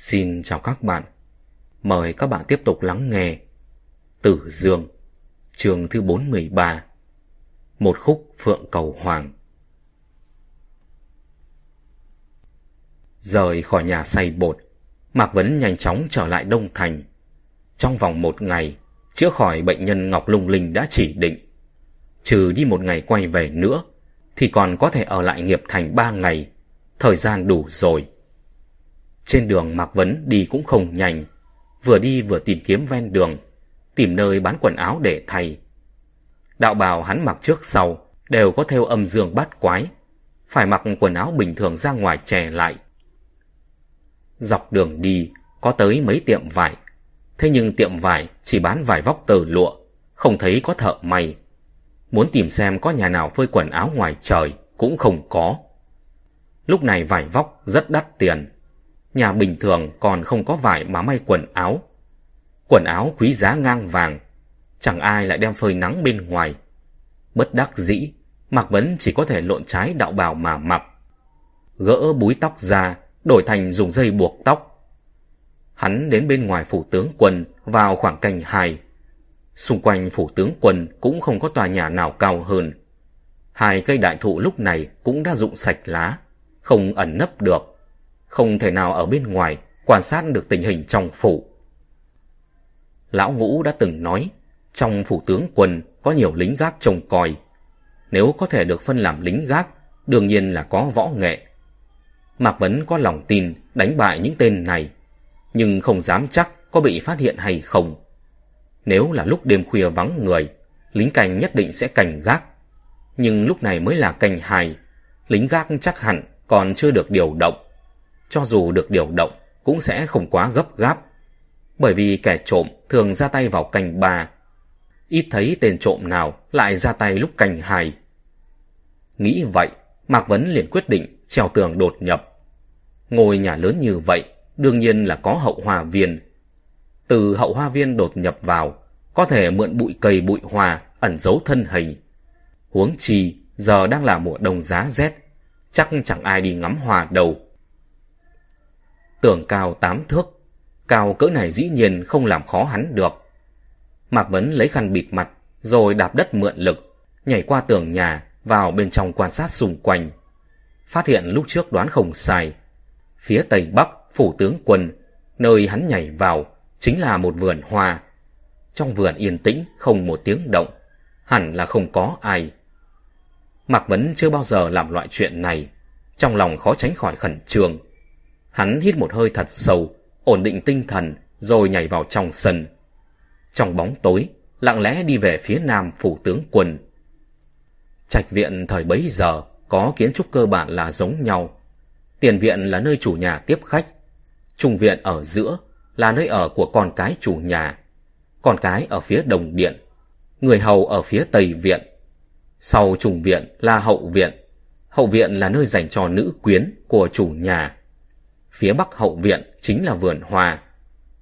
Xin chào các bạn. Mời các bạn tiếp tục lắng nghe Tử Dương, chương thứ 413 Một khúc Phượng Cầu Hoàng Rời khỏi nhà say bột, Mạc Vấn nhanh chóng trở lại Đông Thành. Trong vòng một ngày, chữa khỏi bệnh nhân Ngọc Lung Linh đã chỉ định. Trừ đi một ngày quay về nữa, thì còn có thể ở lại nghiệp thành ba ngày. Thời gian đủ rồi. Trên đường Mạc Vấn đi cũng không nhanh, vừa đi vừa tìm kiếm ven đường, tìm nơi bán quần áo để thay. Đạo bào hắn mặc trước sau đều có theo âm dương bát quái, phải mặc quần áo bình thường ra ngoài chè lại. Dọc đường đi có tới mấy tiệm vải, thế nhưng tiệm vải chỉ bán vải vóc tờ lụa, không thấy có thợ may. Muốn tìm xem có nhà nào phơi quần áo ngoài trời cũng không có. Lúc này vải vóc rất đắt tiền, nhà bình thường còn không có vải mà may quần áo. Quần áo quý giá ngang vàng, chẳng ai lại đem phơi nắng bên ngoài. Bất đắc dĩ, Mạc Vấn chỉ có thể lộn trái đạo bào mà mặc. Gỡ búi tóc ra, đổi thành dùng dây buộc tóc. Hắn đến bên ngoài phủ tướng quân vào khoảng cành hai, Xung quanh phủ tướng quân cũng không có tòa nhà nào cao hơn. Hai cây đại thụ lúc này cũng đã rụng sạch lá, không ẩn nấp được không thể nào ở bên ngoài quan sát được tình hình trong phủ. Lão Ngũ đã từng nói, trong phủ tướng quân có nhiều lính gác trông coi. Nếu có thể được phân làm lính gác, đương nhiên là có võ nghệ. Mạc Vấn có lòng tin đánh bại những tên này, nhưng không dám chắc có bị phát hiện hay không. Nếu là lúc đêm khuya vắng người, lính canh nhất định sẽ cảnh gác. Nhưng lúc này mới là canh hài, lính gác chắc hẳn còn chưa được điều động cho dù được điều động cũng sẽ không quá gấp gáp. Bởi vì kẻ trộm thường ra tay vào canh ba. Ít thấy tên trộm nào lại ra tay lúc canh hai. Nghĩ vậy, Mạc Vấn liền quyết định trèo tường đột nhập. Ngôi nhà lớn như vậy, đương nhiên là có hậu hoa viên. Từ hậu hoa viên đột nhập vào, có thể mượn bụi cây bụi hoa ẩn giấu thân hình. Huống chi, giờ đang là mùa đông giá rét, chắc chẳng ai đi ngắm hoa đâu. Tường cao tám thước, cao cỡ này dĩ nhiên không làm khó hắn được. Mạc Vấn lấy khăn bịt mặt, rồi đạp đất mượn lực, nhảy qua tường nhà, vào bên trong quan sát xung quanh. Phát hiện lúc trước đoán không sai. Phía tây bắc, phủ tướng quân, nơi hắn nhảy vào, chính là một vườn hoa. Trong vườn yên tĩnh, không một tiếng động, hẳn là không có ai. Mạc Vấn chưa bao giờ làm loại chuyện này, trong lòng khó tránh khỏi khẩn trương. Hắn hít một hơi thật sâu, ổn định tinh thần, rồi nhảy vào trong sân. Trong bóng tối, lặng lẽ đi về phía nam phủ tướng quân. Trạch viện thời bấy giờ có kiến trúc cơ bản là giống nhau. Tiền viện là nơi chủ nhà tiếp khách. Trung viện ở giữa là nơi ở của con cái chủ nhà. Con cái ở phía đồng điện. Người hầu ở phía tây viện. Sau trùng viện là hậu viện. Hậu viện là nơi dành cho nữ quyến của chủ nhà. Phía bắc hậu viện chính là vườn hoa.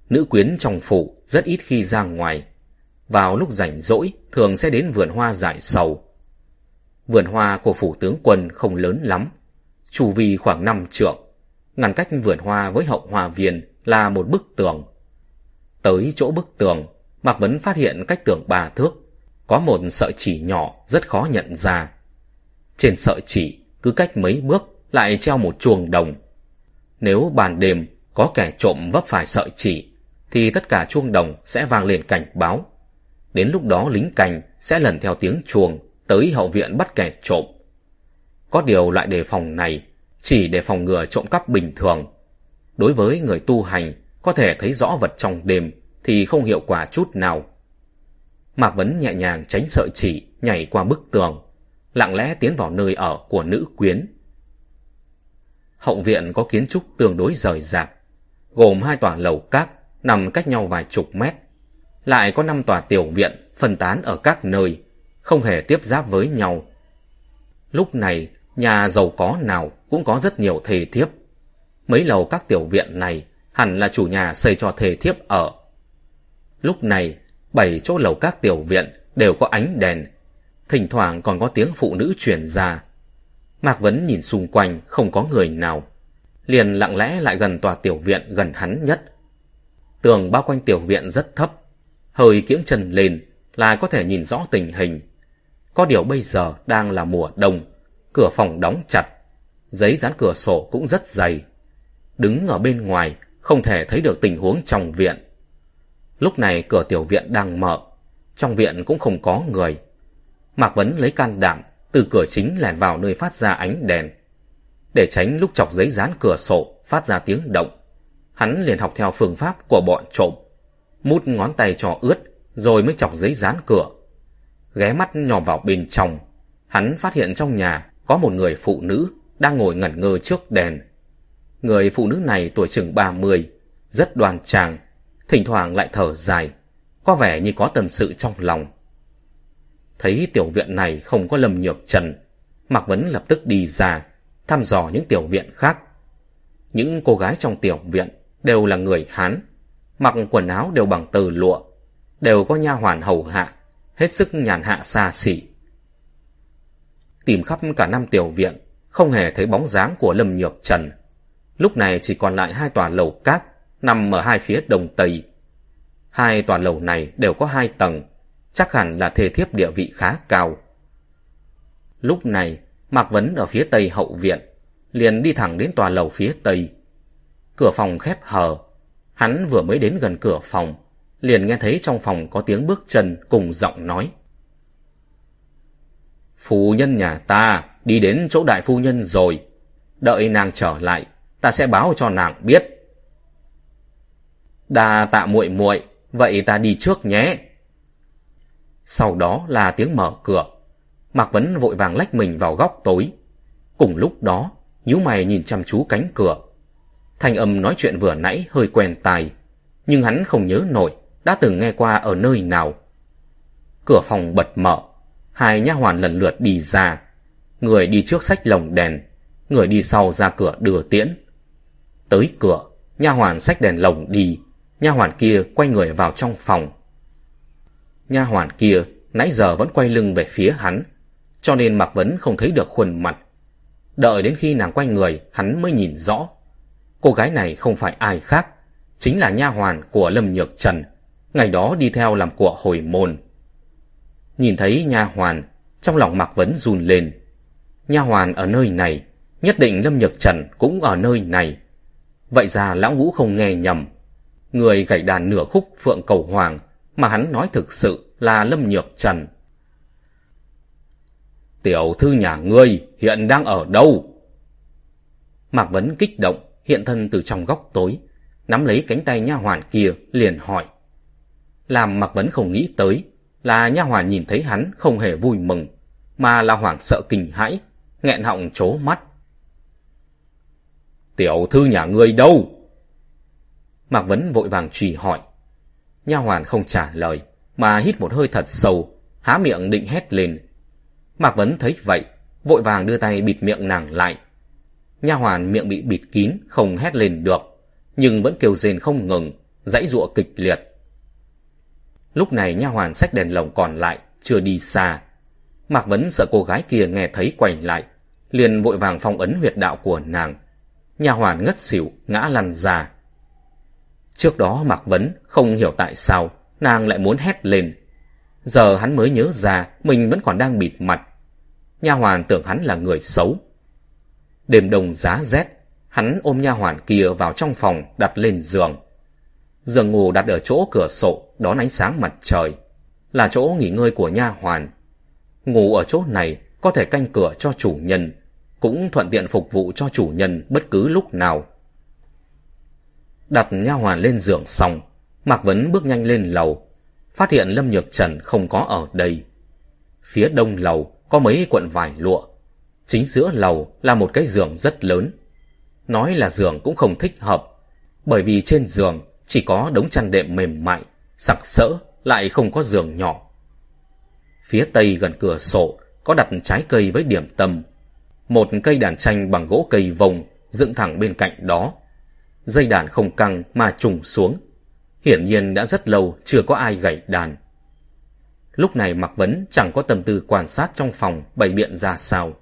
Nữ quyến trong phủ rất ít khi ra ngoài. Vào lúc rảnh rỗi thường sẽ đến vườn hoa giải sầu. Vườn hoa của phủ tướng quân không lớn lắm. chu vi khoảng 5 trượng. Ngăn cách vườn hoa với hậu hoa viên là một bức tường. Tới chỗ bức tường, Mạc Vấn phát hiện cách tường ba thước. Có một sợi chỉ nhỏ rất khó nhận ra. Trên sợi chỉ, cứ cách mấy bước lại treo một chuồng đồng nếu ban đêm có kẻ trộm vấp phải sợi chỉ, thì tất cả chuông đồng sẽ vang lên cảnh báo. Đến lúc đó lính canh sẽ lần theo tiếng chuông tới hậu viện bắt kẻ trộm. Có điều loại đề phòng này chỉ để phòng ngừa trộm cắp bình thường. Đối với người tu hành có thể thấy rõ vật trong đêm thì không hiệu quả chút nào. Mạc Vấn nhẹ nhàng tránh sợi chỉ nhảy qua bức tường, lặng lẽ tiến vào nơi ở của nữ quyến Hậu viện có kiến trúc tương đối rời rạc, gồm hai tòa lầu các nằm cách nhau vài chục mét. Lại có năm tòa tiểu viện phân tán ở các nơi, không hề tiếp giáp với nhau. Lúc này, nhà giàu có nào cũng có rất nhiều thề thiếp. Mấy lầu các tiểu viện này hẳn là chủ nhà xây cho thề thiếp ở. Lúc này, bảy chỗ lầu các tiểu viện đều có ánh đèn, thỉnh thoảng còn có tiếng phụ nữ truyền ra. Mạc Vấn nhìn xung quanh không có người nào. liền lặng lẽ lại gần tòa tiểu viện gần hắn nhất. Tường bao quanh tiểu viện rất thấp, hơi kiễng chân lên là có thể nhìn rõ tình hình. Có điều bây giờ đang là mùa đông, cửa phòng đóng chặt, giấy dán cửa sổ cũng rất dày. Đứng ở bên ngoài, không thể thấy được tình huống trong viện. Lúc này cửa tiểu viện đang mở, trong viện cũng không có người. Mạc Vấn lấy can đảm, từ cửa chính lẻn vào nơi phát ra ánh đèn. Để tránh lúc chọc giấy dán cửa sổ phát ra tiếng động, hắn liền học theo phương pháp của bọn trộm. Mút ngón tay cho ướt, rồi mới chọc giấy dán cửa. Ghé mắt nhòm vào bên trong, hắn phát hiện trong nhà có một người phụ nữ đang ngồi ngẩn ngơ trước đèn. Người phụ nữ này tuổi chừng 30, rất đoan trang, thỉnh thoảng lại thở dài, có vẻ như có tâm sự trong lòng. Thấy tiểu viện này không có Lâm Nhược Trần, Mạc Vấn lập tức đi ra, thăm dò những tiểu viện khác. Những cô gái trong tiểu viện đều là người Hán, mặc quần áo đều bằng từ lụa, đều có nha hoàn hầu hạ, hết sức nhàn hạ xa xỉ. Tìm khắp cả năm tiểu viện, không hề thấy bóng dáng của Lâm Nhược Trần. Lúc này chỉ còn lại hai tòa lầu cát nằm ở hai phía đông tây. Hai tòa lầu này đều có hai tầng, chắc hẳn là thê thiếp địa vị khá cao. Lúc này, Mạc Vấn ở phía tây hậu viện, liền đi thẳng đến tòa lầu phía tây. Cửa phòng khép hờ, hắn vừa mới đến gần cửa phòng, liền nghe thấy trong phòng có tiếng bước chân cùng giọng nói. Phu nhân nhà ta đi đến chỗ đại phu nhân rồi, đợi nàng trở lại, ta sẽ báo cho nàng biết. Đà tạ muội muội, vậy ta đi trước nhé. Sau đó là tiếng mở cửa. Mạc Vấn vội vàng lách mình vào góc tối. Cùng lúc đó, nhíu mày nhìn chăm chú cánh cửa. Thanh âm nói chuyện vừa nãy hơi quen tài, nhưng hắn không nhớ nổi đã từng nghe qua ở nơi nào. Cửa phòng bật mở, hai nha hoàn lần lượt đi ra. Người đi trước sách lồng đèn, người đi sau ra cửa đưa tiễn. Tới cửa, nha hoàn sách đèn lồng đi, nha hoàn kia quay người vào trong phòng. Nha hoàn kia nãy giờ vẫn quay lưng về phía hắn, cho nên Mạc Vấn không thấy được khuôn mặt. Đợi đến khi nàng quay người, hắn mới nhìn rõ. Cô gái này không phải ai khác, chính là nha hoàn của Lâm Nhược Trần, ngày đó đi theo làm của hồi môn. Nhìn thấy nha hoàn, trong lòng Mạc Vấn run lên. Nha hoàn ở nơi này, nhất định Lâm Nhược Trần cũng ở nơi này. Vậy ra Lão Ngũ không nghe nhầm. Người gảy đàn nửa khúc Phượng Cầu Hoàng mà hắn nói thực sự là Lâm Nhược Trần. Tiểu thư nhà ngươi hiện đang ở đâu? Mạc Vấn kích động, hiện thân từ trong góc tối, nắm lấy cánh tay nha hoàn kia liền hỏi. Làm Mạc Vấn không nghĩ tới là nha hoàn nhìn thấy hắn không hề vui mừng, mà là hoảng sợ kinh hãi, nghẹn họng trố mắt. Tiểu thư nhà ngươi đâu? Mạc Vấn vội vàng trì hỏi. Nha hoàn không trả lời, mà hít một hơi thật sâu, há miệng định hét lên. Mạc Vấn thấy vậy, vội vàng đưa tay bịt miệng nàng lại. Nha hoàn miệng bị bịt kín, không hét lên được, nhưng vẫn kêu rên không ngừng, dãy giụa kịch liệt. Lúc này nha hoàn xách đèn lồng còn lại, chưa đi xa. Mạc Vấn sợ cô gái kia nghe thấy quay lại, liền vội vàng phong ấn huyệt đạo của nàng. Nha hoàn ngất xỉu, ngã lăn ra. Trước đó Mạc Vấn không hiểu tại sao nàng lại muốn hét lên. Giờ hắn mới nhớ ra mình vẫn còn đang bịt mặt. Nha hoàn tưởng hắn là người xấu. Đêm đông giá rét, hắn ôm nha hoàn kia vào trong phòng đặt lên giường. Giường ngủ đặt ở chỗ cửa sổ đón ánh sáng mặt trời, là chỗ nghỉ ngơi của nha hoàn. Ngủ ở chỗ này có thể canh cửa cho chủ nhân, cũng thuận tiện phục vụ cho chủ nhân bất cứ lúc nào. Đặt nha hoàn lên giường xong, Mạc Vấn bước nhanh lên lầu, phát hiện Lâm Nhược Trần không có ở đây. Phía đông lầu có mấy cuộn vải lụa, chính giữa lầu là một cái giường rất lớn. Nói là giường cũng không thích hợp, bởi vì trên giường chỉ có đống chăn đệm mềm mại, sặc sỡ, lại không có giường nhỏ. Phía tây gần cửa sổ có đặt trái cây với điểm tâm. Một cây đàn tranh bằng gỗ cây vồng dựng thẳng bên cạnh đó. Dây đàn không căng mà trùng xuống. Hiển nhiên đã rất lâu chưa có ai gảy đàn. Lúc này Mạc Vấn chẳng có tâm tư quan sát trong phòng bày biện ra sao.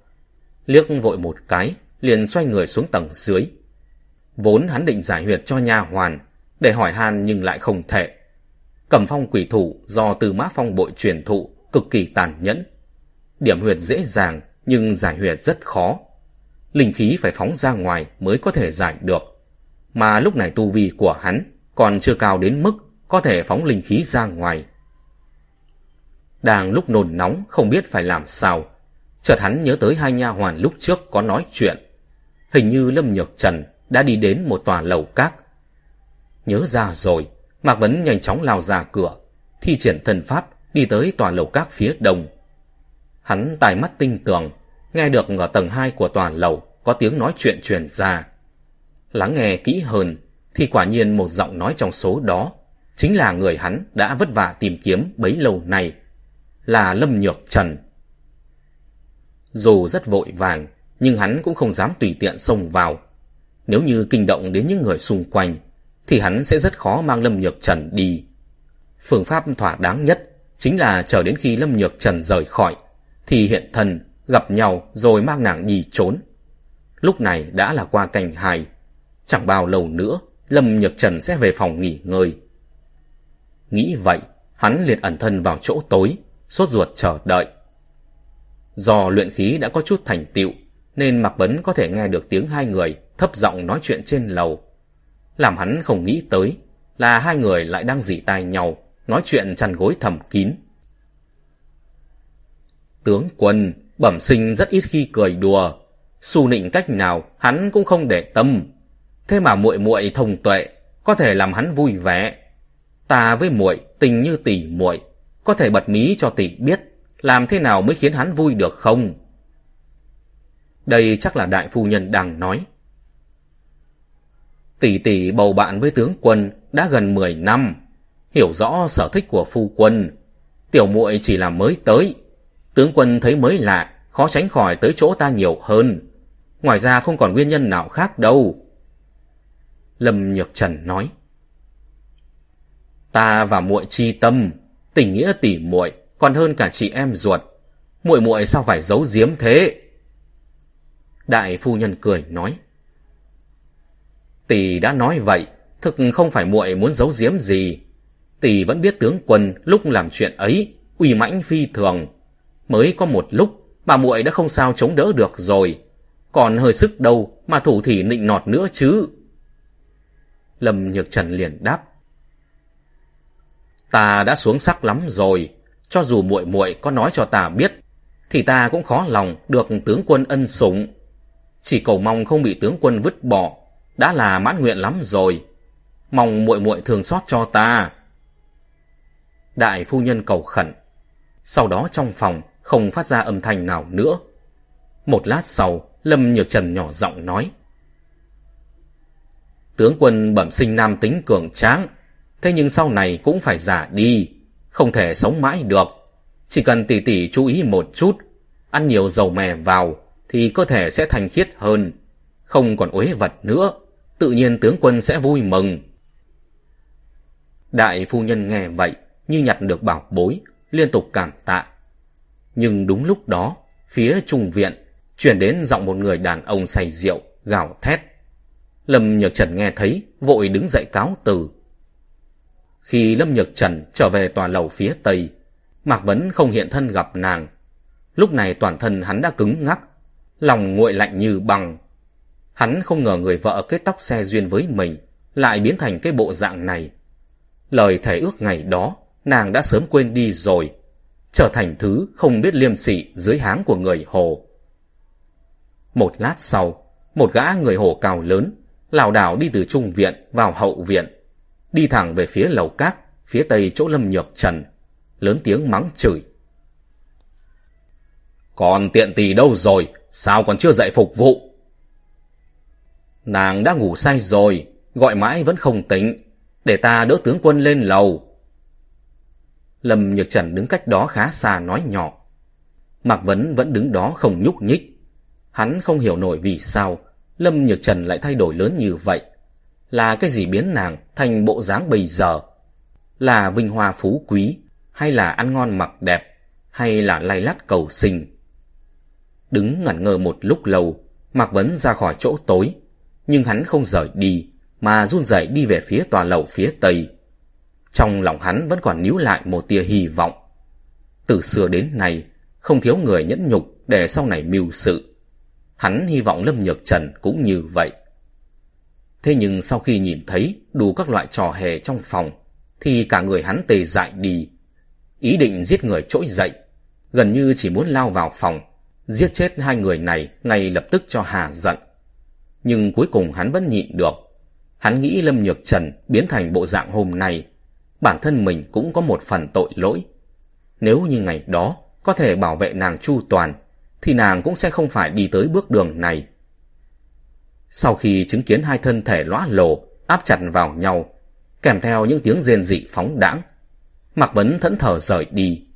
Liếc vội một cái, liền xoay người xuống tầng dưới. Vốn hắn định giải huyệt cho nha hoàn, để hỏi han nhưng lại không thể. Cầm phong quỷ thủ do từ mã phong bội truyền thụ cực kỳ tàn nhẫn. Điểm huyệt dễ dàng nhưng giải huyệt rất khó. Linh khí phải phóng ra ngoài mới có thể giải được. Mà lúc này tu vi của hắn còn chưa cao đến mức có thể phóng linh khí ra ngoài. Đang lúc nồn nóng không biết phải làm sao, chợt hắn nhớ tới hai nha hoàn lúc trước có nói chuyện. Hình như Lâm Nhược Trần đã đi đến một tòa lầu các. Nhớ ra rồi, Mạc Vấn nhanh chóng lao ra cửa, thi triển thần pháp đi tới tòa lầu các phía đông. Hắn tài mắt tinh tường, nghe được ở tầng 2 của tòa lầu có tiếng nói chuyện truyền ra. Lắng nghe kỹ hơn, thì quả nhiên một giọng nói trong số đó chính là người hắn đã vất vả tìm kiếm bấy lâu nay, là Lâm Nhược Trần. Dù rất vội vàng, nhưng hắn cũng không dám tùy tiện xông vào. Nếu như kinh động đến những người xung quanh, thì hắn sẽ rất khó mang Lâm Nhược Trần đi. Phương pháp thỏa đáng nhất chính là chờ đến khi Lâm Nhược Trần rời khỏi, thì hiện thân, gặp nhau rồi mang nàng đi trốn. Lúc này đã là qua cành hài. Chẳng bao lâu nữa, Lâm Nhược Trần sẽ về phòng nghỉ ngơi. Nghĩ vậy, hắn liền ẩn thân vào chỗ tối, sốt ruột chờ đợi. Do luyện khí đã có chút thành tựu, nên Mạc Bấn có thể nghe được tiếng hai người thấp giọng nói chuyện trên lầu. Làm hắn không nghĩ tới là hai người lại đang dỉ tai nhau, nói chuyện chăn gối thầm kín. Tướng quân, bẩm sinh rất ít khi cười đùa, xu nịnh cách nào hắn cũng không để tâm. Thế mà muội muội thông tuệ, có thể làm hắn vui vẻ. Ta với muội tình như tỷ muội, có thể bật mí cho tỷ biết làm thế nào mới khiến hắn vui được không? Đây chắc là đại phu nhân đang nói. Tỷ tỷ bầu bạn với tướng quân đã gần 10 năm, hiểu rõ sở thích của phu quân. Tiểu muội chỉ là mới tới, tướng quân thấy mới lạ, khó tránh khỏi tới chỗ ta nhiều hơn. Ngoài ra không còn nguyên nhân nào khác đâu. Lâm Nhược Trần nói. Ta và muội chi tâm, tình nghĩa tỉ muội còn hơn cả chị em ruột. muội muội sao phải giấu giếm thế? Đại phu nhân cười nói. Tỷ đã nói vậy, thực không phải muội muốn giấu giếm gì. Tỷ vẫn biết tướng quân lúc làm chuyện ấy, uy mãnh phi thường. Mới có một lúc, bà muội đã không sao chống đỡ được rồi. Còn hơi sức đâu mà thủ thỉ nịnh nọt nữa chứ. Lâm Nhược Trần liền đáp. Ta đã xuống sắc lắm rồi, cho dù muội muội có nói cho ta biết, thì ta cũng khó lòng được tướng quân ân sủng. Chỉ cầu mong không bị tướng quân vứt bỏ, đã là mãn nguyện lắm rồi. Mong muội muội thường xót cho ta. Đại phu nhân cầu khẩn. Sau đó trong phòng không phát ra âm thanh nào nữa. Một lát sau, Lâm Nhược Trần nhỏ giọng nói. Tướng quân bẩm sinh nam tính cường tráng, thế nhưng sau này cũng phải giả đi, không thể sống mãi được. Chỉ cần tỷ tỷ chú ý một chút, ăn nhiều dầu mè vào, thì cơ thể sẽ thành khiết hơn, không còn uế vật nữa, tự nhiên tướng quân sẽ vui mừng. Đại phu nhân nghe vậy, như nhặt được bảo bối, liên tục cảm tạ. Nhưng đúng lúc đó, phía trung viện, chuyển đến giọng một người đàn ông say rượu, gào thét. Lâm Nhược Trần nghe thấy, vội đứng dậy cáo từ. Khi Lâm Nhược Trần trở về tòa lầu phía tây, Mạc Vấn không hiện thân gặp nàng. Lúc này toàn thân hắn đã cứng ngắc, lòng nguội lạnh như băng. Hắn không ngờ người vợ kết tóc xe duyên với mình lại biến thành cái bộ dạng này. Lời thề ước ngày đó, nàng đã sớm quên đi rồi, trở thành thứ không biết liêm sỉ dưới háng của người Hồ. Một lát sau, một gã người Hồ cao lớn, lảo đảo đi từ trung viện vào hậu viện, đi thẳng về phía lầu cát, phía tây chỗ lâm nhược trần, lớn tiếng mắng chửi. Còn tiện tỳ đâu rồi, sao còn chưa dậy phục vụ? Nàng đã ngủ say rồi, gọi mãi vẫn không tỉnh, để ta đỡ tướng quân lên lầu. Lâm Nhược Trần đứng cách đó khá xa nói nhỏ. Mạc Vấn vẫn đứng đó không nhúc nhích. Hắn không hiểu nổi vì sao Lâm Nhược Trần lại thay đổi lớn như vậy. Là cái gì biến nàng thành bộ dáng bây giờ? Là vinh hoa phú quý, hay là ăn ngon mặc đẹp, hay là lay lắt cầu sinh? Đứng ngẩn ngơ một lúc lâu, Mạc Vấn ra khỏi chỗ tối, nhưng hắn không rời đi, mà run rẩy đi về phía tòa lầu phía tây. Trong lòng hắn vẫn còn níu lại một tia hy vọng. Từ xưa đến nay, không thiếu người nhẫn nhục để sau này mưu sự. Hắn hy vọng Lâm Nhược Trần cũng như vậy. Thế nhưng sau khi nhìn thấy đủ các loại trò hề trong phòng, thì cả người hắn tê dại đi. Ý định giết người trỗi dậy, gần như chỉ muốn lao vào phòng, giết chết hai người này ngay lập tức cho hà giận. Nhưng cuối cùng hắn vẫn nhịn được. Hắn nghĩ Lâm Nhược Trần biến thành bộ dạng hôm nay, bản thân mình cũng có một phần tội lỗi. Nếu như ngày đó có thể bảo vệ nàng chu toàn, thì nàng cũng sẽ không phải đi tới bước đường này. Sau khi chứng kiến hai thân thể lõa lồ áp chặt vào nhau, kèm theo những tiếng rên dị phóng đãng, Mạc Vấn thẫn thờ rời đi,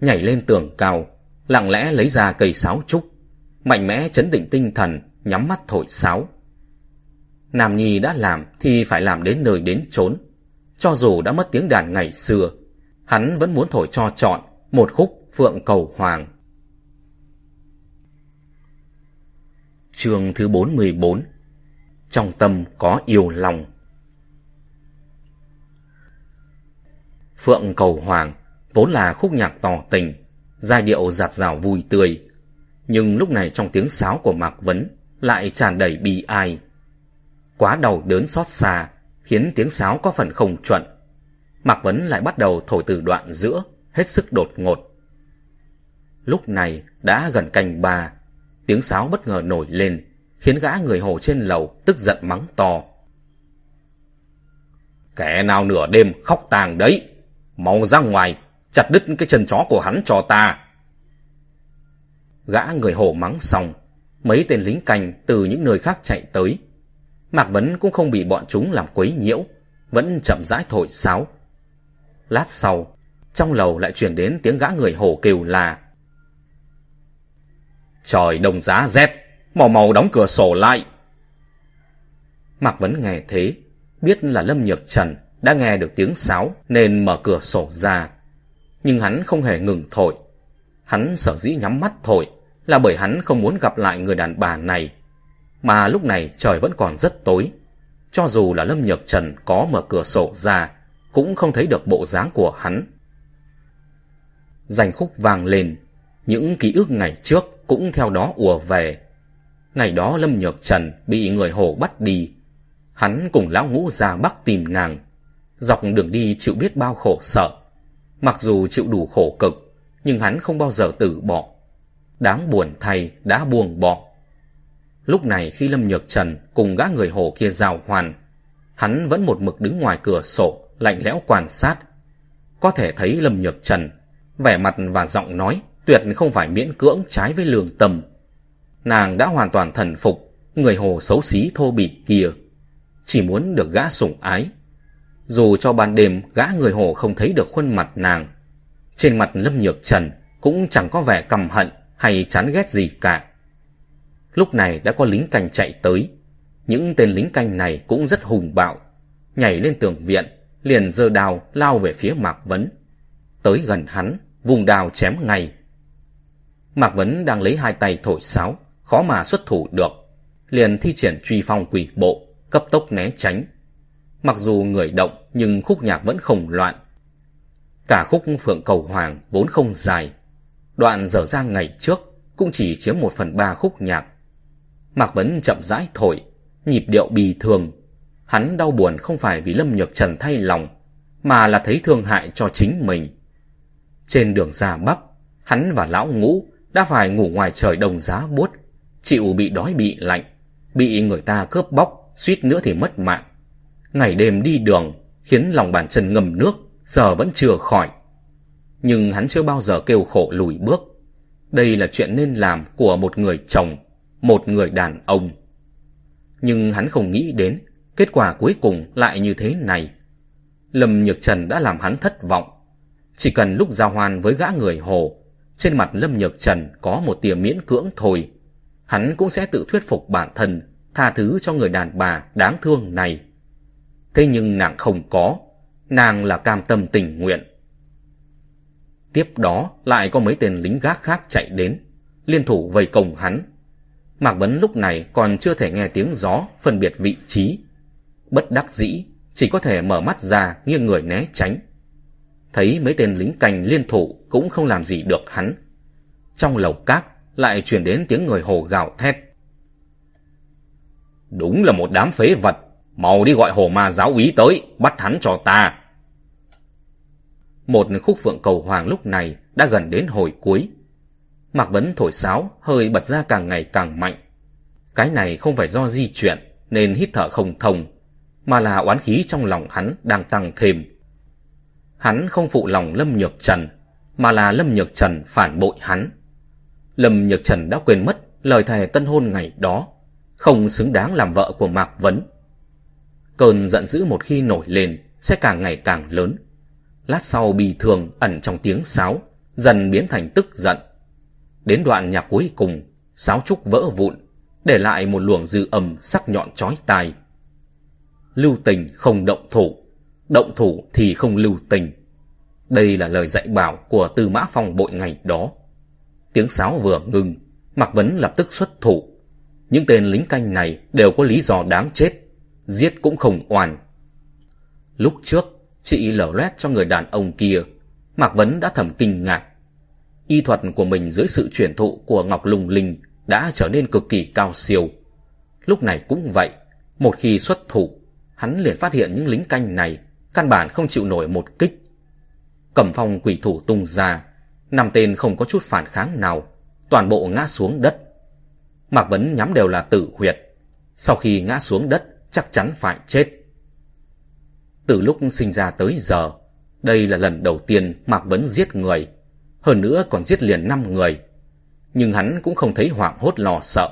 nhảy lên tường cao, lặng lẽ lấy ra cây sáo trúc, mạnh mẽ chấn định tinh thần, nhắm mắt thổi sáo. Nam Nhi đã làm thì phải làm đến nơi đến chốn. Cho dù đã mất tiếng đàn ngày xưa, hắn vẫn muốn thổi cho chọn một khúc Phượng Cầu Hoàng. Chương thứ 44 Trong tâm có yêu lòng Phượng Cầu Hoàng vốn là khúc nhạc tỏ tình, giai điệu giạt rào vui tươi. Nhưng lúc này trong tiếng sáo của Mạc Vấn lại tràn đầy bi ai. Quá đầu đớn xót xa, khiến tiếng sáo có phần không chuẩn. Mạc Vấn lại bắt đầu thổi từ đoạn giữa, hết sức đột ngột. Lúc này đã gần canh ba, tiếng sáo bất ngờ nổi lên, khiến gã người hồ trên lầu tức giận mắng to. Kẻ nào nửa đêm khóc tàng đấy, mau ra ngoài, chặt đứt cái chân chó của hắn cho ta. Gã người hồ mắng xong, mấy tên lính canh từ những nơi khác chạy tới. Mạc Vấn cũng không bị bọn chúng làm quấy nhiễu, vẫn chậm rãi thổi sáo. Lát sau, trong lầu lại truyền đến tiếng gã người hồ kêu là Trời đông giá rét, màu màu đóng cửa sổ lại. Mạc Vấn nghe thế, biết là Lâm Nhược Trần đã nghe được tiếng sáo nên mở cửa sổ ra. Nhưng hắn không hề ngừng thổi. Hắn sở dĩ nhắm mắt thổi là bởi hắn không muốn gặp lại người đàn bà này. Mà lúc này trời vẫn còn rất tối. Cho dù là Lâm Nhược Trần có mở cửa sổ ra, cũng không thấy được bộ dáng của hắn. Danh khúc vang lên, những ký ức ngày trước cũng theo đó ùa về. Ngày đó Lâm Nhược Trần bị người hồ bắt đi. Hắn cùng lão ngũ ra bắc tìm nàng. Dọc đường đi chịu biết bao khổ sở. Mặc dù chịu đủ khổ cực, nhưng hắn không bao giờ từ bỏ. Đáng buồn thay đã buông bỏ. Lúc này khi Lâm Nhược Trần cùng gã người hồ kia rào hoàn, hắn vẫn một mực đứng ngoài cửa sổ, lạnh lẽo quan sát. Có thể thấy Lâm Nhược Trần, vẻ mặt và giọng nói tuyệt không phải miễn cưỡng trái với lương tâm. Nàng đã hoàn toàn thần phục người hồ xấu xí thô bỉ kia, chỉ muốn được gã sủng ái. Dù cho ban đêm gã người hồ không thấy được khuôn mặt nàng, trên mặt Lâm Nhược Trần cũng chẳng có vẻ căm hận hay chán ghét gì cả. Lúc này đã có lính canh chạy tới, những tên lính canh này cũng rất hùng bạo, nhảy lên tường viện, liền giơ đao lao về phía Mạc Vấn. Tới gần hắn, vùng đao chém ngay. Mạc Vấn đang lấy hai tay thổi sáo, khó mà xuất thủ được. Liền thi triển truy phong quỷ bộ, cấp tốc né tránh. Mặc dù người động nhưng khúc nhạc vẫn không loạn. Cả khúc Phượng Cầu Hoàng vốn không dài. Đoạn dở ra ngày trước cũng chỉ chiếm một phần ba khúc nhạc. Mạc Vấn chậm rãi thổi, nhịp điệu bì thường. Hắn đau buồn không phải vì Lâm Nhược Trần thay lòng, mà là thấy thương hại cho chính mình. Trên đường ra Bắc, hắn và lão ngũ đã phải ngủ ngoài trời đồng giá buốt, chịu bị đói bị lạnh, bị người ta cướp bóc, suýt nữa thì mất mạng. Ngày đêm đi đường, khiến lòng bàn chân ngầm nước, giờ vẫn chưa khỏi. Nhưng hắn chưa bao giờ kêu khổ lùi bước. Đây là chuyện nên làm của một người chồng, một người đàn ông. Nhưng hắn không nghĩ đến, kết quả cuối cùng lại như thế này. Lâm Nhược Trần đã làm hắn thất vọng. Chỉ cần lúc giao hoan với gã người hồ, trên mặt Lâm Nhược Trần có một tia miễn cưỡng thôi. Hắn cũng sẽ tự thuyết phục bản thân, tha thứ cho người đàn bà đáng thương này. Thế nhưng nàng không có, nàng là cam tâm tình nguyện. Tiếp đó lại có mấy tên lính gác khác chạy đến, liên thủ vây công hắn. Mạc Vấn lúc này còn chưa thể nghe tiếng gió phân biệt vị trí. Bất đắc dĩ, chỉ có thể mở mắt ra nghiêng người né tránh. Thấy mấy tên lính canh liên thủ cũng không làm gì được hắn. Trong lầu cát lại chuyển đến tiếng người hồ gào thét. Đúng là một đám phế vật, mau đi gọi hồ ma giáo úy tới, bắt hắn cho ta. Một khúc phượng cầu hoàng lúc này đã gần đến hồi cuối. Mạc Vấn thổi sáo, hơi bật ra càng ngày càng mạnh. Cái này không phải do di chuyển, nên hít thở không thông, mà là oán khí trong lòng hắn đang tăng thêm. Hắn không phụ lòng Lâm Nhược Trần, mà là Lâm Nhược Trần phản bội hắn. Lâm Nhược Trần đã quên mất lời thề tân hôn ngày đó, không xứng đáng làm vợ của Mạc Vấn. Cơn giận dữ một khi nổi lên sẽ càng ngày càng lớn. Lát sau bì thường ẩn trong tiếng sáo, dần biến thành tức giận. Đến đoạn nhạc cuối cùng, sáo trúc vỡ vụn, để lại một luồng dư âm sắc nhọn chói tai. Lưu tình không động thủ, động thủ thì không lưu tình. Đây là lời dạy bảo của Tư Mã Phong bội ngày đó. Tiếng sáo vừa ngừng, Mạc Vấn lập tức xuất thủ. Những tên lính canh này đều có lý do đáng chết, giết cũng không oan. Lúc trước, chị lở loét cho người đàn ông kia, Mạc Vấn đã thầm kinh ngạc. Y thuật của mình dưới sự truyền thụ của Ngọc Lùng Linh đã trở nên cực kỳ cao siêu. Lúc này cũng vậy, một khi xuất thủ, hắn liền phát hiện những lính canh này căn bản không chịu nổi một kích. Cẩm phong quỷ thủ tung ra, năm tên không có chút phản kháng nào, toàn bộ ngã xuống đất. Mạc Vấn nhắm đều là tử huyệt, sau khi ngã xuống đất chắc chắn phải chết. Từ lúc sinh ra tới giờ, đây là lần đầu tiên Mạc Vấn giết người, hơn nữa còn giết liền năm người. Nhưng hắn cũng không thấy hoảng hốt lo sợ,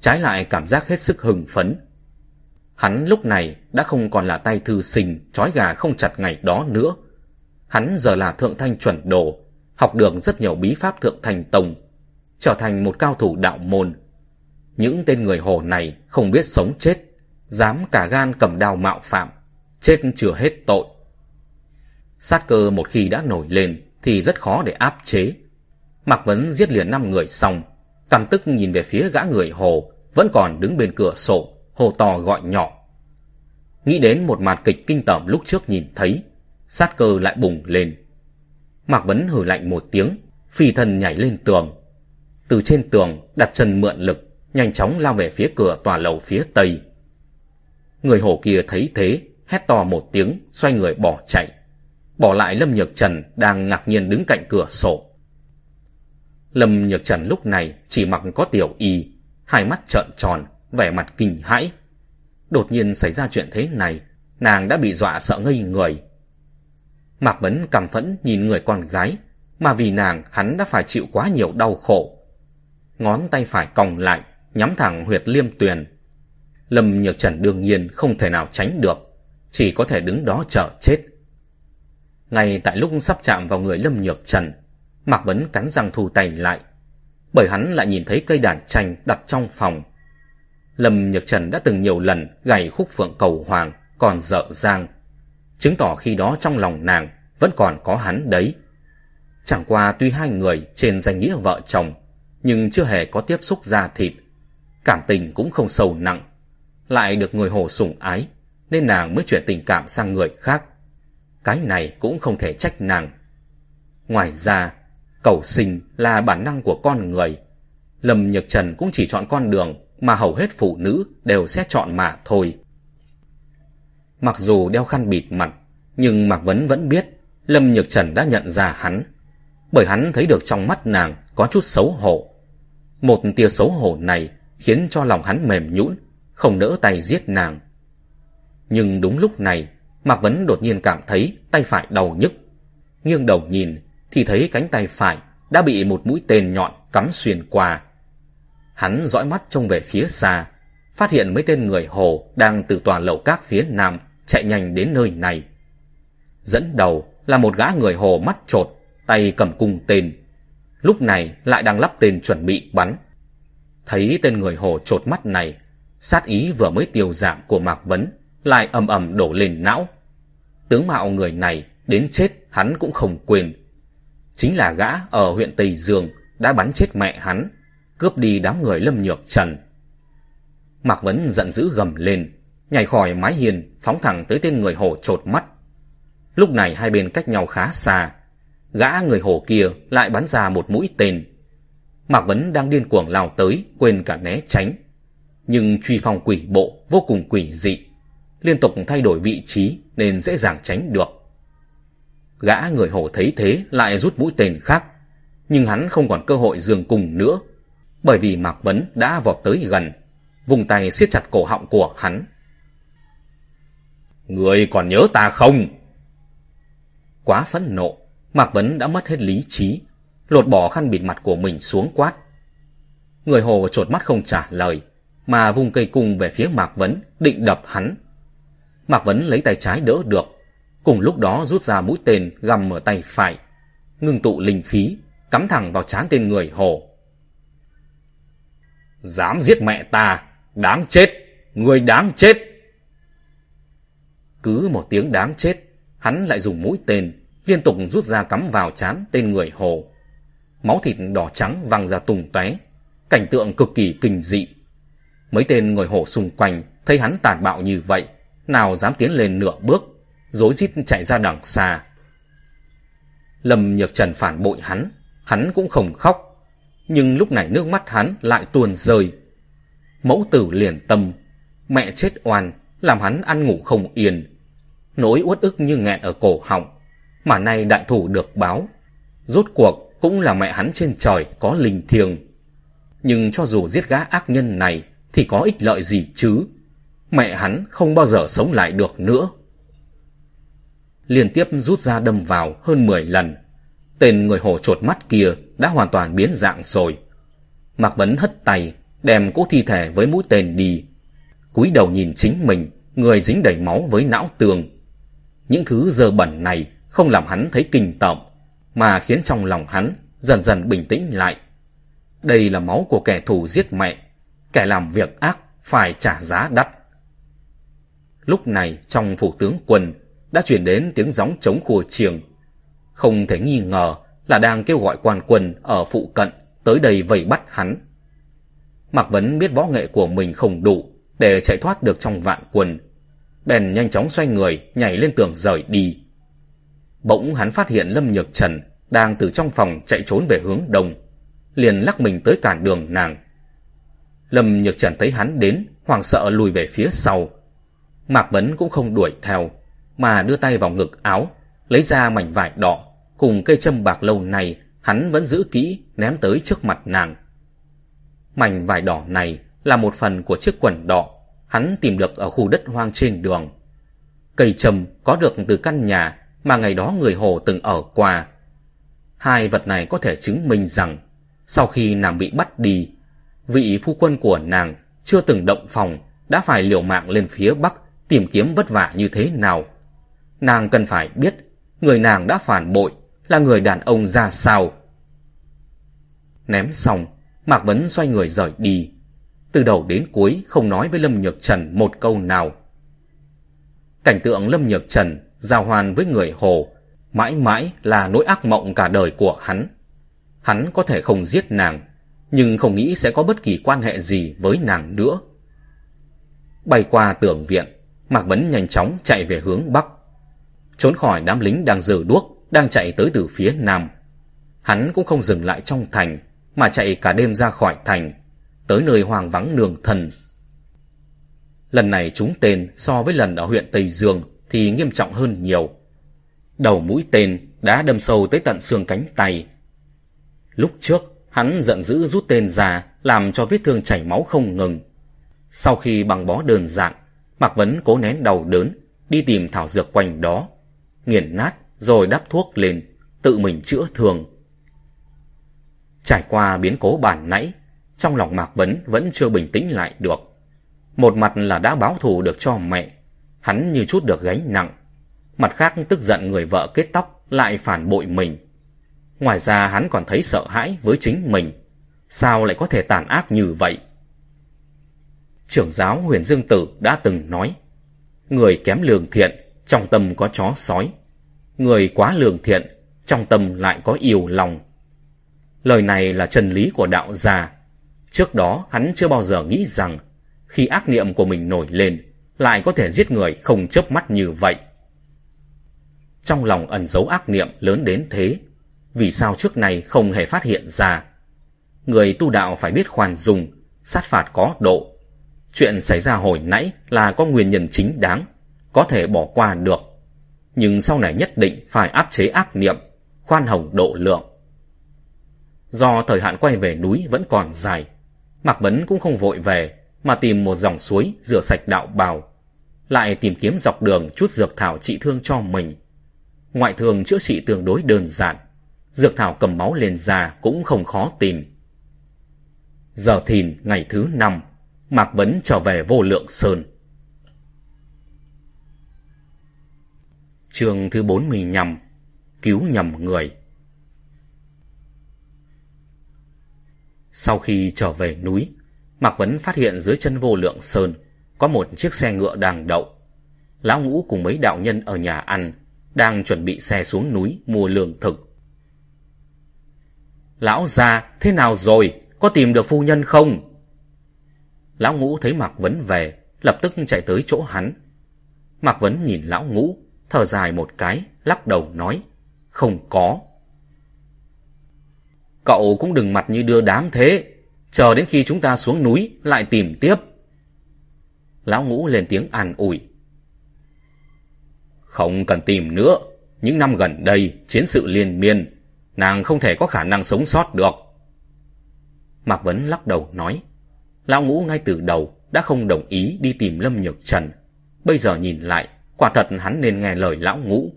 trái lại cảm giác hết sức hưng phấn. Hắn lúc này đã không còn là tay thư sinh trói gà không chặt ngày đó nữa. Hắn giờ là thượng thanh chuẩn đồ, học được rất nhiều bí pháp thượng thanh tông, trở thành một cao thủ đạo môn. Những tên người hồ này không biết sống chết, dám cả gan cầm đao mạo phạm, chết chưa hết tội. Sát cơ một khi đã nổi lên thì rất khó để áp chế. Mạc Vấn giết liền năm người xong, cảm tức nhìn về phía gã người hồ vẫn còn đứng bên cửa sổ, hồ to gọi nhỏ. Nghĩ đến một màn kịch kinh tởm lúc trước nhìn thấy, sát cơ lại bùng lên. Mạc Vấn hử lạnh một tiếng, phi thân nhảy lên tường. Từ trên tường đặt chân mượn lực, nhanh chóng lao về phía cửa tòa lầu phía tây. Người hổ kia thấy thế, hét to một tiếng, xoay người bỏ chạy. Bỏ lại Lâm Nhược Trần đang ngạc nhiên đứng cạnh cửa sổ. Lâm Nhược Trần lúc này chỉ mặc có tiểu y, hai mắt trợn tròn, vẻ mặt kinh hãi. Đột nhiên xảy ra chuyện thế này, nàng đã bị dọa sợ ngây người. Mạc Vấn cảm phẫn nhìn người con gái, mà vì nàng hắn đã phải chịu quá nhiều đau khổ. Ngón tay phải còng lại, nhắm thẳng huyệt liêm tuyền. Lâm Nhược Trần đương nhiên không thể nào tránh được, chỉ có thể đứng đó chờ chết. Ngay tại lúc sắp chạm vào người Lâm Nhược Trần, Mạc Vấn cắn răng thu tay lại, bởi hắn lại nhìn thấy cây đàn tranh đặt trong phòng. Lâm Nhược Trần đã từng nhiều lần gảy khúc phượng cầu hoàng, còn dở dang, chứng tỏ khi đó trong lòng nàng vẫn còn có hắn đấy. Chẳng qua tuy hai người trên danh nghĩa vợ chồng, nhưng chưa hề có tiếp xúc da thịt, cảm tình cũng không sâu nặng, lại được người hồ sủng ái, nên nàng mới chuyển tình cảm sang người khác. Cái này cũng không thể trách nàng. Ngoài ra, cầu sinh là bản năng của con người. Lâm Nhược Trần cũng chỉ chọn con đường mà hầu hết phụ nữ đều sẽ chọn mà thôi. Mặc dù đeo khăn bịt mặt, nhưng Mạc Vấn vẫn biết Lâm Nhược Trần đã nhận ra hắn. Bởi hắn thấy được trong mắt nàng có chút xấu hổ. Một tia xấu hổ này khiến cho lòng hắn mềm nhũn, không nỡ tay giết nàng. Nhưng đúng lúc này, Mạc Vấn đột nhiên cảm thấy tay phải đau nhức. Nghiêng đầu nhìn thì thấy cánh tay phải đã bị một mũi tên nhọn cắm xuyên qua. Hắn dõi mắt trông về phía xa, phát hiện mấy tên người hồ đang từ tòa lầu các phía nam chạy nhanh đến nơi này. Dẫn đầu là một gã người hồ mắt trột, tay cầm cung tên. Lúc này lại đang lắp tên chuẩn bị bắn. Thấy tên người hồ trột mắt này, sát ý vừa mới tiêu giảm của Mạc Vấn, lại ầm ầm đổ lên não. Tướng mạo người này đến chết hắn cũng không quên. Chính là gã ở huyện Tây Dương đã bắn chết mẹ hắn, cướp đi đám người Lâm Nhược Trần. Mạc Vấn giận dữ gầm lên, nhảy khỏi mái hiền, phóng thẳng tới tên người hổ trột mắt. Lúc này hai bên cách nhau khá xa, gã người hổ kia lại bắn ra một mũi tên. Mạc Vấn đang điên cuồng lao tới, quên cả né tránh. Nhưng truy phong quỷ bộ vô cùng quỷ dị, liên tục thay đổi vị trí nên dễ dàng tránh được. Gã người hổ thấy thế lại rút mũi tên khác, nhưng hắn không còn cơ hội dường cùng nữa, bởi vì Mạc Vấn đã vọt tới gần, vùng tay siết chặt cổ họng của hắn. Người còn nhớ ta không? Quá phẫn nộ, Mạc Vấn đã mất hết lý trí, lột bỏ khăn bịt mặt của mình xuống quát. Người hồ trột mắt không trả lời, mà vung cây cung về phía Mạc Vấn, định đập hắn. Mạc Vấn lấy tay trái đỡ được, cùng lúc đó rút ra mũi tên găm ở tay phải, ngưng tụ linh khí, cắm thẳng vào trán tên người hồ. Dám giết mẹ ta, đáng chết, người đáng chết. Cứ một tiếng đáng chết, hắn lại dùng mũi tên, liên tục rút ra cắm vào chán tên người hồ. Máu thịt đỏ trắng văng ra tung tóe, cảnh tượng cực kỳ kinh dị. Mấy tên người hồ xung quanh thấy hắn tàn bạo như vậy, nào dám tiến lên nửa bước, rối rít chạy ra đằng xa. Lâm Nhược Trần phản bội hắn, hắn cũng không khóc, nhưng lúc này nước mắt hắn lại tuôn rơi. Mẫu tử liền tâm, mẹ chết oan, làm hắn ăn ngủ không yên. Nỗi uất ức như nghẹn ở cổ họng, mà nay đại thủ được báo. Rốt cuộc cũng là mẹ hắn trên trời có linh thiêng. Nhưng cho dù giết gã ác nhân này thì có ích lợi gì chứ? Mẹ hắn không bao giờ sống lại được nữa. Liên tiếp rút ra đâm vào hơn 10 lần. Tên người hổ trột mắt kia đã hoàn toàn biến dạng rồi. Mạc Vấn hất tay, đem cỗ thi thể với mũi tên đi. cúi đầu nhìn chính mình, người dính đầy máu với não tường. Những thứ dơ bẩn này không làm hắn thấy kinh tởm, mà khiến trong lòng hắn dần dần bình tĩnh lại. Đây là máu của kẻ thù giết mẹ, kẻ làm việc ác phải trả giá đắt. Lúc này trong phủ tướng quân đã chuyển đến tiếng gióng chống khua chiêng. Không thể nghi ngờ là đang kêu gọi quan quân ở phụ cận tới đây vây bắt hắn. Mạc Vấn biết võ nghệ của mình không đủ để chạy thoát được trong vạn quân. Bèn nhanh chóng xoay người nhảy lên tường rời đi. Bỗng hắn phát hiện Lâm Nhược Trần đang từ trong phòng chạy trốn về hướng đông, liền lắc mình tới cản đường nàng. Lâm Nhược Trần thấy hắn đến, hoảng sợ lùi về phía sau. Mạc Vấn cũng không đuổi theo, mà đưa tay vào ngực áo, lấy ra mảnh vải đỏ, cùng cây châm bạc lâu này hắn vẫn giữ kỹ ném tới trước mặt nàng. Mảnh vải đỏ này là một phần của chiếc quần đỏ hắn tìm được ở khu đất hoang trên đường. Cây châm có được từ căn nhà mà ngày đó người Hồ từng ở qua. Hai vật này có thể chứng minh rằng sau khi nàng bị bắt đi, vị phu quân của nàng chưa từng động phòng đã phải liều mạng lên phía Bắc tìm kiếm vất vả như thế nào. Nàng cần phải biết người nàng đã phản bội là người đàn ông ra sao. Ném xong, Mạc Vấn xoay người rời đi. Từ đầu đến cuối không nói với Lâm Nhược Trần một câu nào. Cảnh tượng Lâm Nhược Trần giao hoàn với người Hồ mãi mãi là nỗi ác mộng cả đời của hắn. Hắn có thể không giết nàng, nhưng không nghĩ sẽ có bất kỳ quan hệ gì với nàng nữa. Bay qua tường viện, Mạc Vấn nhanh chóng chạy về hướng Bắc. Trốn khỏi đám lính đang giở đuốc, đang chạy tới từ phía Nam. Hắn cũng không dừng lại trong thành, mà chạy cả đêm ra khỏi thành, tới nơi hoàng vắng nương thần. Lần này chúng tên so với lần ở huyện Tây Dương thì nghiêm trọng hơn nhiều. Đầu mũi tên đã đâm sâu tới tận xương cánh tay. Lúc trước, hắn giận dữ rút tên ra, làm cho vết thương chảy máu không ngừng. Sau khi bằng bó đơn giản, Mạc Vấn cố nén đau đớn, đi tìm thảo dược quanh đó, nghiền nát rồi đắp thuốc lên, tự mình chữa thương. Trải qua biến cố bản nãy, trong lòng Mạc Vấn vẫn chưa bình tĩnh lại được. Một mặt là đã báo thù được cho mẹ, hắn như chút được gánh nặng. Mặt khác tức giận người vợ kết tóc lại phản bội mình. Ngoài ra hắn còn thấy sợ hãi với chính mình. Sao lại có thể tàn ác như vậy? Trưởng giáo huyền Dương Tử đã từng nói Người kém lương thiện, trong tâm có chó sói. Người quá lương thiện, trong tâm lại có yêu lòng. Lời này là chân lý của đạo già. Trước đó hắn chưa bao giờ nghĩ rằng khi ác niệm của mình nổi lên lại có thể giết người không chớp mắt như vậy. Trong lòng ẩn giấu ác niệm lớn đến thế, vì sao trước này không hề phát hiện ra? Người tu đạo phải biết khoan dung, sát phạt có độ. Chuyện xảy ra hồi nãy là có nguyên nhân chính đáng, có thể bỏ qua được. Nhưng sau này nhất định phải áp chế ác niệm, khoan hồng độ lượng. Do thời hạn quay về núi vẫn còn dài, Mạc Bấn cũng không vội về, mà tìm một dòng suối rửa sạch đạo bào. Lại tìm kiếm dọc đường chút dược thảo trị thương cho mình. Ngoại thường chữa trị tương đối đơn giản. Dược thảo cầm máu lên da cũng không khó tìm. Giờ thìn ngày thứ năm, Mạc Bấn trở về vô lượng sơn. Chương thứ 45 Cứu nhầm người Sau khi trở về núi, Mạc Vấn phát hiện dưới chân vô lượng sơn có một chiếc xe ngựa đang đậu. Lão Ngũ cùng mấy đạo nhân ở nhà ăn đang chuẩn bị xe xuống núi mua lương thực. Lão già, thế nào rồi? Có tìm được phu nhân không? Lão Ngũ thấy Mạc Vấn về, lập tức chạy tới chỗ hắn. Mạc Vấn nhìn Lão Ngũ, thở dài một cái, lắc đầu nói, không có. Cậu cũng đừng mặt như đưa đám thế, chờ đến khi chúng ta xuống núi lại tìm tiếp. Lão ngũ lên tiếng an ủi. Không cần tìm nữa, những năm gần đây chiến sự liên miên, nàng không thể có khả năng sống sót được. Mạc Vấn lắc đầu nói, Lão ngũ ngay từ đầu đã không đồng ý đi tìm Lâm Nhược Trần. Bây giờ nhìn lại, quả thật hắn nên nghe lời lão ngũ.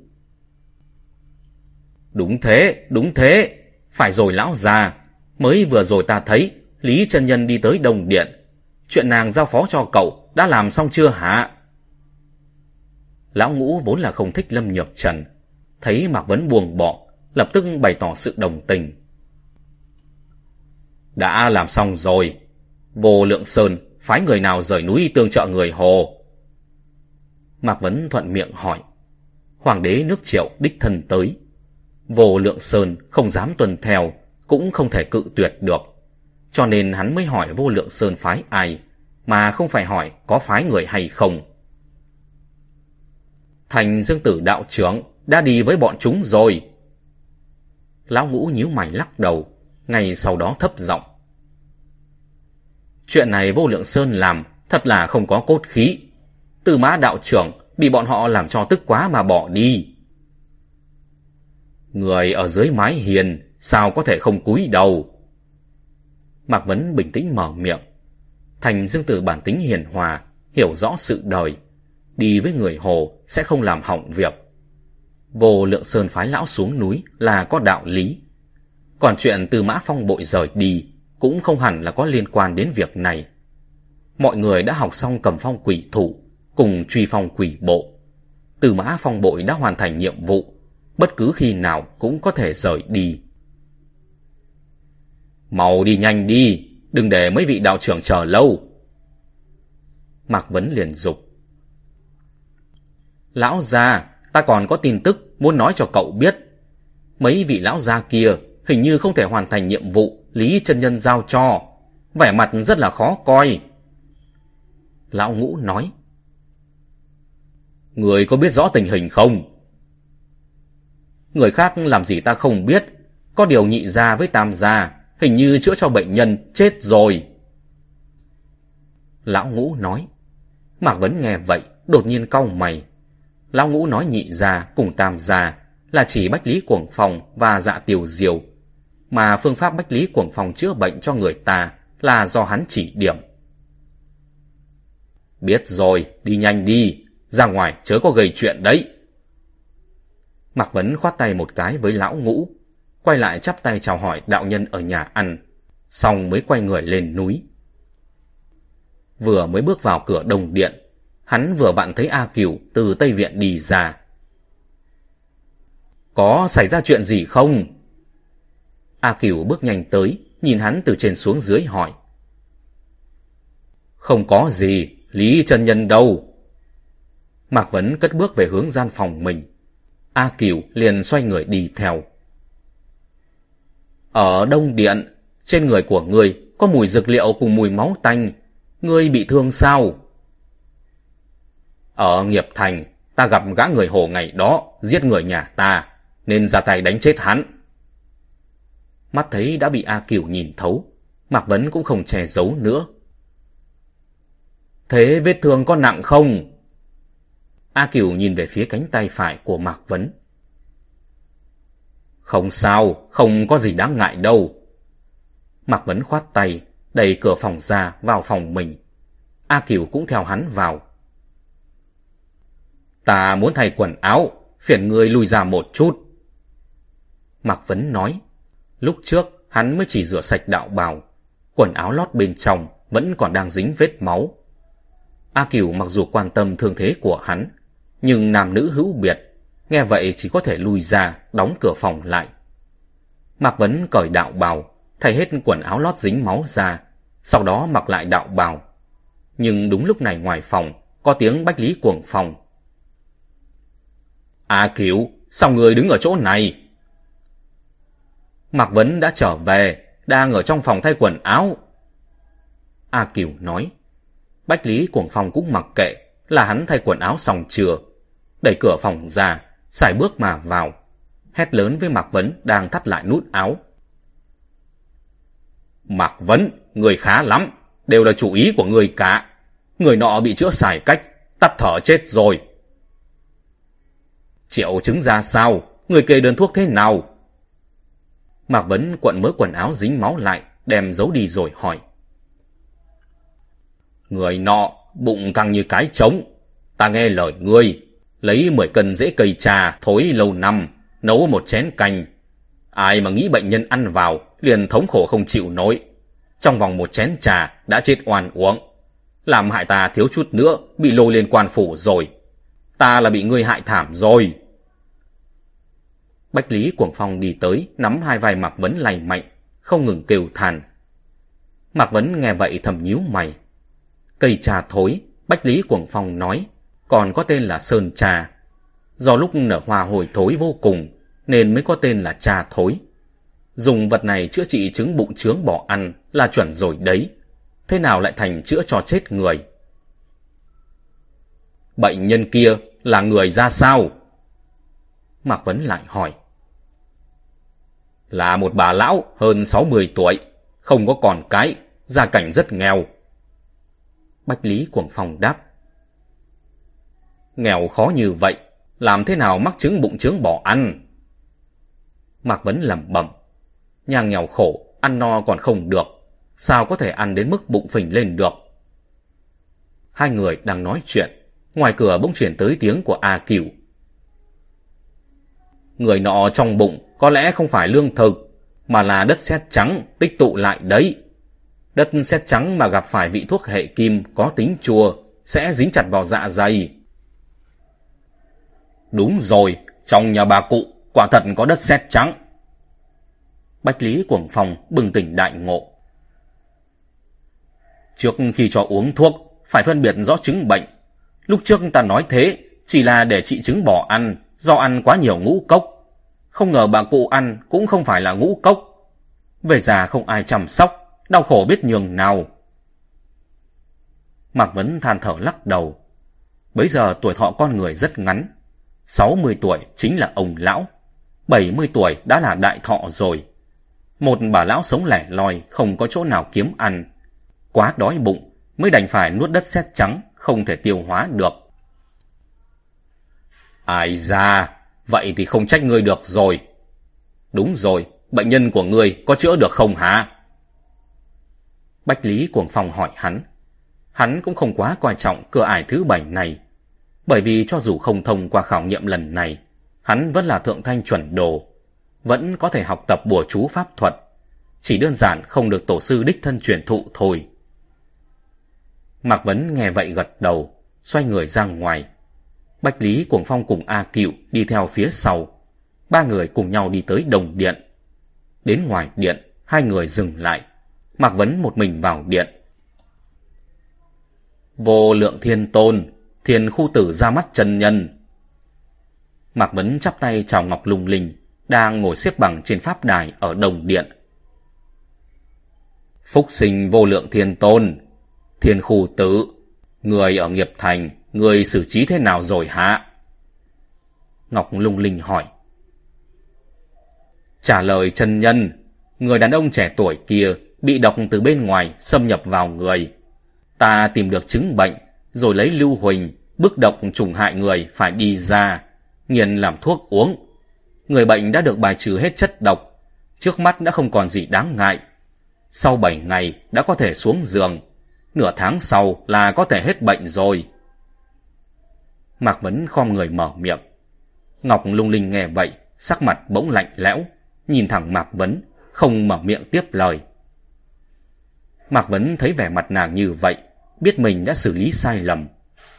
Đúng thế, đúng thế, phải rồi lão già, mới vừa rồi ta thấy Lý chân Nhân đi tới đồng điện. Chuyện nàng giao phó cho cậu đã làm xong chưa hả? Lão ngũ vốn là không thích Lâm Nhược Trần. Thấy Mạc Vấn buồn bỏ, lập tức bày tỏ sự đồng tình. Đã làm xong rồi. Vô lượng sơn, phái người nào rời núi tương trợ người hồ. Mạc Vấn thuận miệng hỏi. Hoàng đế nước triệu đích thân tới. Vô lượng sơn không dám tuần theo, cũng không thể cự tuyệt được. Cho nên hắn mới hỏi vô lượng sơn phái ai, mà không phải hỏi có phái người hay không. Thành dương tử đạo trưởng đã đi với bọn chúng rồi. Lão ngũ nhíu mày lắc đầu, ngay sau đó thấp giọng. Chuyện này vô lượng sơn làm thật là không có cốt khí. Từ mã đạo trưởng bị bọn họ làm cho tức quá mà bỏ đi. Người ở dưới mái hiền sao có thể không cúi đầu? Mạc Vấn bình tĩnh mở miệng. Thành dương tử bản tính hiền hòa, hiểu rõ sự đời. Đi với người hồ sẽ không làm hỏng việc. Vô lượng sơn phái lão xuống núi là có đạo lý. Còn chuyện từ mã phong bội rời đi cũng không hẳn là có liên quan đến việc này. Mọi người đã học xong cầm phong quỷ thủ, cùng truy phong quỷ bộ. Từ mã phong bội đã hoàn thành nhiệm vụ, bất cứ khi nào cũng có thể rời đi. Mau đi nhanh đi, đừng để mấy vị đạo trưởng chờ lâu. Mạc Vấn liền dục. Lão gia, ta còn có tin tức muốn nói cho cậu biết. Mấy vị lão gia kia hình như không thể hoàn thành nhiệm vụ Lý chân Nhân giao cho. Vẻ mặt rất là khó coi. Lão Ngũ nói. Người có biết rõ tình hình không? Người khác làm gì ta không biết. Có điều nhị gia với tam gia hình như chữa cho bệnh nhân chết rồi. Lão ngũ nói. Mạc Vấn nghe vậy, đột nhiên cau mày. Lão ngũ nói nhị gia cùng tam gia là chỉ bách lý cuồng phòng và dạ tiểu diều. Mà phương pháp bách lý cuồng phòng chữa bệnh cho người ta là do hắn chỉ điểm. Biết rồi, đi nhanh đi, ra ngoài chớ có gây chuyện đấy. Mạc Vấn khoát tay một cái với lão ngũ, quay lại chắp tay chào hỏi đạo nhân ở nhà ăn, xong mới quay người lên núi. Vừa mới bước vào cửa đồng điện, hắn vừa bạn thấy A Kiều từ Tây Viện đi ra. Có xảy ra chuyện gì không? A Kiều bước nhanh tới, nhìn hắn từ trên xuống dưới hỏi. Không có gì, Lý chân Nhân đâu? Mạc Vấn cất bước về hướng gian phòng mình. A Kiều liền xoay người đi theo. Ở Đông Điện, trên người của người có mùi dược liệu cùng mùi máu tanh. Ngươi bị thương sao? Ở nghiệp thành, ta gặp gã người hồ ngày đó, giết người nhà ta, nên ra tay đánh chết hắn. Mắt thấy đã bị A Kiều nhìn thấu, Mạc Vấn cũng không che giấu nữa. Thế vết thương có nặng không? A Kiều nhìn về phía cánh tay phải của Mạc Vấn. Không sao, không có gì đáng ngại đâu. Mạc Vấn khoát tay, đẩy cửa phòng ra vào phòng mình. A Kiều cũng theo hắn vào. Ta muốn thay quần áo, phiền người lùi ra một chút. Mạc Vấn nói, lúc trước hắn mới chỉ rửa sạch đạo bào, quần áo lót bên trong vẫn còn đang dính vết máu. A Kiều mặc dù quan tâm thương thế của hắn, nhưng nam nữ hữu biệt, nghe vậy chỉ có thể lui ra, đóng cửa phòng lại. Mạc Vấn cởi đạo bào, thay hết quần áo lót dính máu ra, sau đó mặc lại đạo bào. Nhưng đúng lúc này ngoài phòng, có tiếng bách lý cuồng phòng. A Kiều, sao người đứng ở chỗ này? Mạc Vấn đã trở về, đang ở trong phòng thay quần áo. A Kiều nói. Bách Lý Cuồng Phong cũng mặc kệ, là hắn thay quần áo xong chưa. Đẩy cửa phòng ra, xài bước mà vào. Hét lớn với Mạc Vấn đang thắt lại nút áo. Mạc Vấn, người khá lắm, đều là chủ ý của người cả. Người nọ bị chữa xài cách, tắt thở chết rồi. Triệu chứng ra sao? Người kê đơn thuốc thế nào? Mạc Vấn quận mớ quần áo dính máu lại, đem giấu đi rồi hỏi. Người nọ, bụng căng như cái trống. Ta nghe lời ngươi, lấy 10 cân rễ cây trà thối lâu năm, nấu một chén canh. Ai mà nghĩ bệnh nhân ăn vào, liền thống khổ không chịu nổi. Trong vòng một chén trà đã chết oan uống. Làm hại ta thiếu chút nữa, bị lôi lên quan phủ rồi. Ta là bị ngươi hại thảm rồi. Bách Lý Cuồng Phong đi tới, nắm hai vai Mạc Vấn lành mạnh, không ngừng kêu than. Mạc Vấn nghe vậy thầm nhíu mày. Cây trà thối, Bách Lý Cuồng Phong nói, còn có tên là Sơn Trà. Do lúc nở hoa hồi thối vô cùng, nên mới có tên là trà thối. Dùng vật này chữa trị chứng bụng trướng bỏ ăn là chuẩn rồi đấy. Thế nào lại thành chữa cho chết người? Bệnh nhân kia là người ra sao? Mạc Vấn lại hỏi là một bà lão hơn 60 tuổi, không có con cái, gia cảnh rất nghèo. Bách Lý Cuồng Phong đáp. Nghèo khó như vậy, làm thế nào mắc chứng bụng trướng bỏ ăn? Mạc Vấn lẩm bẩm, nhà nghèo khổ, ăn no còn không được, sao có thể ăn đến mức bụng phình lên được? Hai người đang nói chuyện, ngoài cửa bỗng chuyển tới tiếng của A Cửu. Người nọ trong bụng có lẽ không phải lương thực, mà là đất sét trắng tích tụ lại đấy. Đất sét trắng mà gặp phải vị thuốc hệ kim có tính chua, sẽ dính chặt vào dạ dày. Đúng rồi, trong nhà bà cụ, quả thật có đất sét trắng. Bách Lý Cuồng Phong bừng tỉnh đại ngộ. Trước khi cho uống thuốc, phải phân biệt rõ chứng bệnh. Lúc trước ta nói thế, chỉ là để trị chứng bỏ ăn, do ăn quá nhiều ngũ cốc. Không ngờ bà cụ ăn cũng không phải là ngũ cốc. Về già không ai chăm sóc, đau khổ biết nhường nào. Mạc Vấn than thở lắc đầu. Bấy giờ tuổi thọ con người rất ngắn. 60 tuổi chính là ông lão. 70 tuổi đã là đại thọ rồi. Một bà lão sống lẻ loi, không có chỗ nào kiếm ăn. Quá đói bụng, mới đành phải nuốt đất sét trắng, không thể tiêu hóa được. Ai ra, Vậy thì không trách ngươi được rồi. Đúng rồi, bệnh nhân của ngươi có chữa được không hả? Bách Lý Cuồng phòng hỏi hắn. Hắn cũng không quá coi trọng cửa ải thứ bảy này. Bởi vì cho dù không thông qua khảo nghiệm lần này, hắn vẫn là thượng thanh chuẩn đồ. Vẫn có thể học tập bùa chú pháp thuật. Chỉ đơn giản không được tổ sư đích thân truyền thụ thôi. Mạc Vấn nghe vậy gật đầu, xoay người ra ngoài, Bách Lý Cuồng Phong cùng A Cựu đi theo phía sau. Ba người cùng nhau đi tới đồng điện. Đến ngoài điện, hai người dừng lại. Mạc Vấn một mình vào điện. Vô lượng thiên tôn, thiền khu tử ra mắt chân nhân. Mạc Vấn chắp tay chào Ngọc Lung Linh, đang ngồi xếp bằng trên pháp đài ở đồng điện. Phúc sinh vô lượng thiên tôn, thiên khu tử, người ở nghiệp thành, người xử trí thế nào rồi hả? Ngọc lung linh hỏi. Trả lời chân nhân, người đàn ông trẻ tuổi kia bị độc từ bên ngoài xâm nhập vào người. Ta tìm được chứng bệnh, rồi lấy lưu huỳnh, bức độc trùng hại người phải đi ra, nghiền làm thuốc uống. Người bệnh đã được bài trừ hết chất độc, trước mắt đã không còn gì đáng ngại. Sau 7 ngày đã có thể xuống giường, nửa tháng sau là có thể hết bệnh rồi. Mạc Vấn khom người mở miệng. Ngọc lung linh nghe vậy, sắc mặt bỗng lạnh lẽo, nhìn thẳng Mạc Vấn, không mở miệng tiếp lời. Mạc Vấn thấy vẻ mặt nàng như vậy, biết mình đã xử lý sai lầm.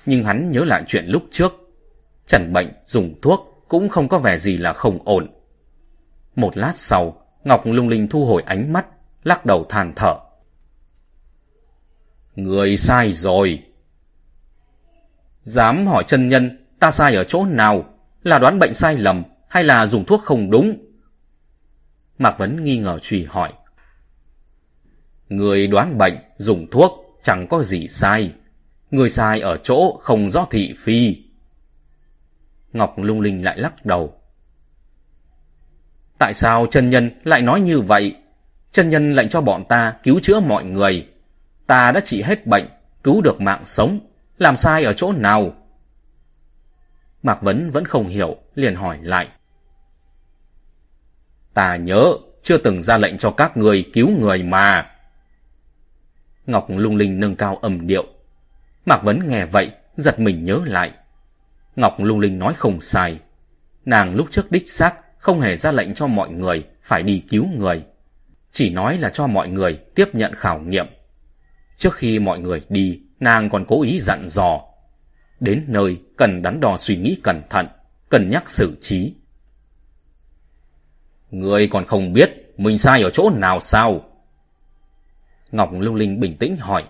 Nhưng hắn nhớ lại chuyện lúc trước. Trần bệnh, dùng thuốc cũng không có vẻ gì là không ổn. Một lát sau, Ngọc lung linh thu hồi ánh mắt, lắc đầu than thở. Người sai rồi. Dám hỏi chân nhân, ta sai ở chỗ nào? Là đoán bệnh sai lầm, hay là dùng thuốc không đúng? Mạc Vấn nghi ngờ truy hỏi. Người đoán bệnh, dùng thuốc, chẳng có gì sai. Người sai ở chỗ không rõ thị phi. Ngọc lung linh lại lắc đầu. Tại sao chân nhân lại nói như vậy? Chân nhân lệnh cho bọn ta cứu chữa mọi người. Ta đã trị hết bệnh, cứu được mạng sống. Làm sai ở chỗ nào? Mạc Vấn vẫn không hiểu, liền hỏi lại. Ta nhớ, chưa từng ra lệnh cho các người cứu người mà. Ngọc lung linh nâng cao âm điệu. Mạc Vấn nghe vậy, giật mình nhớ lại. Ngọc lung linh nói không sai. Nàng lúc trước đích xác không hề ra lệnh cho mọi người phải đi cứu người. Chỉ nói là cho mọi người tiếp nhận khảo nghiệm. Trước khi mọi người đi, nàng còn cố ý dặn dò. Đến nơi cần đắn đo suy nghĩ cẩn thận, cần nhắc xử trí. Người còn không biết mình sai ở chỗ nào sao? Ngọc Lưu Linh bình tĩnh hỏi.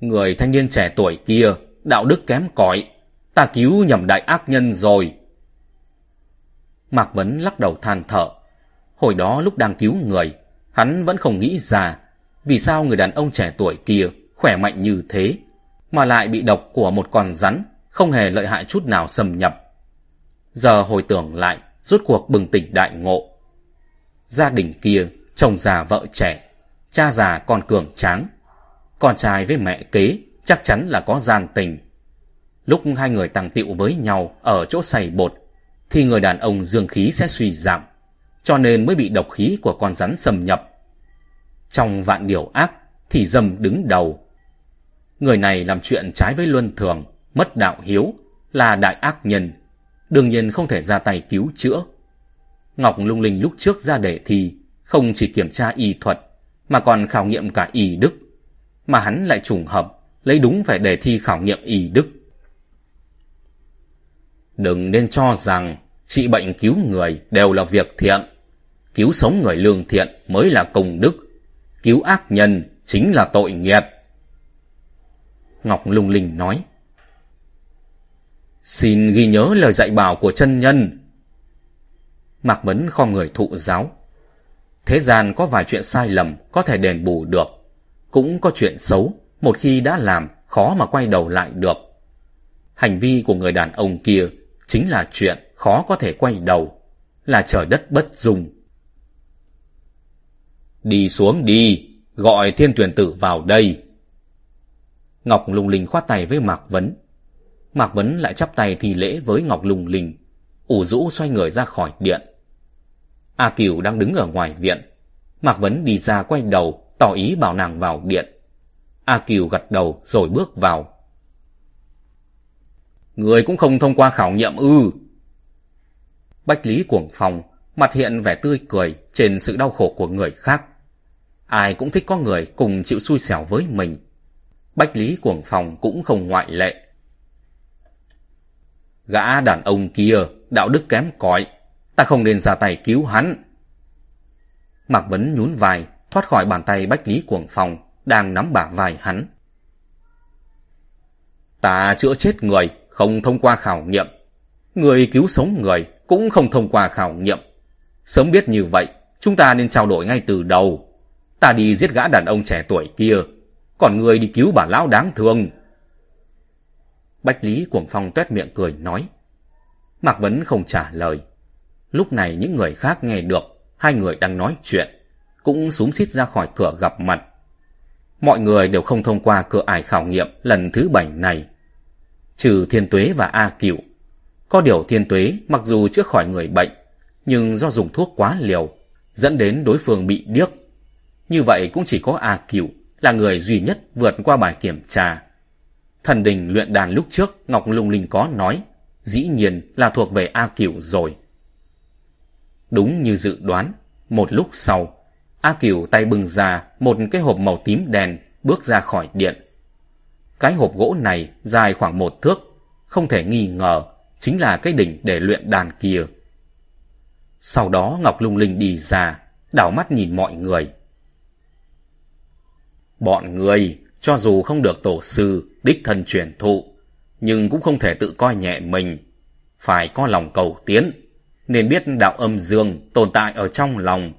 Người thanh niên trẻ tuổi kia, đạo đức kém cỏi, ta cứu nhầm đại ác nhân rồi. Mạc Vấn lắc đầu than thở. Hồi đó lúc đang cứu người, hắn vẫn không nghĩ ra vì sao người đàn ông trẻ tuổi kia khỏe mạnh như thế, mà lại bị độc của một con rắn, không hề lợi hại chút nào xâm nhập. Giờ hồi tưởng lại, rốt cuộc bừng tỉnh đại ngộ. Gia đình kia, chồng già vợ trẻ, cha già con cường tráng. Con trai với mẹ kế chắc chắn là có gian tình. Lúc hai người tàng tiệu với nhau ở chỗ xày bột, thì người đàn ông dương khí sẽ suy giảm, cho nên mới bị độc khí của con rắn xâm nhập. Trong vạn điều ác thì dâm đứng đầu. Người này làm chuyện trái với luân thường, mất đạo hiếu, là đại ác nhân, đương nhiên không thể ra tay cứu chữa. Ngọc Lung Linh lúc trước ra đề thi, không chỉ kiểm tra y thuật, mà còn khảo nghiệm cả y đức. Mà hắn lại trùng hợp, lấy đúng về đề thi khảo nghiệm y đức. Đừng nên cho rằng trị bệnh cứu người đều là việc thiện. Cứu sống người lương thiện mới là công đức. Cứu ác nhân chính là tội nghiệt. Ngọc Lung Linh nói. Xin ghi nhớ lời dạy bảo của chân nhân. Mạc bấn kho người thụ giáo. Thế gian có vài chuyện sai lầm có thể đền bù được. Cũng có chuyện xấu, một khi đã làm, khó mà quay đầu lại được. Hành vi của người đàn ông kia chính là chuyện khó có thể quay đầu, là trời đất bất dung. Đi xuống đi, gọi thiên tuyển tử vào đây. Ngọc Lung Linh khoát tay với Mạc Vấn. Mạc Vấn lại chắp tay thi lễ với Ngọc Lung Linh, ủ rũ xoay người ra khỏi điện. A Kiều đang đứng ở ngoài viện. Mạc Vấn đi ra quay đầu, tỏ ý bảo nàng vào điện. A Kiều gật đầu rồi bước vào. Người cũng không thông qua khảo nghiệm ư. Bách Lý cuồng phòng, mặt hiện vẻ tươi cười trên sự đau khổ của người khác. Ai cũng thích có người cùng chịu xui xẻo với mình. Bách Lý cuồng phòng cũng không ngoại lệ. Gã đàn ông kia, đạo đức kém cỏi, ta không nên ra tay cứu hắn. Mạc Vấn nhún vai, thoát khỏi bàn tay Bách Lý cuồng phòng, đang nắm bả vai hắn. Ta chữa chết người, không thông qua khảo nghiệm. Người cứu sống người cũng không thông qua khảo nghiệm. Sớm biết như vậy, chúng ta nên trao đổi ngay từ đầu. Ta đi giết gã đàn ông trẻ tuổi kia, còn người đi cứu bà lão đáng thương. Bách Lý Cuồng Phong tuét miệng cười nói. Mạc Vấn không trả lời. Lúc này những người khác nghe được hai người đang nói chuyện, cũng súng xít ra khỏi cửa gặp mặt. Mọi người đều không thông qua cửa ải khảo nghiệm lần thứ bảy này. Trừ Thiên Tuế và A Cựu. Có điều Thiên Tuế mặc dù chữa khỏi người bệnh, nhưng do dùng thuốc quá liều, dẫn đến đối phương bị điếc. Như vậy cũng chỉ có A Cựu là người duy nhất vượt qua bài kiểm tra. Thần đình luyện đàn lúc trước Ngọc Lung Linh có nói, dĩ nhiên là thuộc về A Cửu rồi. Đúng như dự đoán, một lúc sau, A Cửu tay bừng ra một cái hộp màu tím đen bước ra khỏi điện. Cái hộp gỗ này dài khoảng một thước, không thể nghi ngờ chính là cái đỉnh để luyện đàn kia. Sau đó Ngọc Lung Linh đi ra, đảo mắt nhìn mọi người. Bọn người, cho dù không được tổ sư, đích thân truyền thụ, nhưng cũng không thể tự coi nhẹ mình. Phải có lòng cầu tiến, nên biết đạo âm dương tồn tại ở trong lòng.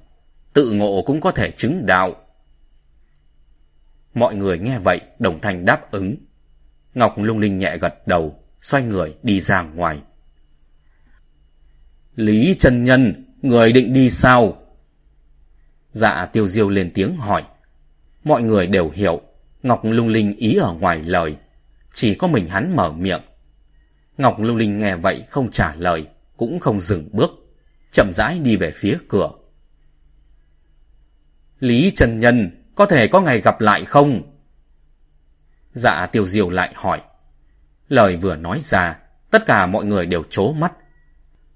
Tự ngộ cũng có thể chứng đạo. Mọi người nghe vậy đồng thanh đáp ứng. Ngọc lung linh nhẹ gật đầu, xoay người đi ra ngoài. Lý chân nhân, người định đi sao? Dạ tiêu diêu lên tiếng hỏi. Mọi người đều hiểu, Ngọc lung linh ý ở ngoài lời. Chỉ có mình hắn mở miệng. Ngọc lung linh nghe vậy không trả lời, cũng không dừng bước, chậm rãi đi về phía cửa. Lý Trần Nhân, có thể có ngày gặp lại không? Dạ tiêu diêu lại hỏi. Lời vừa nói ra, tất cả mọi người đều chố mắt.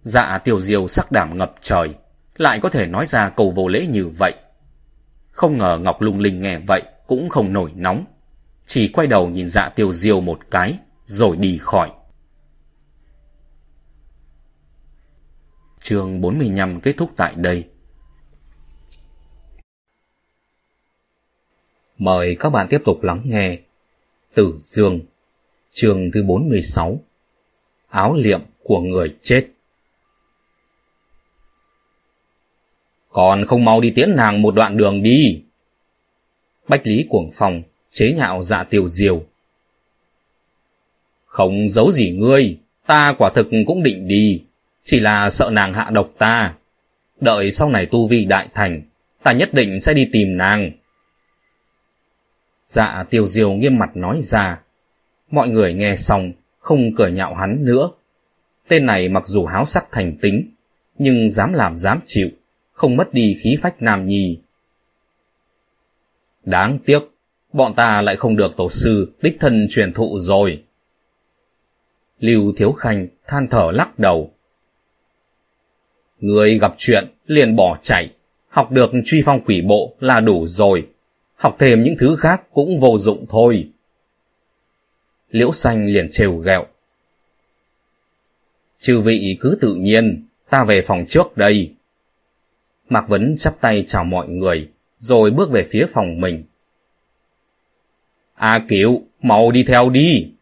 Dạ tiêu diêu sắc đảm ngập trời, lại có thể nói ra câu vô lễ như vậy. Không ngờ Ngọc Lung Linh nghe vậy cũng không nổi nóng. Chỉ quay đầu nhìn dạ tiêu diêu một cái, rồi đi khỏi. Chương 45 kết thúc tại đây. Mời các bạn tiếp tục lắng nghe Tử Dương chương thứ 46 Áo liệm của người chết Còn không mau đi tiễn nàng một đoạn đường đi. Bách Lý cuồng phòng, chế nhạo dạ tiêu diều. Không giấu gì ngươi, ta quả thực cũng định đi, chỉ là sợ nàng hạ độc ta. Đợi sau này tu vi đại thành, ta nhất định sẽ đi tìm nàng. Dạ tiêu Diêu nghiêm mặt nói ra. Mọi người nghe xong, không cười nhạo hắn nữa. Tên này mặc dù háo sắc thành tính, nhưng dám làm dám chịu, không mất đi khí phách nam nhi. Đáng tiếc, bọn ta lại không được tổ sư đích thân truyền thụ rồi. Lưu Thiếu Khanh than thở lắc đầu. Người gặp chuyện liền bỏ chạy, học được truy phong quỷ bộ là đủ rồi, học thêm những thứ khác cũng vô dụng thôi. Liễu Xanh liền trêu ghẹo. Chư vị cứ tự nhiên, ta về phòng trước đây. Mạc Vấn chắp tay chào mọi người, rồi bước về phía phòng mình. A Kiều, mau đi theo đi.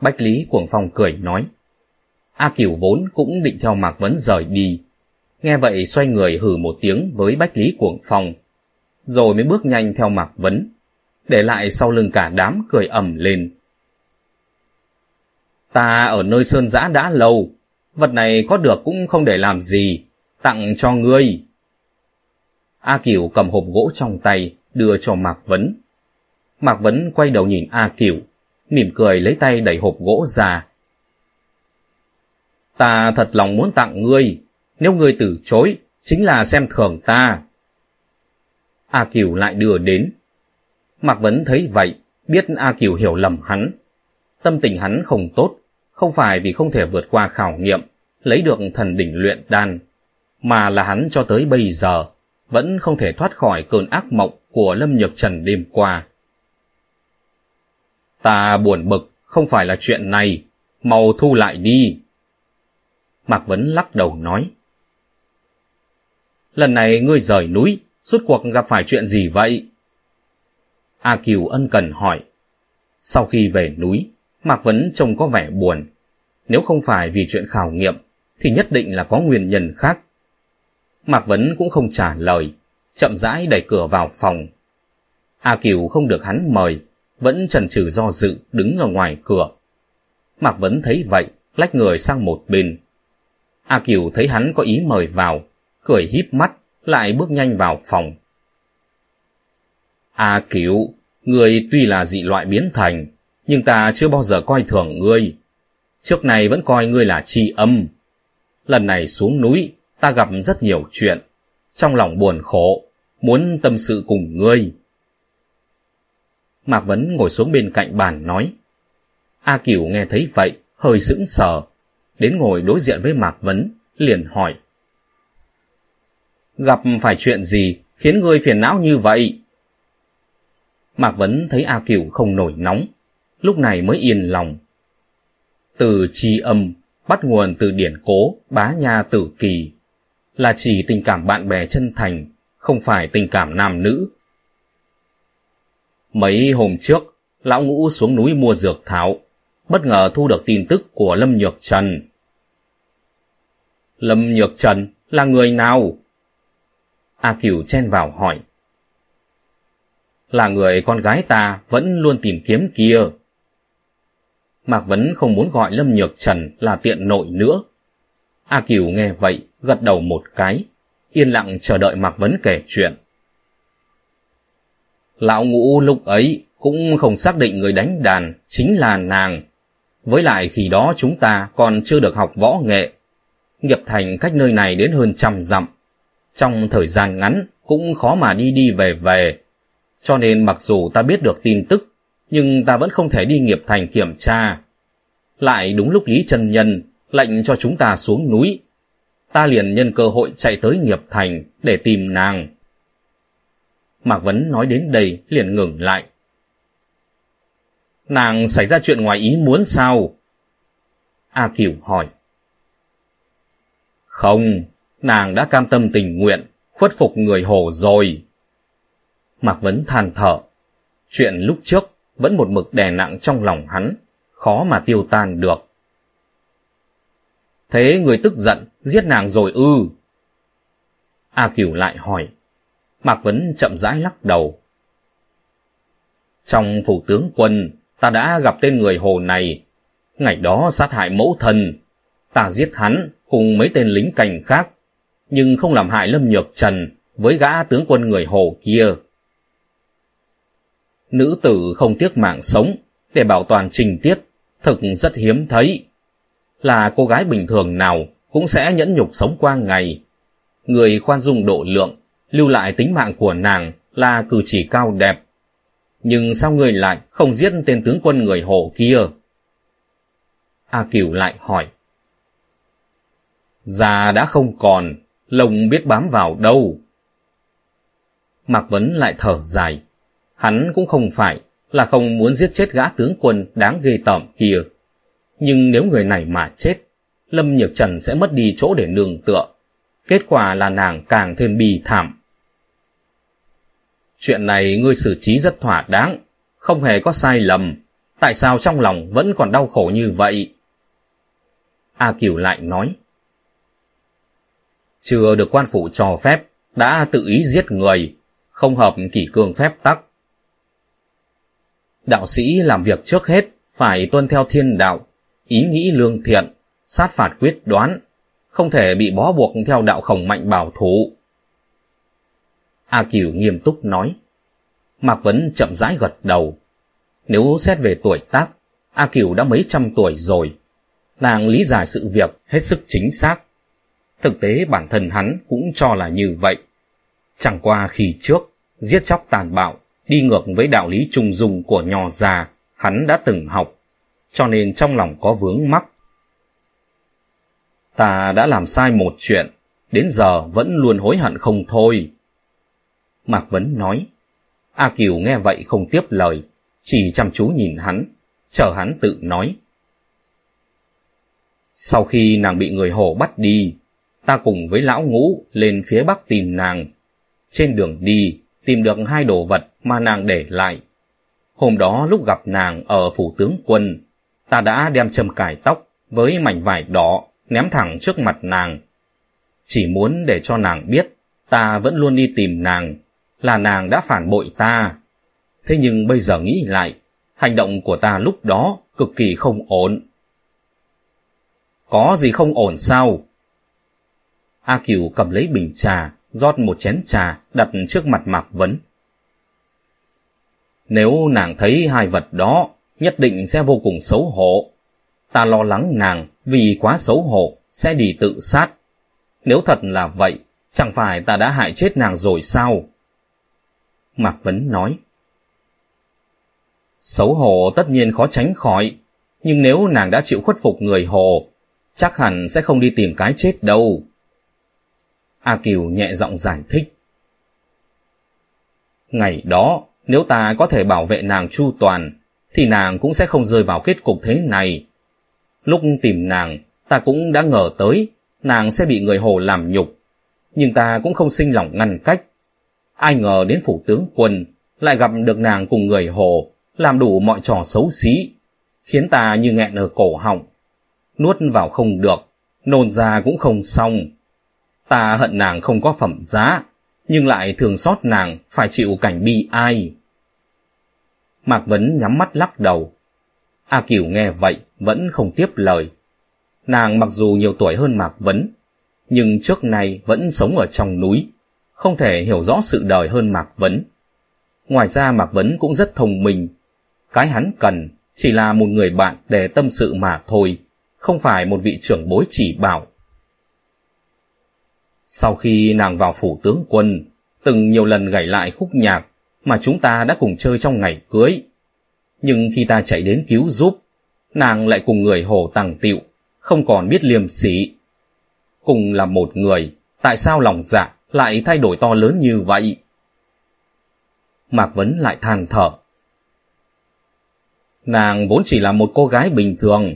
Bách Lý Cuồng Phong cười nói. A Kiều vốn cũng định theo Mạc Vấn rời đi. Nghe vậy xoay người hử một tiếng với Bách Lý Cuồng Phong, rồi mới bước nhanh theo Mạc Vấn, để lại sau lưng cả đám cười ẩm lên. Ta ở nơi sơn giã đã lâu, vật này có được cũng không để làm gì, tặng cho ngươi. A Kiều cầm hộp gỗ trong tay, đưa cho Mạc Vấn. Mạc Vấn quay đầu nhìn A Kiều, mỉm cười lấy tay đẩy hộp gỗ ra. Ta thật lòng muốn tặng ngươi, nếu ngươi từ chối, chính là xem thường ta. A Kiều lại đưa đến. Mạc Vấn thấy vậy, biết A Kiều hiểu lầm hắn. Tâm tình hắn không tốt, không phải vì không thể vượt qua khảo nghiệm, lấy được thần đỉnh luyện đan, mà là hắn cho tới bây giờ vẫn không thể thoát khỏi cơn ác mộng của Lâm Nhược Trần đêm qua. Ta buồn bực, không phải là chuyện này, mau thu lại đi. Mạc Vấn lắc đầu nói. Lần này ngươi rời núi, suốt cuộc gặp phải chuyện gì vậy? A Kiều ân cần hỏi. Sau khi về núi, Mạc Vấn trông có vẻ buồn. Nếu không phải vì chuyện khảo nghiệm, thì nhất định là có nguyên nhân khác. Mạc Vấn cũng không trả lời, chậm rãi đẩy cửa vào phòng. A Kiều không được hắn mời, vẫn chần chừ do dự đứng ở ngoài cửa. Mạc Vấn thấy vậy, lách người sang một bên. A Kiều thấy hắn có ý mời vào, cười híp mắt, lại bước nhanh vào phòng. A Kiều, người tuy là dị loại biến thành, nhưng ta chưa bao giờ coi thường ngươi. Trước này vẫn coi ngươi là tri âm. Lần này xuống núi, ta gặp rất nhiều chuyện. Trong lòng buồn khổ, muốn tâm sự cùng ngươi. Mạc Vấn ngồi xuống bên cạnh bàn nói. A Cửu nghe thấy vậy, hơi sững sờ. Đến ngồi đối diện với Mạc Vấn, liền hỏi. Gặp phải chuyện gì khiến ngươi phiền não như vậy? Mạc Vấn thấy A Cửu không nổi nóng, lúc này mới yên lòng. Từ chi âm bắt nguồn từ điển cố bá nha tử kỳ, là chỉ tình cảm bạn bè chân thành, không phải tình cảm nam nữ. Mấy hôm trước, lão ngũ xuống núi mua dược thảo, bất ngờ thu được tin tức của Lâm Nhược Trần. Lâm Nhược Trần là người nào? A Cửu chen vào hỏi. Là người con gái ta vẫn luôn tìm kiếm kia. Mạc Vấn không muốn gọi Lâm Nhược Trần là tiện nội nữa. A Kiều nghe vậy, gật đầu một cái, yên lặng chờ đợi Mạc Vấn kể chuyện. Lão ngũ lúc ấy cũng không xác định người đánh đàn chính là nàng. Với lại khi đó chúng ta còn chưa được học võ nghệ. Nghiệp thành cách nơi này đến hơn trăm dặm. Trong thời gian ngắn cũng khó mà đi đi về về. Cho nên mặc dù ta biết được tin tức, nhưng ta vẫn không thể đi nghiệp thành kiểm tra. Lại đúng lúc Lý Trần Nhân lệnh cho chúng ta xuống núi. Ta liền nhân cơ hội chạy tới nghiệp thành để tìm nàng. Mạc Vấn nói đến đây liền ngừng lại. Nàng xảy ra chuyện ngoài ý muốn sao? A Kiều hỏi. Không, nàng đã cam tâm tình nguyện, khuất phục người hồ rồi. Mạc Vấn than thở. Chuyện lúc trước vẫn một mực đè nặng trong lòng hắn, khó mà tiêu tan được. Thế người tức giận, giết nàng rồi ư? A Cửu lại hỏi. Mạc Vấn chậm rãi lắc đầu. Trong phủ tướng quân, ta đã gặp tên người hồ này. Ngày đó sát hại mẫu thần. Ta giết hắn cùng mấy tên lính cảnh khác, nhưng không làm hại Lâm Nhược Trần với gã tướng quân người hồ kia nữ tử không tiếc mạng sống để bảo toàn trình tiết, thực rất hiếm thấy. Là cô gái bình thường nào cũng sẽ nhẫn nhục sống qua ngày. Người khoan dung độ lượng, lưu lại tính mạng của nàng là cử chỉ cao đẹp. Nhưng sao người lại không giết tên tướng quân người hồ kia? A Cửu lại hỏi. Già đã không còn, lông biết bám vào đâu. Mạc Vấn lại thở dài. Hắn cũng không phải là không muốn giết chết gã tướng quân đáng ghê tởm kia. Nhưng nếu người này mà chết, Lâm Nhược Trần sẽ mất đi chỗ để nương tựa. Kết quả là nàng càng thêm bi thảm. Chuyện này ngươi xử trí rất thỏa đáng, không hề có sai lầm. Tại sao trong lòng vẫn còn đau khổ như vậy? A Kiều lại nói. Chưa được quan phủ cho phép, đã tự ý giết người, không hợp kỷ cương phép tắc. Đạo sĩ làm việc trước hết phải tuân theo thiên đạo, ý nghĩ lương thiện, sát phạt quyết đoán, không thể bị bó buộc theo đạo khổng mạnh bảo thủ. A Kiều nghiêm túc nói. Mạc Vấn chậm rãi gật đầu. Nếu xét về tuổi tác, A Kiều đã mấy trăm tuổi rồi. Nàng lý giải sự việc hết sức chính xác. Thực tế bản thân hắn cũng cho là như vậy. Chẳng qua khi trước, giết chóc tàn bạo, đi ngược với đạo lý trùng dung của nho già hắn đã từng học, cho nên trong lòng có vướng mắc. Ta đã làm sai một chuyện, đến giờ vẫn luôn hối hận không thôi. Mạc Vấn nói, A Kiều nghe vậy không tiếp lời, chỉ chăm chú nhìn hắn, chờ hắn tự nói. Sau khi nàng bị người hồ bắt đi, ta cùng với lão ngũ lên phía bắc tìm nàng. Trên đường đi, tìm được hai đồ vật mà nàng để lại. Hôm đó lúc gặp nàng ở phủ tướng quân, ta đã đem châm cài tóc với mảnh vải đỏ ném thẳng trước mặt nàng. Chỉ muốn để cho nàng biết Ta vẫn luôn đi tìm nàng, là nàng đã phản bội ta. Thế nhưng bây giờ nghĩ lại, hành động của ta lúc đó cực kỳ không ổn. Có gì không ổn sao? A Kiều cầm lấy bình trà, rót một chén trà đặt trước mặt Mạc Vấn. Nếu nàng thấy hai vật đó, nhất định sẽ vô cùng xấu hổ. Ta lo lắng nàng vì quá xấu hổ sẽ đi tự sát. Nếu thật là vậy, chẳng phải ta đã hại chết nàng rồi sao? Mạc Vấn nói. Xấu hổ tất nhiên khó tránh khỏi, nhưng nếu nàng đã chịu khuất phục người hồ, chắc hẳn sẽ không đi tìm cái chết đâu. A Kiều nhẹ giọng giải thích. Ngày đó, nếu ta có thể bảo vệ nàng chu toàn, thì nàng cũng sẽ không rơi vào kết cục thế này. Lúc tìm nàng, ta cũng đã ngờ tới, nàng sẽ bị người hồ làm nhục. Nhưng ta cũng không sinh lòng ngăn cách. Ai ngờ đến phủ tướng quân, lại gặp được nàng cùng người hồ, làm đủ mọi trò xấu xí, khiến ta như nghẹn ở cổ họng. Nuốt vào không được, nôn ra cũng không xong. Ta hận nàng không có phẩm giá, nhưng lại thường xót nàng phải chịu cảnh bi ai. Mạc Vấn nhắm mắt lắc đầu. A Kiều nghe vậy vẫn không tiếp lời. Nàng mặc dù nhiều tuổi hơn Mạc Vấn, nhưng trước nay vẫn sống ở trong núi, không thể hiểu rõ sự đời hơn Mạc Vấn. Ngoài ra Mạc Vấn cũng rất thông minh. Cái hắn cần chỉ là một người bạn để tâm sự mà thôi, không phải một vị trưởng bối chỉ bảo. Sau khi nàng vào phủ tướng quân, từng nhiều lần gảy lại khúc nhạc mà chúng ta đã cùng chơi trong ngày cưới. Nhưng khi ta chạy đến cứu giúp, nàng lại cùng người hồ tàng tiệu, không còn biết liêm sỉ. Cùng là một người, tại sao lòng dạ lại thay đổi to lớn như vậy? Mạc Vấn lại than thở. Nàng vốn chỉ là một cô gái bình thường.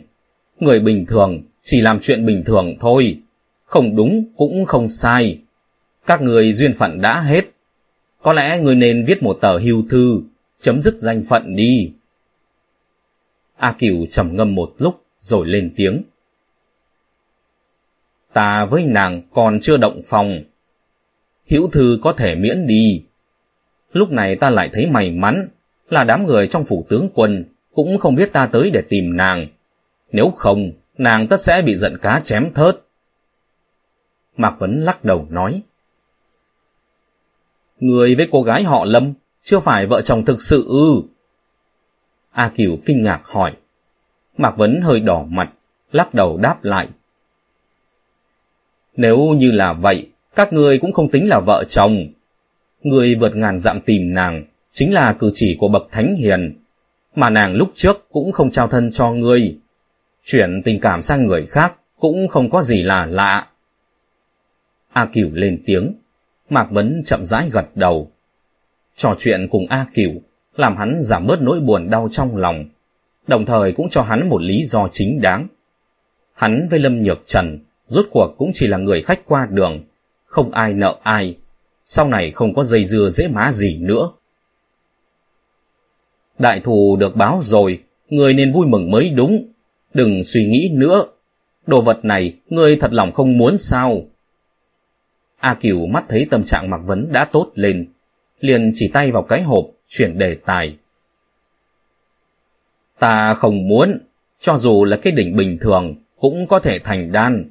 Người bình thường chỉ làm chuyện bình thường thôi. Không đúng cũng không sai. Các người duyên phận đã hết. Có lẽ người nên viết một tờ hưu thư, chấm dứt danh phận đi. A Kiều trầm ngâm một lúc rồi lên tiếng. Ta với nàng còn chưa động phòng. Hữu thư có thể miễn đi. Lúc này ta lại thấy may mắn là đám người trong phủ tướng quân cũng không biết ta tới để tìm nàng. Nếu không, nàng tất sẽ bị giận cá chém thớt. Mạc Vấn lắc đầu nói. Người với cô gái họ Lâm chưa phải vợ chồng thực sự ư. A Kiều kinh ngạc hỏi. Mạc Vấn hơi đỏ mặt, lắc đầu đáp lại. Nếu như là vậy, các người cũng không tính là vợ chồng. Người vượt ngàn dặm tìm nàng, chính là cử chỉ của bậc thánh hiền, mà nàng lúc trước cũng không trao thân cho ngươi. Chuyển tình cảm sang người khác cũng không có gì là lạ. A Cửu lên tiếng, Mạc Vấn chậm rãi gật đầu. Trò chuyện cùng A Cửu làm hắn giảm bớt nỗi buồn đau trong lòng, đồng thời cũng cho hắn một lý do chính đáng. Hắn với Lâm Nhược Trần rốt cuộc cũng chỉ là người khách qua đường, không ai nợ ai, sau này không có dây dưa dễ má gì nữa. Đại thù được báo rồi, người nên vui mừng mới đúng, đừng suy nghĩ nữa. Đồ vật này, ngươi thật lòng không muốn sao? A Kiều mắt thấy tâm trạng Mạc Vấn đã tốt lên, liền chỉ tay vào cái hộp, chuyển đề tài. Ta không muốn, cho dù là cái đỉnh bình thường, cũng có thể thành đan.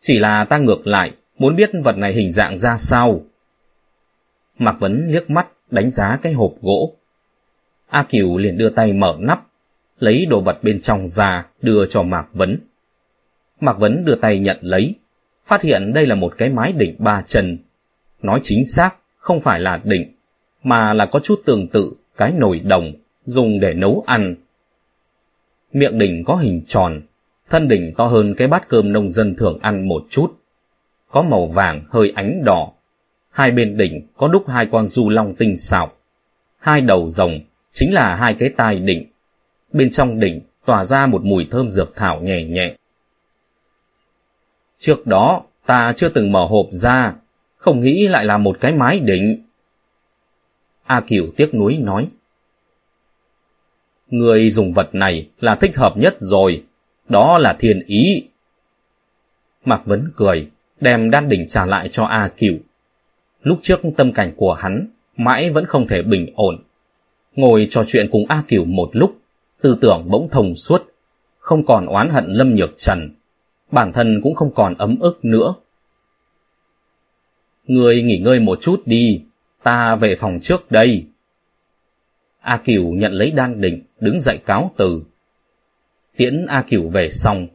Chỉ là ta ngược lại, muốn biết vật này hình dạng ra sao. Mạc Vấn liếc mắt, đánh giá cái hộp gỗ. A Kiều liền đưa tay mở nắp, lấy đồ vật bên trong ra đưa cho Mạc Vấn. Mạc Vấn đưa tay nhận lấy, phát hiện đây là một cái mái đỉnh ba chân. Nói chính xác, không phải là đỉnh, mà là có chút tương tự cái nồi đồng dùng để nấu ăn. Miệng đỉnh có hình tròn, thân đỉnh to hơn cái bát cơm nông dân thường ăn một chút. Có màu vàng hơi ánh đỏ. Hai bên đỉnh có đúc hai con du long tinh xảo. Hai đầu rồng chính là hai cái tai đỉnh. Bên trong đỉnh tỏa ra một mùi thơm dược thảo nhẹ nhẹ. Trước đó, ta chưa từng mở hộp ra, không nghĩ lại là một cái mái đỉnh. A Kiều tiếc nuối nói. Người dùng vật này là thích hợp nhất rồi, đó là thiên ý. Mạc Vấn cười, đem đan đỉnh trả lại cho A Kiều. Lúc trước tâm cảnh của hắn mãi vẫn không thể bình ổn. Ngồi trò chuyện cùng A Cửu một lúc, tư tưởng bỗng thông suốt, không còn oán hận Lâm Nhược Trần, bản thân cũng không còn ấm ức nữa. Người nghỉ ngơi một chút đi, ta về phòng trước đây. A Cửu nhận lấy đan đỉnh, đứng dậy cáo từ. Tiễn A Cửu về xong,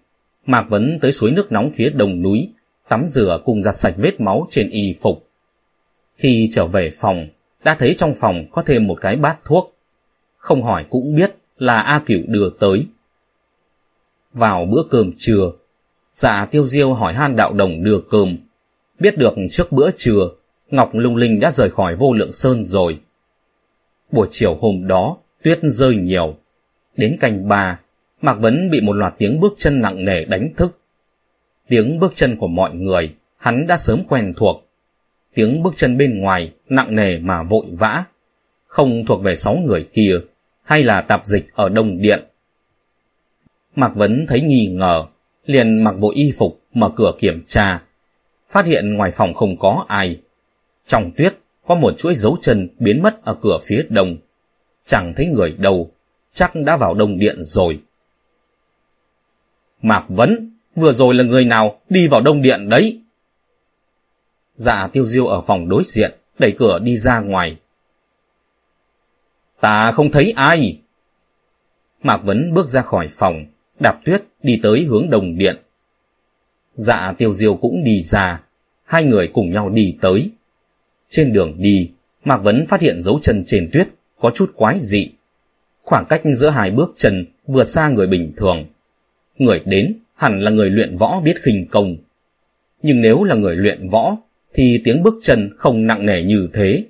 Mạc Vấn tới suối nước nóng phía đồng núi, tắm rửa cùng giặt sạch vết máu trên y phục. Khi trở về phòng, đã thấy trong phòng có thêm một cái bát thuốc. Không hỏi cũng biết là A Cửu đưa tới. Vào bữa cơm trưa, dạ tiêu diêu hỏi han đạo đồng đưa cơm. Biết được trước bữa trưa, Ngọc Lung Linh đã rời khỏi vô lượng sơn rồi. Buổi chiều hôm đó, tuyết rơi nhiều. Đến canh ba, Mạc Vấn bị một loạt tiếng bước chân nặng nề đánh thức. Tiếng bước chân của mọi người, hắn đã sớm quen thuộc. Tiếng bước chân bên ngoài, nặng nề mà vội vã. Không thuộc về sáu người kia, hay là tạp dịch ở Đông Điện. Mạc Vấn thấy nghi ngờ, liền mặc bộ y phục, mở cửa kiểm tra. Phát hiện ngoài phòng không có ai. Trong tuyết, có một chuỗi dấu chân biến mất ở cửa phía đông. Chẳng thấy người đâu, chắc đã vào đông điện rồi. Mạc Vấn, vừa rồi là người nào đi vào đông điện đấy? Dạ tiêu diêu ở phòng đối diện, đẩy cửa đi ra ngoài. Ta không thấy ai. Mạc Vấn bước ra khỏi phòng, đạp tuyết đi tới hướng đồng điện. Dạ tiêu diêu cũng đi ra, hai người cùng nhau đi tới. Trên đường đi, Mạc Vấn phát hiện dấu chân trên tuyết có chút quái dị. Khoảng cách giữa hai bước chân vượt xa người bình thường. Người đến hẳn là người luyện võ biết khinh công. Nhưng nếu là người luyện võ, thì tiếng bước chân không nặng nề như thế.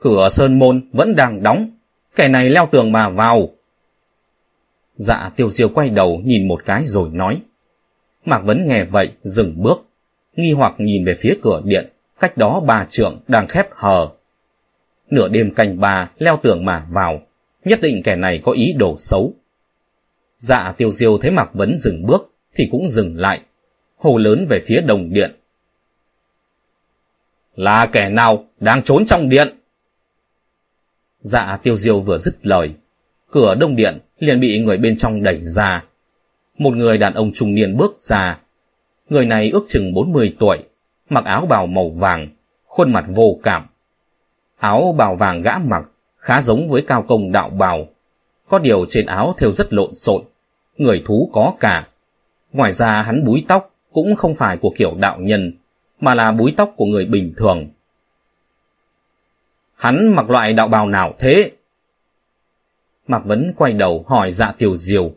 Cửa sơn môn vẫn đang đóng, kẻ này leo tường mà vào. Dạ tiêu diêu quay đầu nhìn một cái rồi nói. Mạc Vấn nghe vậy, dừng bước, nghi hoặc nhìn về phía cửa điện, cách đó bà trưởng đang khép hờ. Nửa đêm canh bà leo tường mà vào, nhất định kẻ này có ý đồ xấu. Dạ tiêu diêu thấy Mạc Vấn dừng bước, thì cũng dừng lại, hồ lớn về phía đồng điện. Là kẻ nào đang trốn trong điện? Dạ tiêu diêu vừa dứt lời, cửa đông điện liền bị người bên trong đẩy ra. Một người đàn ông trung niên bước ra. Người này ước chừng 40 tuổi, mặc áo bào màu vàng, khuôn mặt vô cảm. Áo bào vàng gã mặc khá giống với cao công đạo bào. Có điều trên áo theo rất lộn xộn, người thú có cả. Ngoài ra hắn búi tóc cũng không phải của kiểu đạo nhân, mà là búi tóc của người bình thường. Hắn mặc loại đạo bào nào thế? Mạc Vấn quay đầu hỏi dạ tiểu diều.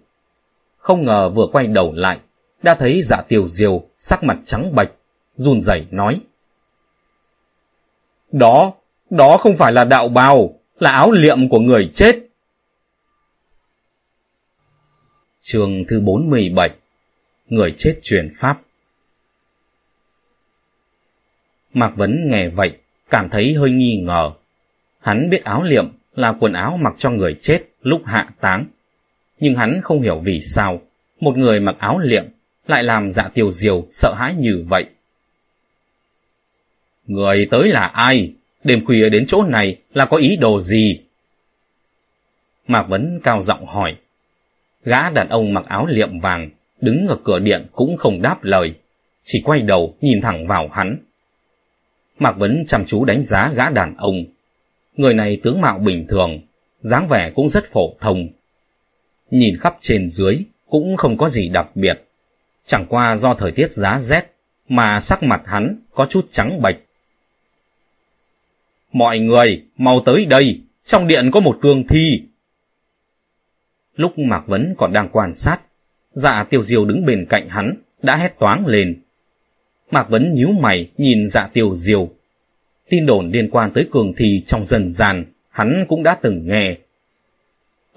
Không ngờ vừa quay đầu lại, đã thấy dạ tiểu diều sắc mặt trắng bệch, run rẩy nói. Đó, đó không phải là đạo bào, là áo liệm của người chết. Trường thứ 47 Người chết truyền pháp Mạc Vấn nghe vậy, cảm thấy hơi nghi ngờ. Hắn biết áo liệm là quần áo mặc cho người chết lúc hạ táng. Nhưng hắn không hiểu vì sao một người mặc áo liệm lại làm dạ tiêu diều sợ hãi như vậy. Người tới là ai? Đêm khuya đến chỗ này là có ý đồ gì? Mạc Vấn cao giọng hỏi. Gã đàn ông mặc áo liệm vàng, đứng ở cửa điện cũng không đáp lời, chỉ quay đầu nhìn thẳng vào hắn. Mạc Vấn chăm chú đánh giá gã đàn ông. Người này tướng mạo bình thường, dáng vẻ cũng rất phổ thông. Nhìn khắp trên dưới cũng không có gì đặc biệt. Chẳng qua do thời tiết giá rét mà sắc mặt hắn có chút trắng bệch. Mọi người, mau tới đây, trong điện có một cương thi. Lúc Mạc Vấn còn đang quan sát, dạ tiêu diêu đứng bên cạnh hắn, đã hét toáng lên. Mạc Vấn nhíu mày nhìn dạ tiêu diêu. Tin đồn liên quan tới cường thi trong dân gian, hắn cũng đã từng nghe.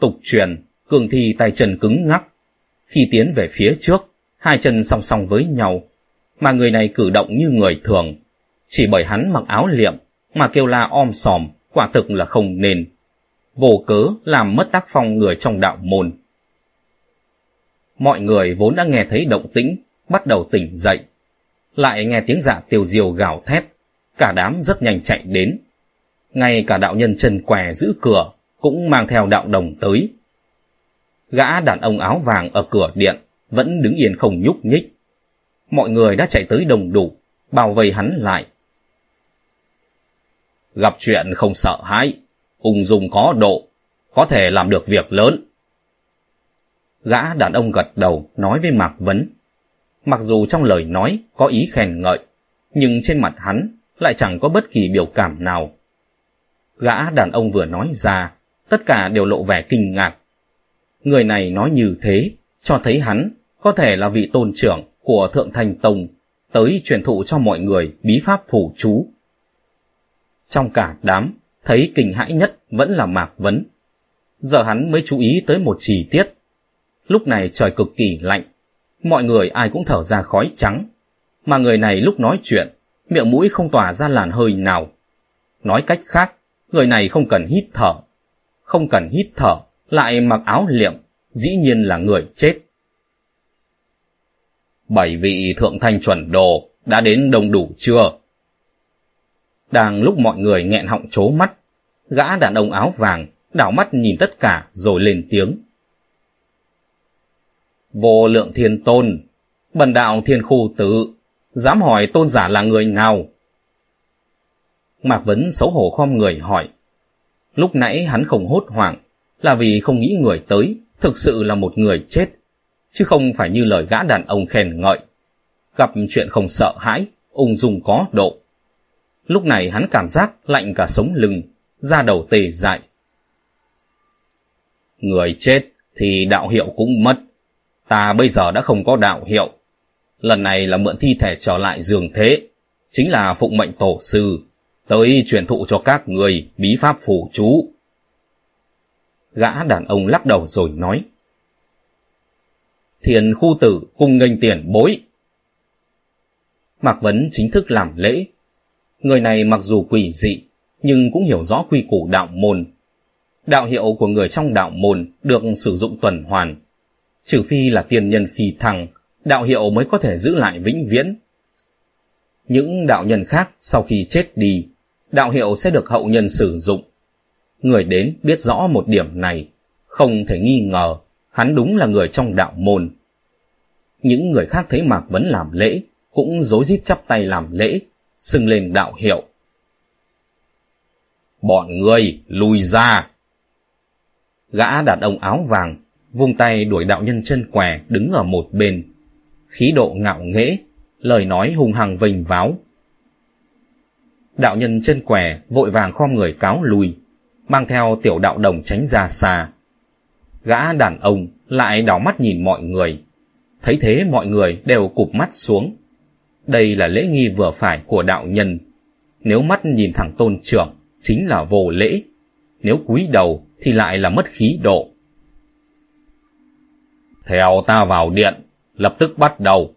Tục truyền, cường thi tay chân cứng ngắc. Khi tiến về phía trước, hai chân song song với nhau, mà người này cử động như người thường. Chỉ bởi hắn mặc áo liệm mà kêu la om sòm, quả thực là không nên. Vô cớ làm mất tác phong người trong đạo môn. Mọi người vốn đã nghe thấy động tĩnh, bắt đầu tỉnh dậy. lại nghe tiếng giả tiêu diêu gào thét, cả đám rất nhanh chạy đến. Ngay cả đạo nhân chân què giữ cửa cũng mang theo đạo đồng tới. Gã đàn ông áo vàng ở cửa điện vẫn đứng yên không nhúc nhích. Mọi người đã chạy tới đồng đủ, bao vây hắn lại. Gặp chuyện không sợ hãi, ung dung có độ, có thể làm được việc lớn. Gã đàn ông gật đầu nói với Mạc Vấn. Mặc dù trong lời nói có ý khen ngợi, nhưng trên mặt hắn lại chẳng có bất kỳ biểu cảm nào. Gã đàn ông vừa nói ra, tất cả đều lộ vẻ kinh ngạc. Người này nói như thế, cho thấy hắn có thể là vị tôn trưởng của Thượng Thành Tông, tới truyền thụ cho mọi người bí pháp phủ chú. Trong cả đám, thấy kinh hãi nhất vẫn là Mạc Vấn. Giờ hắn mới chú ý tới một chi tiết. Lúc này trời cực kỳ lạnh, mọi người ai cũng thở ra khói trắng. Mà người này lúc nói chuyện, miệng mũi không tỏa ra làn hơi nào. Nói cách khác, người này không cần hít thở. Không cần hít thở, lại mặc áo liệm, dĩ nhiên là người chết. Bảy vị thượng thanh chuẩn đồ đã đến đông đủ chưa? Đang lúc mọi người nghẹn họng chố mắt, gã đàn ông áo vàng đảo mắt nhìn tất cả rồi lên tiếng. Vô lượng thiên tôn, bần đạo thiên khu tử, dám hỏi tôn giả là người nào? Mạc Vấn xấu hổ khom người hỏi. Lúc nãy hắn không hốt hoảng, là vì không nghĩ người tới thực sự là một người chết, chứ không phải như lời gã đàn ông khen ngợi. Gặp chuyện không sợ hãi, ung dung có độ. Lúc này hắn cảm giác lạnh cả sống lưng, da đầu tê dại. Người chết thì đạo hiệu cũng mất. Ta bây giờ đã không có đạo hiệu. Lần này là mượn thi thể trở lại giường thế, chính là phụng mệnh tổ sư, tới truyền thụ cho các người bí pháp phủ chú. Gã đàn ông lắc đầu rồi nói. Thiền khu tử cung nghênh tiền bối. Mạc Vấn chính thức làm lễ. Người này mặc dù quỷ dị, nhưng cũng hiểu rõ quy củ đạo môn. Đạo hiệu của người trong đạo môn được sử dụng tuần hoàn. Trừ phi là tiền nhân phi thăng, đạo hiệu mới có thể giữ lại vĩnh viễn. Những đạo nhân khác sau khi chết đi, đạo hiệu sẽ được hậu nhân sử dụng. Người đến biết rõ một điểm này, không thể nghi ngờ, hắn đúng là người trong đạo môn. Những người khác thấy Mạc Vấn làm lễ, cũng rối rít chắp tay làm lễ, xưng lên đạo hiệu. Bọn người lùi ra! Gã đàn ông áo vàng, vung tay đuổi đạo nhân chân què đứng ở một bên. Khí độ ngạo nghễ, lời nói hung hăng vênh váo. Đạo nhân chân què vội vàng khom người cáo lùi, mang theo tiểu đạo đồng tránh ra xa. Gã đàn ông lại đảo mắt nhìn mọi người. Thấy thế mọi người đều cụp mắt xuống. Đây là lễ nghi vừa phải của đạo nhân. Nếu mắt nhìn thẳng tôn trưởng, chính là vô lễ. Nếu cúi đầu thì lại là mất khí độ. Theo ta vào điện, lập tức bắt đầu.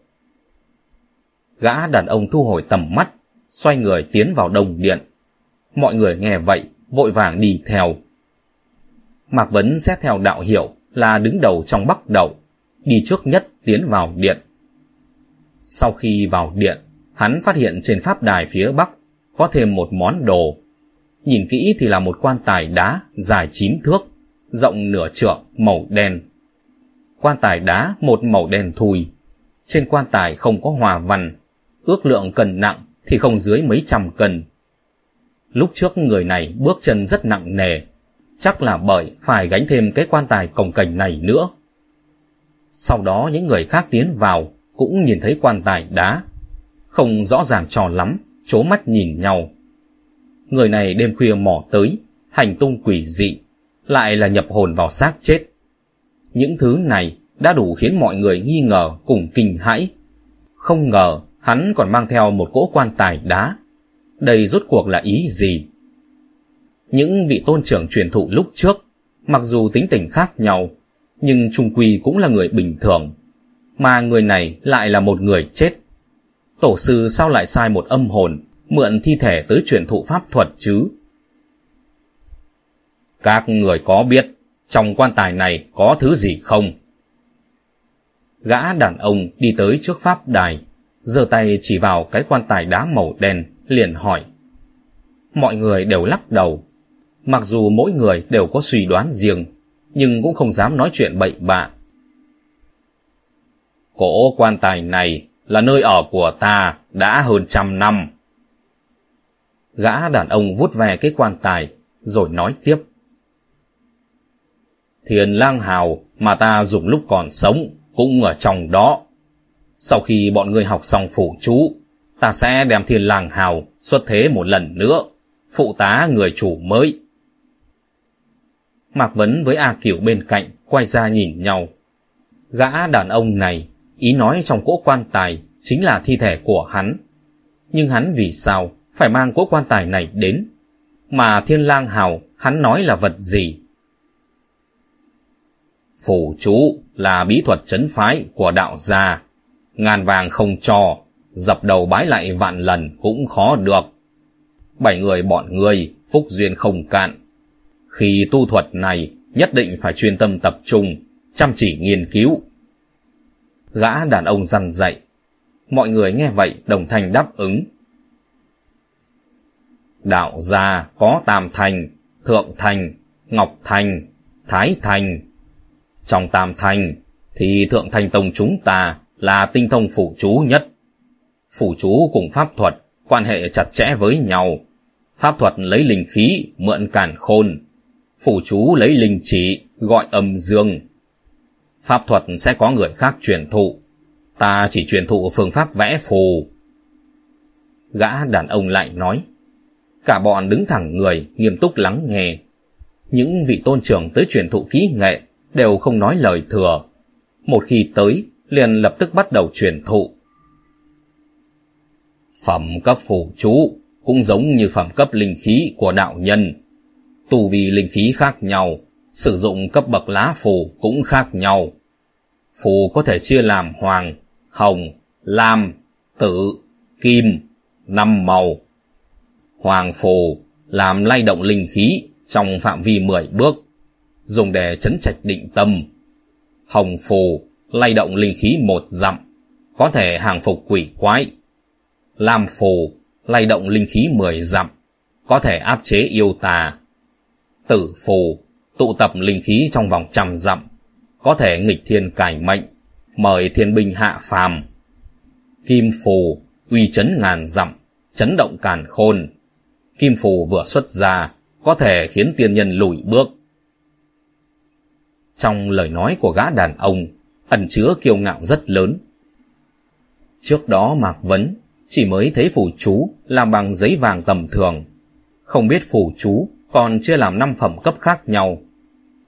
Gã đàn ông thu hồi tầm mắt, xoay người tiến vào đồng điện. Mọi người nghe vậy, vội vàng đi theo. Mạc Vấn xét theo đạo hiệu là đứng đầu trong bắc đầu đi trước nhất tiến vào điện. Sau khi vào điện, hắn phát hiện trên pháp đài phía bắc có thêm một món đồ. Nhìn kỹ thì là một quan tài đá dài 9 thước, rộng nửa trượng, màu đen. Quan tài đá một màu đen thùi. Trên quan tài không có hòa văn, ước lượng cần nặng thì không dưới mấy trăm cân. Lúc trước người này bước chân rất nặng nề, chắc là bởi phải gánh thêm cái quan tài cồng cảnh này nữa. Sau đó những người khác tiến vào cũng nhìn thấy quan tài đá. Không rõ ràng trò lắm, chố mắt nhìn nhau. Người này đêm khuya mò tới, hành tung quỷ dị, lại là nhập hồn vào xác chết. Những thứ này đã đủ khiến mọi người nghi ngờ cùng kinh hãi. Không ngờ hắn còn mang theo một cỗ quan tài đá đây rốt cuộc là ý gì? Những vị tôn trưởng truyền thụ lúc trước, mặc dù tính tình khác nhau, nhưng trung quy cũng là người bình thường, mà người này lại là một người chết. Tổ sư sao lại sai một âm hồn, mượn thi thể tới truyền thụ pháp thuật chứ? Các người có biết trong quan tài này có thứ gì không? Gã đàn ông đi tới trước pháp đài, giơ tay chỉ vào cái quan tài đá màu đen, liền hỏi. Mọi người đều lắc đầu. Mặc dù mỗi người đều có suy đoán riêng, nhưng cũng không dám nói chuyện bậy bạ. Cỗ quan tài này là nơi ở của ta đã hơn trăm năm. Gã đàn ông vút về cái quan tài, rồi nói tiếp. Thiền lang hào mà ta dùng lúc còn sống cũng ở trong đó. Sau khi bọn người học xong phủ chú, ta sẽ đem thiên lang hào xuất thế một lần nữa, phụ tá người chủ mới. Mạc Vấn với A Kiểu bên cạnh quay ra nhìn nhau. Gã đàn ông này, ý nói trong cỗ quan tài chính là thi thể của hắn. Nhưng hắn vì sao phải mang cỗ quan tài này đến? Mà thiên lang hào hắn nói là vật gì? Phủ chú là bí thuật chấn phái của đạo gia. Ngàn vàng không cho, dập đầu bái lại vạn lần cũng khó được. Bảy người bọn người, phúc duyên không cạn. Khi tu thuật này, nhất định phải chuyên tâm tập trung, chăm chỉ nghiên cứu. Gã đàn ông dằn dạy. Mọi người nghe vậy đồng thanh đáp ứng. Đạo gia có tam thành, thượng thành, ngọc thành, thái thành, trong tam thành thì thượng thành tông chúng ta là tinh thông phủ chú nhất. Phủ chú cùng pháp thuật quan hệ chặt chẽ với nhau. Pháp thuật lấy linh khí mượn cản khôn. Phủ chú lấy linh chỉ gọi âm dương. Pháp thuật sẽ có người khác truyền thụ. Ta chỉ truyền thụ phương pháp vẽ phù. Gã đàn ông lại nói. Cả bọn đứng thẳng người, nghiêm túc lắng nghe. Những vị tôn trưởng tới truyền thụ kỹ nghệ đều không nói lời thừa. Một khi tới, liền lập tức bắt đầu truyền thụ. Phẩm cấp phù chú cũng giống như phẩm cấp linh khí của đạo nhân. Tù vì linh khí khác nhau, sử dụng cấp bậc lá phù cũng khác nhau. Phù có thể chia làm hoàng, hồng, lam, tử, kim, năm màu. Hoàng phù làm lay động linh khí trong phạm vi 10 bước dùng để chấn trạch định tâm. Hồng phù, lay động linh khí một dặm, có thể hàng phục quỷ quái. Lam phù, lay động linh khí mười dặm, có thể áp chế yêu tà. Tử phù, tụ tập linh khí trong vòng trăm dặm, có thể nghịch thiên cải mệnh, mời thiên binh hạ phàm. Kim phù, uy chấn ngàn dặm, chấn động càn khôn. Kim phù vừa xuất ra, có thể khiến tiên nhân lùi bước. Trong lời nói của gã đàn ông, ẩn chứa kiêu ngạo rất lớn. Trước đó Mạc Vấn chỉ mới thấy phủ chú làm bằng giấy vàng tầm thường. Không biết phủ chú còn chưa làm năm phẩm cấp khác nhau.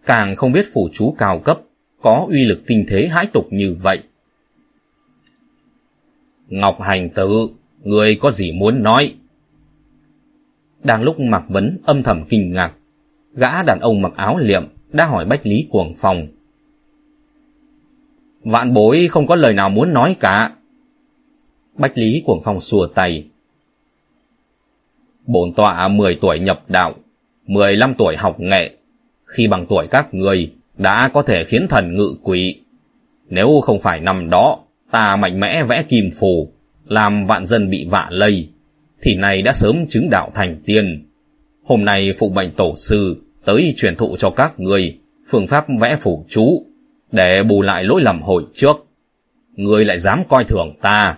Càng không biết phủ chú cao cấp có uy lực kinh thế hãi tục như vậy. Ngọc Hành Tử, người có gì muốn nói? Đang lúc Mạc Vấn âm thầm kinh ngạc, gã đàn ông mặc áo liệm đã hỏi Bách Lý Cuồng Phong. Vạn bối không có lời nào muốn nói cả. Bách Lý Cuồng Phong xua tay. Bổn tọa 10 tuổi nhập đạo, 15 tuổi học nghệ. Khi bằng tuổi các người đã có thể khiến thần ngự quỷ. Nếu không phải năm đó, ta mạnh mẽ vẽ kim phù, làm vạn dân bị vạ lây, thì này đã sớm chứng đạo thành tiên. Hôm nay phụ mệnh tổ sư tới truyền thụ cho các người phương pháp vẽ phủ chú để bù lại lỗi lầm hồi trước. Người lại dám coi thường ta.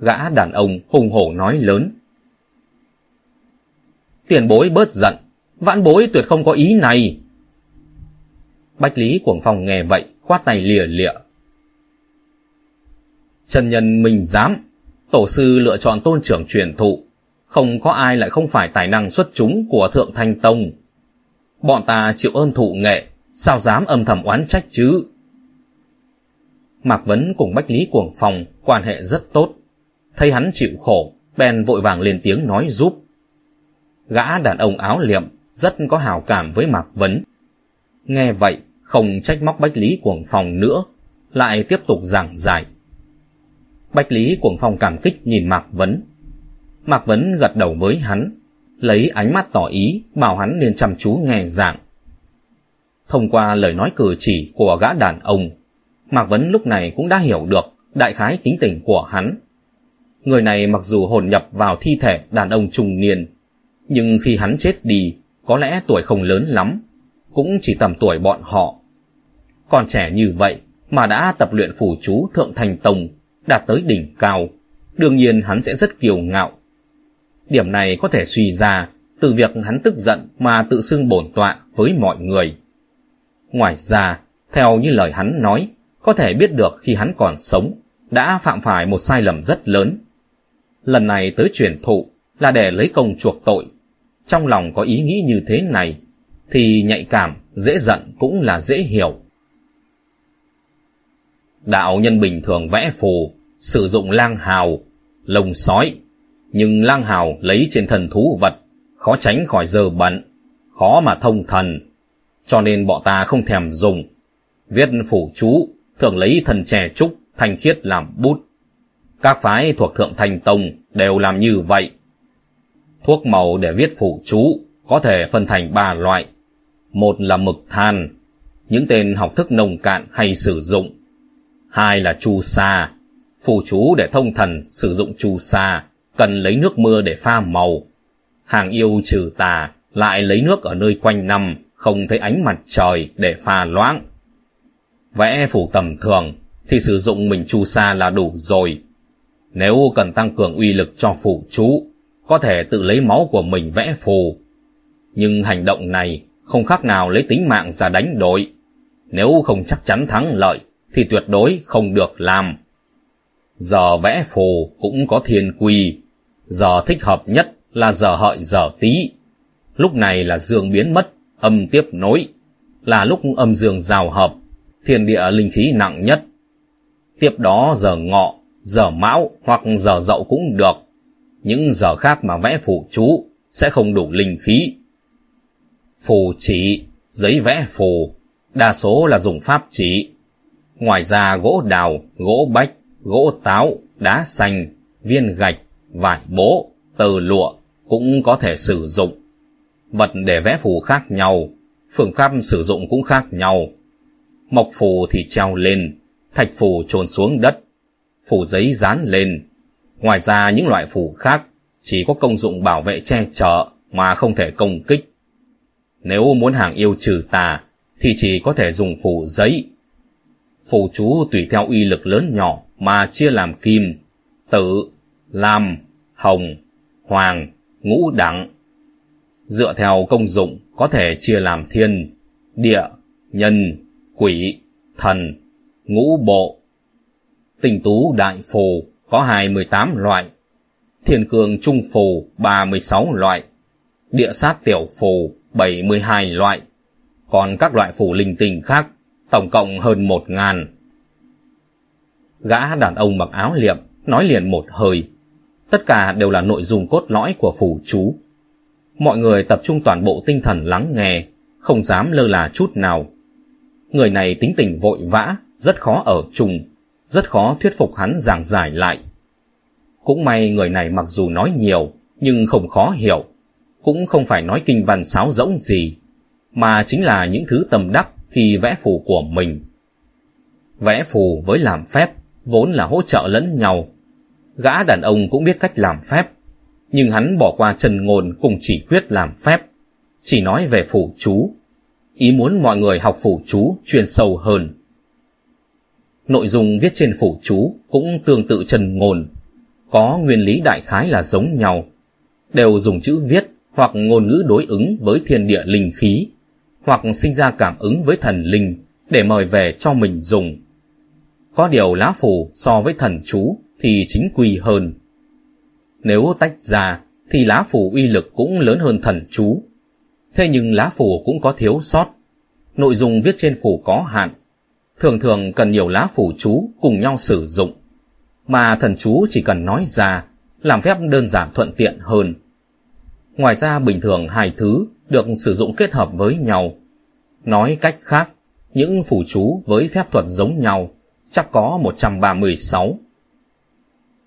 Gã đàn ông hùng hổ nói lớn. Tiền bối bớt giận, vãn bối tuyệt không có ý này. Bách Lý Cuồng Phong nghe vậy, khoát tay lìa lịa. Trần nhân mình dám, tổ sư lựa chọn tôn trưởng truyền thụ, không có ai lại không phải tài năng xuất chúng của Thượng Thanh Tông. Bọn ta chịu ơn thụ nghệ, sao dám âm thầm oán trách chứ? Mạc Vấn cùng Bách Lý Cuồng Phong quan hệ rất tốt. Thấy hắn chịu khổ, bèn vội vàng lên tiếng nói giúp. Gã đàn ông áo liệm rất có hào cảm với Mạc Vấn. Nghe vậy, không trách móc Bách Lý Cuồng Phong nữa, lại tiếp tục giảng giải. Bách Lý Cuồng Phong cảm kích nhìn Mạc Vấn, Mạc Vấn gật đầu với hắn, lấy ánh mắt tỏ ý bảo hắn nên chăm chú nghe giảng. Thông qua lời nói cử chỉ của gã đàn ông, Mạc Vấn lúc này cũng đã hiểu được đại khái tính tình của hắn. Người này mặc dù hồn nhập vào thi thể đàn ông trung niên, nhưng khi hắn chết đi, có lẽ tuổi không lớn lắm, cũng chỉ tầm tuổi bọn họ. Còn trẻ như vậy mà đã tập luyện phủ chú thượng thành tông, đạt tới đỉnh cao, đương nhiên hắn sẽ rất kiêu ngạo. Điểm này có thể suy ra từ việc hắn tức giận mà tự xưng bổn tọa với mọi người. Ngoài ra, theo như lời hắn nói, có thể biết được khi hắn còn sống, đã phạm phải một sai lầm rất lớn. Lần này tới truyền thụ là để lấy công chuộc tội. Trong lòng có ý nghĩ như thế này, thì nhạy cảm, dễ giận cũng là dễ hiểu. Đạo nhân bình thường vẽ phù, sử dụng lang hào, lồng sói, nhưng lang hào lấy trên thần thú vật, khó tránh khỏi giờ bận, khó mà thông thần, cho nên bọn ta không thèm dùng. Viết phủ chú, thường lấy thần trẻ trúc, thanh khiết làm bút. Các phái thuộc thượng thành tông đều làm như vậy. Thuốc màu để viết phủ chú có thể phân thành ba loại. Một là mực than, những tên học thức nông cạn hay sử dụng. Hai là chu sa, phù chú để thông thần sử dụng chu sa, cần lấy nước mưa để pha màu. Hàng yêu trừ tà lại lấy nước ở nơi quanh năm, không thấy ánh mặt trời để pha loãng. Vẽ phủ tầm thường thì sử dụng mình chu sa là đủ rồi. Nếu cần tăng cường uy lực cho phủ chú, có thể tự lấy máu của mình vẽ phù. Nhưng hành động này không khác nào lấy tính mạng ra đánh đổi. Nếu không chắc chắn thắng lợi, thì tuyệt đối không được làm. Giờ vẽ phù cũng có thiên quy, giờ thích hợp nhất là giờ hợi giờ tí. Lúc này là dương biến mất, âm tiếp nối, là lúc âm dương giao hợp, thiên địa linh khí nặng nhất. Tiếp đó giờ ngọ, giờ mão hoặc giờ dậu cũng được. Những giờ khác mà vẽ phù chú sẽ không đủ linh khí. Phù chỉ, giấy vẽ phù, đa số là dùng pháp chỉ. Ngoài ra gỗ đào, gỗ bách, gỗ táo, đá xanh, viên gạch, vải bố, tờ lụa cũng có thể sử dụng. Vật để vẽ phù khác nhau, phương pháp sử dụng cũng khác nhau. Mộc phù thì treo lên, thạch phù trồn xuống đất, phù giấy dán lên. Ngoài ra những loại phù khác chỉ có công dụng bảo vệ che chở mà không thể công kích. Nếu muốn hàng yêu trừ tà thì chỉ có thể dùng phù giấy. Phù chú tùy theo uy lực lớn nhỏ mà chia làm kim, tử, lam, hồng, hoàng, ngũ đẳng. Dựa theo công dụng có thể chia làm thiên, địa, nhân, quỷ, thần, ngũ bộ. tình tú đại phù có 28 loại, thiên cường trung phù 36 loại, địa sát tiểu phù 72 loại, còn các loại phù linh tinh khác tổng cộng hơn một ngàn. Gã đàn ông mặc áo liệm nói liền một hơi. Tất cả đều là nội dung cốt lõi của phù chú. Mọi người tập trung toàn bộ tinh thần lắng nghe, không dám lơ là chút nào. Người này tính tình vội vã, rất khó ở chung, rất khó thuyết phục hắn giảng giải lại. Cũng may người này mặc dù nói nhiều, nhưng không khó hiểu, cũng không phải nói kinh văn sáo rỗng gì, mà chính là những thứ tầm đắc khi vẽ phù của mình. Vẽ phù với làm phép vốn là hỗ trợ lẫn nhau. Gã đàn ông cũng biết cách làm phép, nhưng hắn bỏ qua trần ngôn cùng chỉ quyết làm phép, chỉ nói về phù chú. Ý muốn mọi người học phù chú chuyên sâu hơn. Nội dung viết trên phủ chú cũng tương tự trần ngôn, có nguyên lý đại khái là giống nhau, đều dùng chữ viết hoặc ngôn ngữ đối ứng với thiên địa linh khí, hoặc sinh ra cảm ứng với thần linh để mời về cho mình dùng. Có điều lá phù so với thần chú thì chính quy hơn. Nếu tách ra thì lá phù uy lực cũng lớn hơn thần chú. Thế nhưng lá phù cũng có thiếu sót. Nội dung viết trên phù có hạn. Thường thường cần nhiều lá phủ chú cùng nhau sử dụng. Mà thần chú chỉ cần nói ra, làm phép đơn giản thuận tiện hơn. Ngoài ra bình thường hai thứ được sử dụng kết hợp với nhau. Nói cách khác, những phủ chú với phép thuật giống nhau chắc có 136.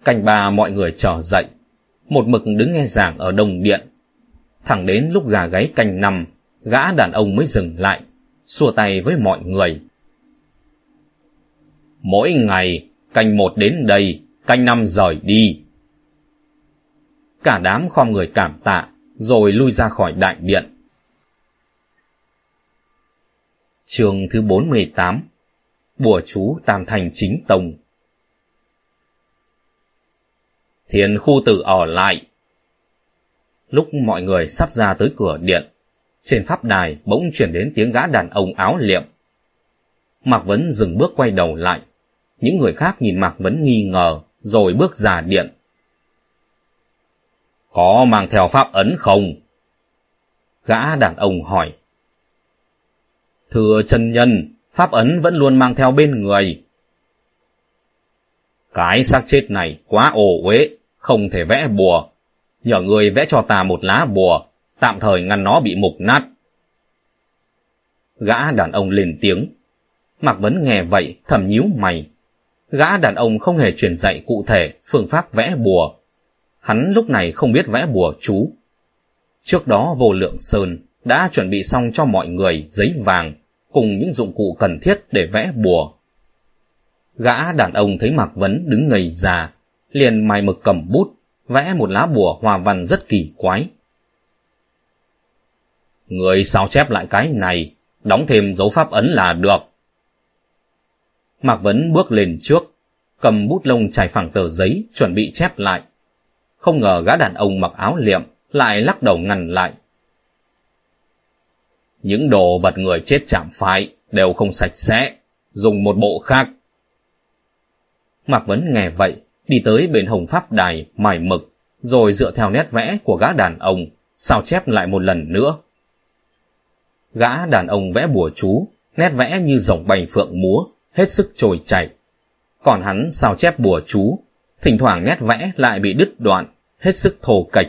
Canh ba mọi người trở dậy, một mực đứng nghe giảng ở đồng điện. Thẳng đến lúc gà gáy canh năm, gã đàn ông mới dừng lại, xua tay với mọi người. Mỗi ngày, canh một đến đây, canh năm rời đi. Cả đám khom người cảm tạ, rồi lui ra khỏi đại điện. Chương thứ 48 Bùa chú Tam Thành Chính Tông Thiền khu tử ở lại. Lúc mọi người sắp ra tới cửa điện, trên pháp đài bỗng chuyển đến tiếng gã đàn ông áo liệm. Mạc Vấn dừng bước quay đầu lại. Những người khác nhìn Mạc Vấn nghi ngờ, rồi bước ra điện. Có mang theo pháp ấn không? Gã đàn ông hỏi. Thưa chân nhân, pháp ấn vẫn luôn mang theo bên người. Cái xác chết này quá ổ uế, không thể vẽ bùa. Nhờ người vẽ cho ta một lá bùa, tạm thời ngăn nó bị mục nát. Gã đàn ông lên tiếng. Mạc Vấn nghe vậy, thầm nhíu mày. Gã đàn ông không hề truyền dạy cụ thể phương pháp vẽ bùa. Hắn lúc này không biết vẽ bùa chú. Trước đó vô lượng sơn đã chuẩn bị xong cho mọi người giấy vàng cùng những dụng cụ cần thiết để vẽ bùa. Gã đàn ông thấy Mạc Vấn đứng ngây già, liền mài mực cầm bút, vẽ một lá bùa hoa văn rất kỳ quái. Người sao chép lại cái này, đóng thêm dấu pháp ấn là được. Mạc Vấn bước lên trước, cầm bút lông trải phẳng tờ giấy chuẩn bị chép lại. Không ngờ gã đàn ông mặc áo liệm lại lắc đầu ngăn lại. Những đồ vật người chết chạm phải đều không sạch sẽ, dùng một bộ khác. Mạc Vấn nghe vậy, đi tới bên hồng pháp đài mài mực, rồi dựa theo nét vẽ của gã đàn ông, sao chép lại một lần nữa. Gã đàn ông vẽ bùa chú, nét vẽ như rồng bay phượng múa, hết sức trồi chảy. Còn hắn sao chép bùa chú, thỉnh thoảng nét vẽ lại bị đứt đoạn, hết sức thô cạch.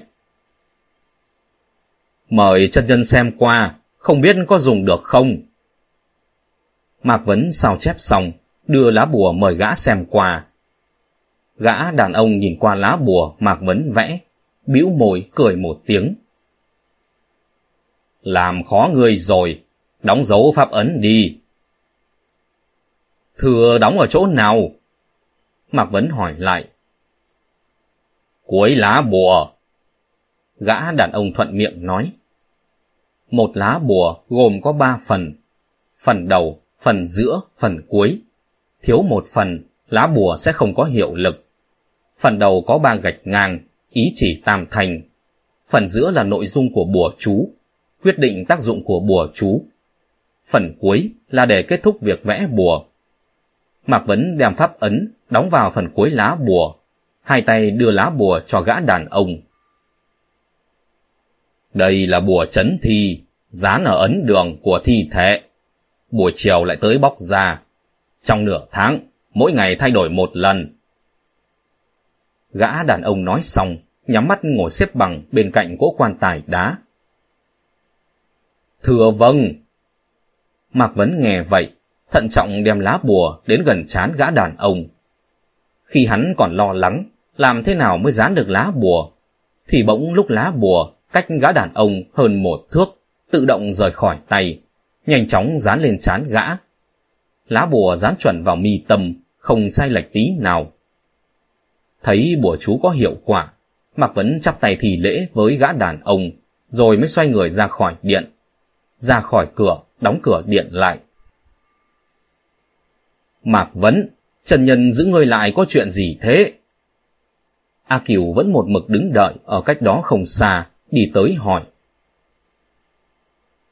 Mời chân nhân xem qua, không biết có dùng được không? Mạc Vấn sao chép xong, đưa lá bùa mời gã xem qua. Gã đàn ông nhìn qua lá bùa Mạc Vấn vẽ, bĩu môi cười một tiếng. Làm khó người rồi, đóng dấu pháp ấn đi. Thưa đóng ở chỗ nào? Mạc Vấn hỏi lại. Cuối lá bùa. Gã đàn ông thuận miệng nói. Một lá bùa gồm có ba phần. Phần đầu, phần giữa, phần cuối. Thiếu một phần, lá bùa sẽ không có hiệu lực. Phần đầu có ba gạch ngang, ý chỉ tam thành. Phần giữa là nội dung của bùa chú, quyết định tác dụng của bùa chú. Phần cuối là để kết thúc việc vẽ bùa. Mạc Vấn đem pháp ấn đóng vào phần cuối lá bùa, hai tay đưa lá bùa cho gã đàn ông. Đây là bùa chấn thi, dán ở ấn đường của thi thể. Buổi chiều lại tới bóc ra. Trong nửa tháng, mỗi ngày thay đổi một lần. Gã đàn ông nói xong, nhắm mắt ngồi xếp bằng bên cạnh cỗ quan tài đá. Thưa vâng. Mạc Vấn nghe vậy, thận trọng đem lá bùa đến gần chán gã đàn ông. Khi hắn còn lo lắng, làm thế nào mới dán được lá bùa, thì bỗng lúc lá bùa cách gã đàn ông hơn một thước, tự động rời khỏi tay, nhanh chóng dán lên chán gã. Lá bùa dán chuẩn vào mi tâm, không sai lệch tí nào. Thấy bùa chú có hiệu quả, Mạc Vấn chắp tay thì lễ với gã đàn ông, rồi mới xoay người ra khỏi điện. Ra khỏi cửa, đóng cửa điện lại. Mạc Vấn, Trần Nhân giữ người lại có chuyện gì thế? A Kiều vẫn một mực đứng đợi ở cách đó không xa, đi tới hỏi.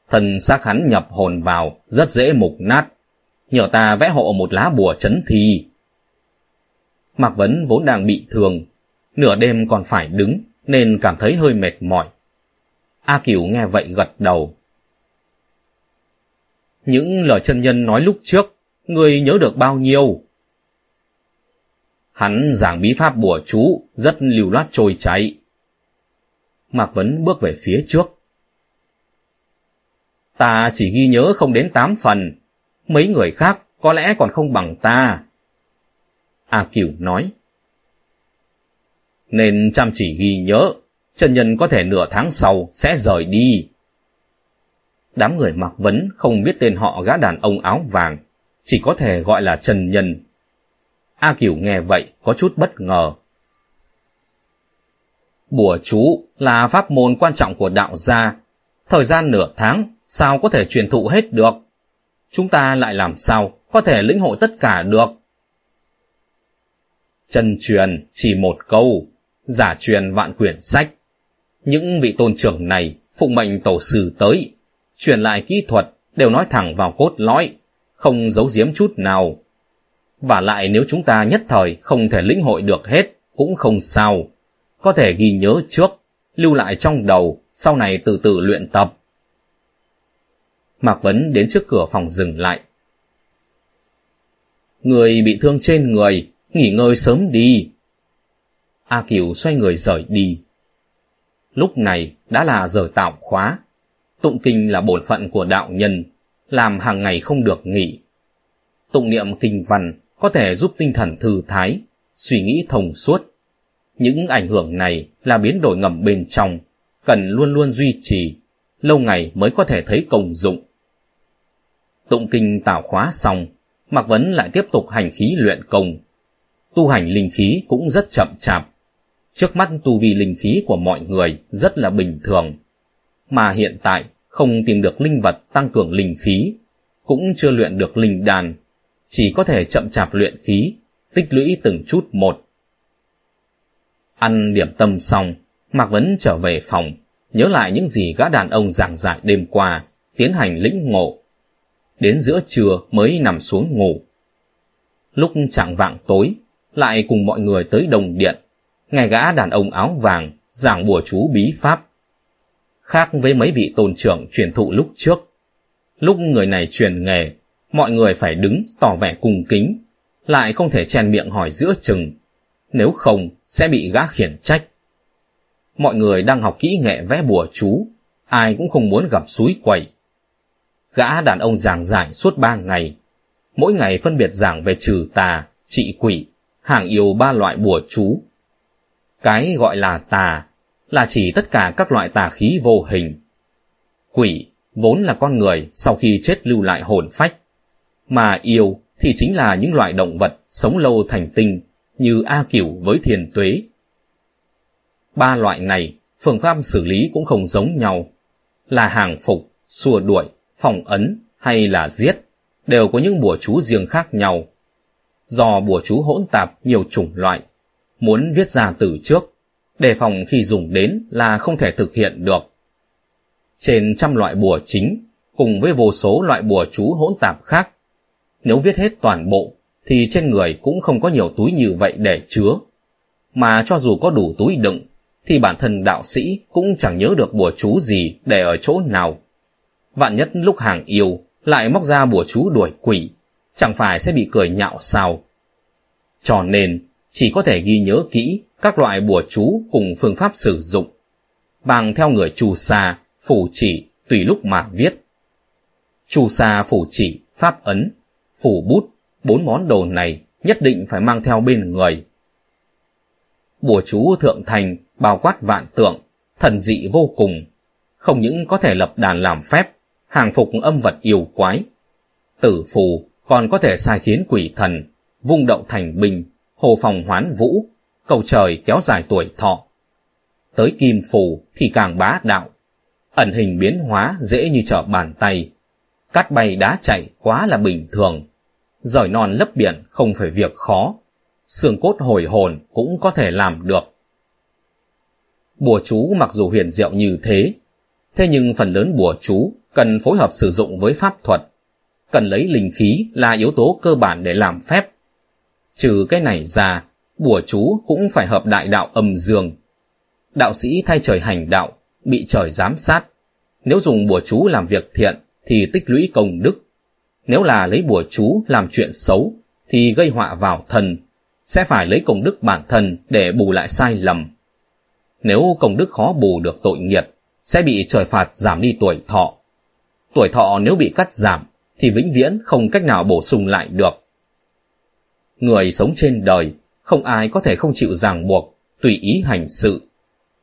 Thần xác hắn nhập hồn vào, rất dễ mục nát. Nhờ ta vẽ hộ một lá bùa chấn thi. Mạc Vấn vốn đang bị thương, nửa đêm còn phải đứng, nên cảm thấy hơi mệt mỏi. A Kiều nghe vậy gật đầu. Những lời chân nhân nói lúc trước, người nhớ được bao nhiêu? Hắn giảng bí pháp bùa chú, rất lưu loát trôi chảy. Mạc Vấn bước về phía trước. Ta chỉ ghi nhớ không đến tám phần, mấy người khác có lẽ còn không bằng ta. A Cửu nói. Nên chăm chỉ ghi nhớ, chân Nhân có thể nửa tháng sau sẽ rời đi. Đám người mặc vấn không biết tên họ gã đàn ông áo vàng, chỉ có thể gọi là Trần Nhân. A Cửu nghe vậy có chút bất ngờ. Bùa chú là pháp môn quan trọng của đạo gia. Thời gian nửa tháng sao có thể truyền thụ hết được? Chúng ta lại làm sao có thể lĩnh hội tất cả được? Chân truyền chỉ một câu, giả truyền vạn quyển sách. Những vị tôn trưởng này phụng mệnh tổ sư tới, truyền lại kỹ thuật đều nói thẳng vào cốt lõi, không giấu giếm chút nào. Và lại nếu chúng ta nhất thời không thể lĩnh hội được hết, cũng không sao. Có thể ghi nhớ trước, lưu lại trong đầu, sau này từ từ luyện tập. Mạc Vấn đến trước cửa phòng dừng lại. Người bị thương trên người, nghỉ ngơi sớm đi. A Kiều xoay người rời đi. Lúc này đã là giờ tạo khóa. Tụng kinh là bổn phận của đạo nhân, làm hàng ngày không được nghỉ. Tụng niệm kinh văn có thể giúp tinh thần thư thái, suy nghĩ thông suốt. Những ảnh hưởng này là biến đổi ngầm bên trong, cần luôn luôn duy trì, lâu ngày mới có thể thấy công dụng. Tụng kinh tạo khóa xong, Mạc Vấn lại tiếp tục hành khí luyện công. Tu hành linh khí cũng rất chậm chạp. Trước mắt tu vi linh khí của mọi người rất là bình thường. Mà hiện tại không tìm được linh vật tăng cường linh khí, cũng chưa luyện được linh đàn, chỉ có thể chậm chạp luyện khí, tích lũy từng chút một. Ăn điểm tâm xong, Mạc Vấn trở về phòng, nhớ lại những gì gã đàn ông giảng giải đêm qua, tiến hành lĩnh ngộ. Đến giữa trưa mới nằm xuống ngủ. Lúc chẳng vạng tối, lại cùng mọi người tới đồng điện, nghe gã đàn ông áo vàng giảng bùa chú bí pháp khác với mấy vị tôn trưởng truyền thụ lúc trước. Lúc người này truyền nghề, mọi người phải đứng tỏ vẻ cung kính, lại không thể chen miệng hỏi giữa chừng, nếu không sẽ bị gã khiển trách. Mọi người đang học kỹ nghệ vẽ bùa chú, ai cũng không muốn gặp suối quẩy. Gã đàn ông giảng giải suốt ba ngày, mỗi ngày phân biệt giảng về trừ tà, trị quỷ, hàng yêu ba loại bùa chú. Cái gọi là tà là chỉ tất cả các loại tà khí vô hình. Quỷ vốn là con người sau khi chết lưu lại hồn phách, mà yêu thì chính là những loại động vật sống lâu thành tinh như A Cửu với thiền tuế. Ba loại này, phương pháp xử lý cũng không giống nhau, là hàng phục, xua đuổi, phòng ấn hay là giết, đều có những bùa chú riêng khác nhau. Do bùa chú hỗn tạp nhiều chủng loại, muốn viết ra từ trước đề phòng khi dùng đến là không thể thực hiện được. Trên trăm loại bùa chính, cùng với vô số loại bùa chú hỗn tạp khác, nếu viết hết toàn bộ, thì trên người cũng không có nhiều túi như vậy để chứa. Mà cho dù có đủ túi đựng, thì bản thân đạo sĩ cũng chẳng nhớ được bùa chú gì để ở chỗ nào. Vạn nhất lúc hàng yêu lại móc ra bùa chú đuổi quỷ, chẳng phải sẽ bị cười nhạo sao. Cho nên, chỉ có thể ghi nhớ kỹ các loại bùa chú cùng phương pháp sử dụng, bằng theo người chủ xà, phủ chỉ tùy lúc mà viết. Chủ xà phủ chỉ, pháp ấn, phủ bút, bốn món đồ này nhất định phải mang theo bên người. Bùa chú thượng thành bao quát vạn tượng, thần dị vô cùng, không những có thể lập đàn làm phép, hàng phục âm vật yêu quái. Tử phù còn có thể sai khiến quỷ thần, vung động thành binh, hồ phòng hoán vũ, cầu trời kéo dài tuổi thọ. Tới kim phù thì càng bá đạo, ẩn hình biến hóa dễ như trở bàn tay, cắt bay đá chảy quá là bình thường, rời non lấp biển không phải việc khó, xương cốt hồi hồn cũng có thể làm được. Bùa chú mặc dù huyền diệu như thế, thế nhưng phần lớn bùa chú cần phối hợp sử dụng với pháp thuật, cần lấy linh khí là yếu tố cơ bản để làm phép. Trừ cái này ra, bùa chú cũng phải hợp đại đạo âm dương. Đạo sĩ thay trời hành đạo, bị trời giám sát. Nếu dùng bùa chú làm việc thiện thì tích lũy công đức. Nếu là lấy bùa chú làm chuyện xấu thì gây họa vào thần sẽ phải lấy công đức bản thân để bù lại sai lầm. Nếu công đức khó bù được tội nghiệp sẽ bị trời phạt giảm đi tuổi thọ. Tuổi thọ nếu bị cắt giảm thì vĩnh viễn không cách nào bổ sung lại được. Người sống trên đời không ai có thể không chịu ràng buộc, tùy ý hành sự.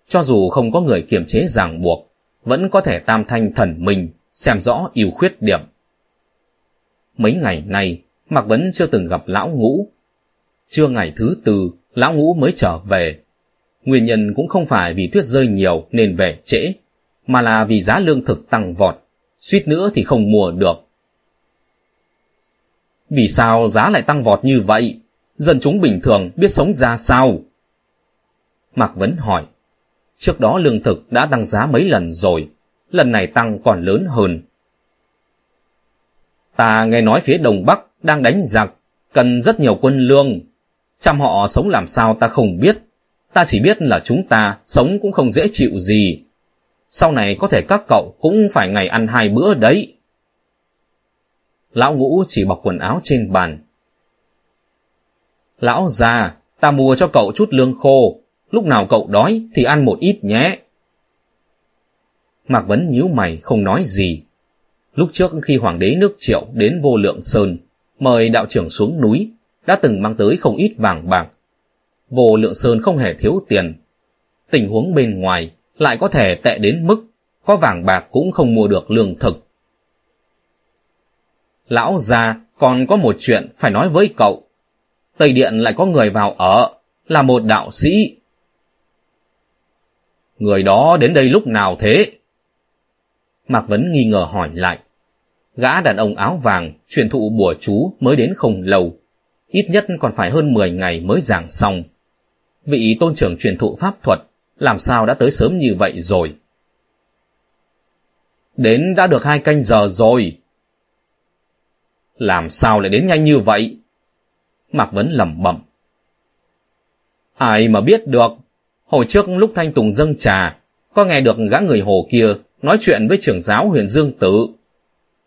Cho dù không có người kiềm chế ràng buộc, vẫn có thể tam thanh thần mình, xem rõ ưu khuyết điểm. Mấy ngày nay, Mạc Vấn chưa từng gặp lão ngũ. Trưa ngày thứ tư, lão ngũ mới trở về. Nguyên nhân cũng không phải vì tuyết rơi nhiều nên về trễ, mà là vì giá lương thực tăng vọt, suýt nữa thì không mua được. Vì sao giá lại tăng vọt như vậy? Dân chúng bình thường biết sống ra sao? Mạc Vấn hỏi. Trước đó lương thực đã tăng giá mấy lần rồi, lần này tăng còn lớn hơn. Ta nghe nói phía Đông Bắc đang đánh giặc, cần rất nhiều quân lương. Chăm họ sống làm sao ta không biết. Ta chỉ biết là chúng ta sống cũng không dễ chịu gì. Sau này có thể các cậu cũng phải ngày ăn hai bữa đấy. Lão ngũ chỉ bọc quần áo trên bàn. Lão già, ta mua cho cậu chút lương khô. Lúc nào cậu đói thì ăn một ít nhé. Mạc Vấn nhíu mày không nói gì. Lúc trước khi Hoàng đế nước Triệu đến vô lượng sơn, mời đạo trưởng xuống núi, đã từng mang tới không ít vàng bạc. Vô lượng sơn không hề thiếu tiền. Tình huống bên ngoài lại có thể tệ đến mức có vàng bạc cũng không mua được lương thực. Lão già còn có một chuyện phải nói với cậu. Tây Điện lại có người vào ở, là một đạo sĩ. Người đó đến đây lúc nào thế? Mạc Vấn nghi ngờ hỏi lại. Gã đàn ông áo vàng, truyền thụ bùa chú mới đến không lâu. Ít nhất còn phải hơn 10 ngày mới giảng xong. Vị tôn trưởng truyền thụ pháp thuật, làm sao đã tới sớm như vậy rồi? Đến đã được hai canh giờ rồi. Làm sao lại đến nhanh như vậy? Mạc Vấn lẩm bẩm. Ai mà biết được, hồi trước lúc Thanh Tùng dâng trà, có nghe được gã người hồ kia nói chuyện với trưởng giáo huyền Dương Tử.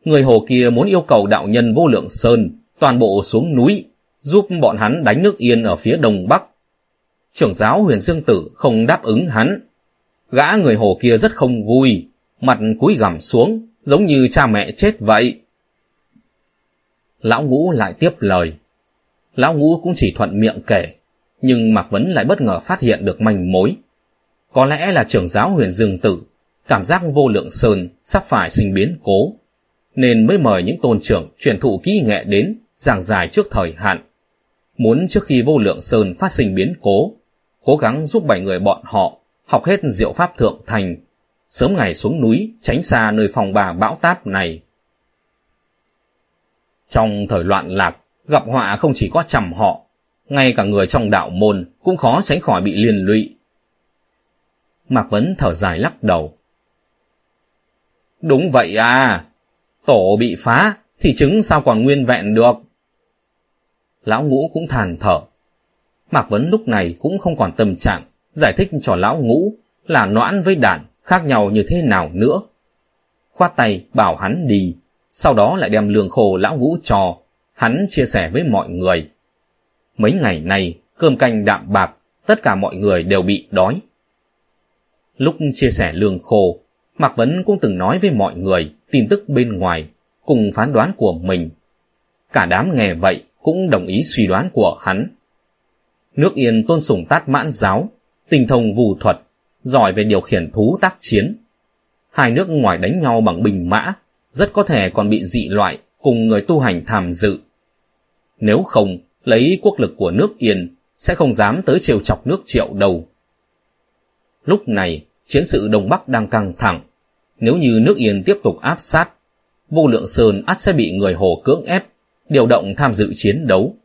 Người hồ kia muốn yêu cầu đạo nhân vô lượng sơn toàn bộ xuống núi, giúp bọn hắn đánh nước yên ở phía đông bắc. Trưởng giáo huyền Dương Tử không đáp ứng hắn. Gã người hồ kia rất không vui, mặt cúi gằm xuống, giống như cha mẹ chết vậy. Lão ngũ lại tiếp lời. Lão ngũ cũng chỉ thuận miệng kể, nhưng Mạc Vấn lại bất ngờ phát hiện được manh mối. Có lẽ là trưởng giáo huyền Dương Tử cảm giác vô lượng sơn sắp phải sinh biến cố, nên mới mời những tôn trưởng truyền thụ kỹ nghệ đến giảng giải trước thời hạn. Muốn trước khi vô lượng sơn phát sinh biến cố, cố gắng giúp bảy người bọn họ học hết diệu pháp thượng thành, sớm ngày xuống núi tránh xa nơi phòng bà bão táp này. Trong thời loạn lạc, gặp họa không chỉ có chầm họ, ngay cả người trong đạo môn cũng khó tránh khỏi bị liên lụy. Mạc Vấn thở dài lắc đầu. Đúng vậy à, tổ bị phá thì trứng sao còn nguyên vẹn được. Lão ngũ cũng thàn thở. Mạc Vấn lúc này cũng không còn tâm trạng giải thích cho lão ngũ là noãn với đản khác nhau như thế nào nữa. Khoát tay bảo hắn đi, sau đó lại đem lương khô lão ngũ cho, hắn chia sẻ với mọi người. Mấy ngày nay, cơm canh đạm bạc, tất cả mọi người đều bị đói. Lúc chia sẻ lương khô, Mạc Vấn cũng từng nói với mọi người tin tức bên ngoài, cùng phán đoán của mình. Cả đám nghe vậy cũng đồng ý suy đoán của hắn. Nước Yên tôn sùng tát mãn giáo, tình thông vù thuật, giỏi về điều khiển thú tác chiến. Hai nước ngoài đánh nhau bằng bình mã, rất có thể còn bị dị loại cùng người tu hành tham dự. Nếu không, lấy quốc lực của nước Yên, sẽ không dám tới trêu chọc nước triệu đâu. Lúc này, chiến sự Đông Bắc đang căng thẳng. Nếu như nước Yên tiếp tục áp sát, vô lượng sơn ắt sẽ bị người hồ cưỡng ép, điều động tham dự chiến đấu.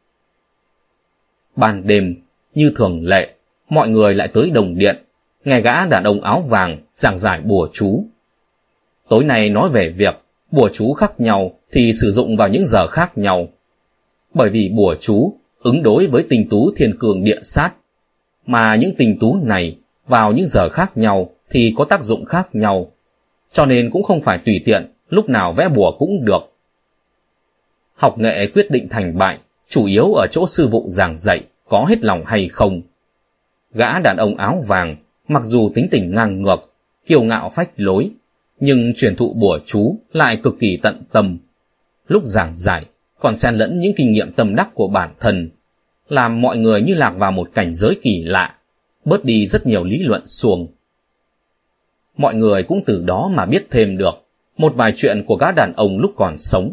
Ban đêm, như thường lệ, mọi người lại tới đồng điện, nghe gã đàn ông áo vàng giảng giải bùa chú. Tối nay nói về việc bùa chú khác nhau thì sử dụng vào những giờ khác nhau. Bởi vì bùa chú ứng đối với tình tú thiên cường địa sát, mà những tình tú này vào những giờ khác nhau thì có tác dụng khác nhau, cho nên cũng không phải tùy tiện lúc nào vẽ bùa cũng được. Học nghệ quyết định thành bại, chủ yếu ở chỗ sư vụ giảng dạy có hết lòng hay không. Gã đàn ông áo vàng, mặc dù tính tình ngang ngược, kiêu ngạo phách lối, nhưng truyền thụ bùa chú lại cực kỳ tận tâm. Lúc giảng giải, còn xen lẫn những kinh nghiệm tâm đắc của bản thân, làm mọi người như lạc vào một cảnh giới kỳ lạ, bớt đi rất nhiều lý luận xuồng. Mọi người cũng từ đó mà biết thêm được một vài chuyện của gã đàn ông lúc còn sống.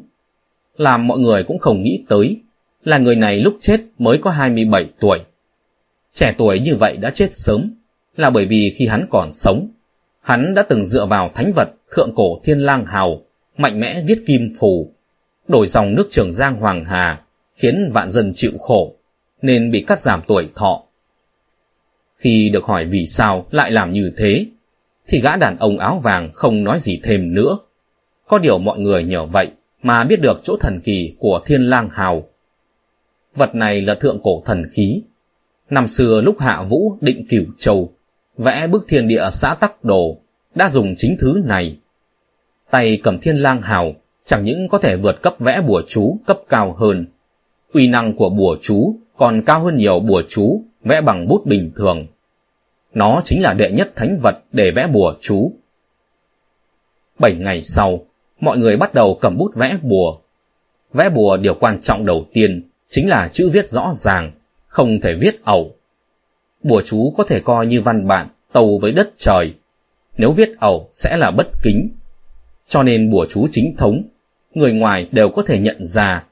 Làm mọi người cũng không nghĩ tới, là người này lúc chết mới có 27 tuổi. Trẻ tuổi như vậy đã chết sớm, là bởi vì khi hắn còn sống, hắn đã từng dựa vào thánh vật thượng cổ thiên lang hào, mạnh mẽ viết kim phù, đổi dòng nước trường giang hoàng hà, khiến vạn dân chịu khổ, nên bị cắt giảm tuổi thọ. Khi được hỏi vì sao lại làm như thế, thì gã đàn ông áo vàng không nói gì thêm nữa. Có điều mọi người nhờ vậy mà biết được chỗ thần kỳ của thiên lang hào. Vật này là thượng cổ thần khí. Năm xưa lúc hạ vũ định cửu châu, vẽ bức thiên địa xã tắc đồ, đã dùng chính thứ này. Tay cầm thiên lang hào chẳng những có thể vượt cấp vẽ bùa chú cấp cao hơn. Uy năng của bùa chú còn cao hơn nhiều bùa chú vẽ bằng bút bình thường. Nó chính là đệ nhất thánh vật để vẽ bùa chú. Bảy ngày sau, mọi người bắt đầu cầm bút vẽ bùa. Vẽ bùa điều quan trọng đầu tiên chính là chữ viết rõ ràng, không thể viết ẩu. Bùa chú có thể coi như văn bản tàu với đất trời. Nếu viết ẩu sẽ là bất kính. Cho nên bùa chú chính thống, người ngoài đều có thể nhận ra.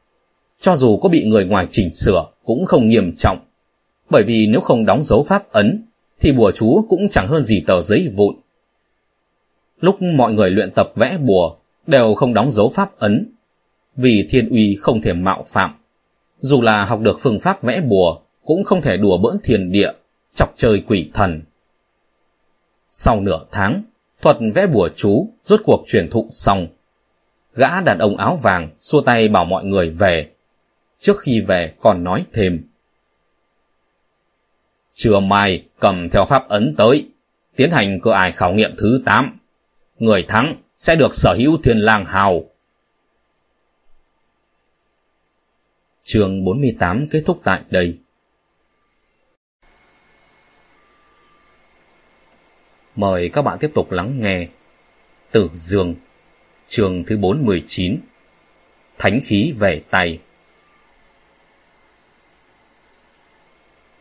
Cho dù có bị người ngoài chỉnh sửa cũng không nghiêm trọng. Bởi vì nếu không đóng dấu pháp ấn, thì bùa chú cũng chẳng hơn gì tờ giấy vụn. Lúc mọi người luyện tập vẽ bùa, đều không đóng dấu pháp ấn, vì thiên uy không thể mạo phạm. Dù là học được phương pháp vẽ bùa, cũng không thể đùa bỡn thiền địa, chọc chơi quỷ thần. Sau nửa tháng, thuật vẽ bùa chú rốt cuộc truyền thụ xong. Gã đàn ông áo vàng xua tay bảo mọi người về. Trước khi về còn nói thêm. Trưa mai cầm theo pháp ấn tới, tiến hành cơ ai khảo nghiệm thứ 8. Người thắng sẽ được sở hữu thiên lang hào. Chương 48 kết thúc tại đây. Mời các bạn tiếp tục lắng nghe Tử Dương Chương thứ 419 Thánh khí về tay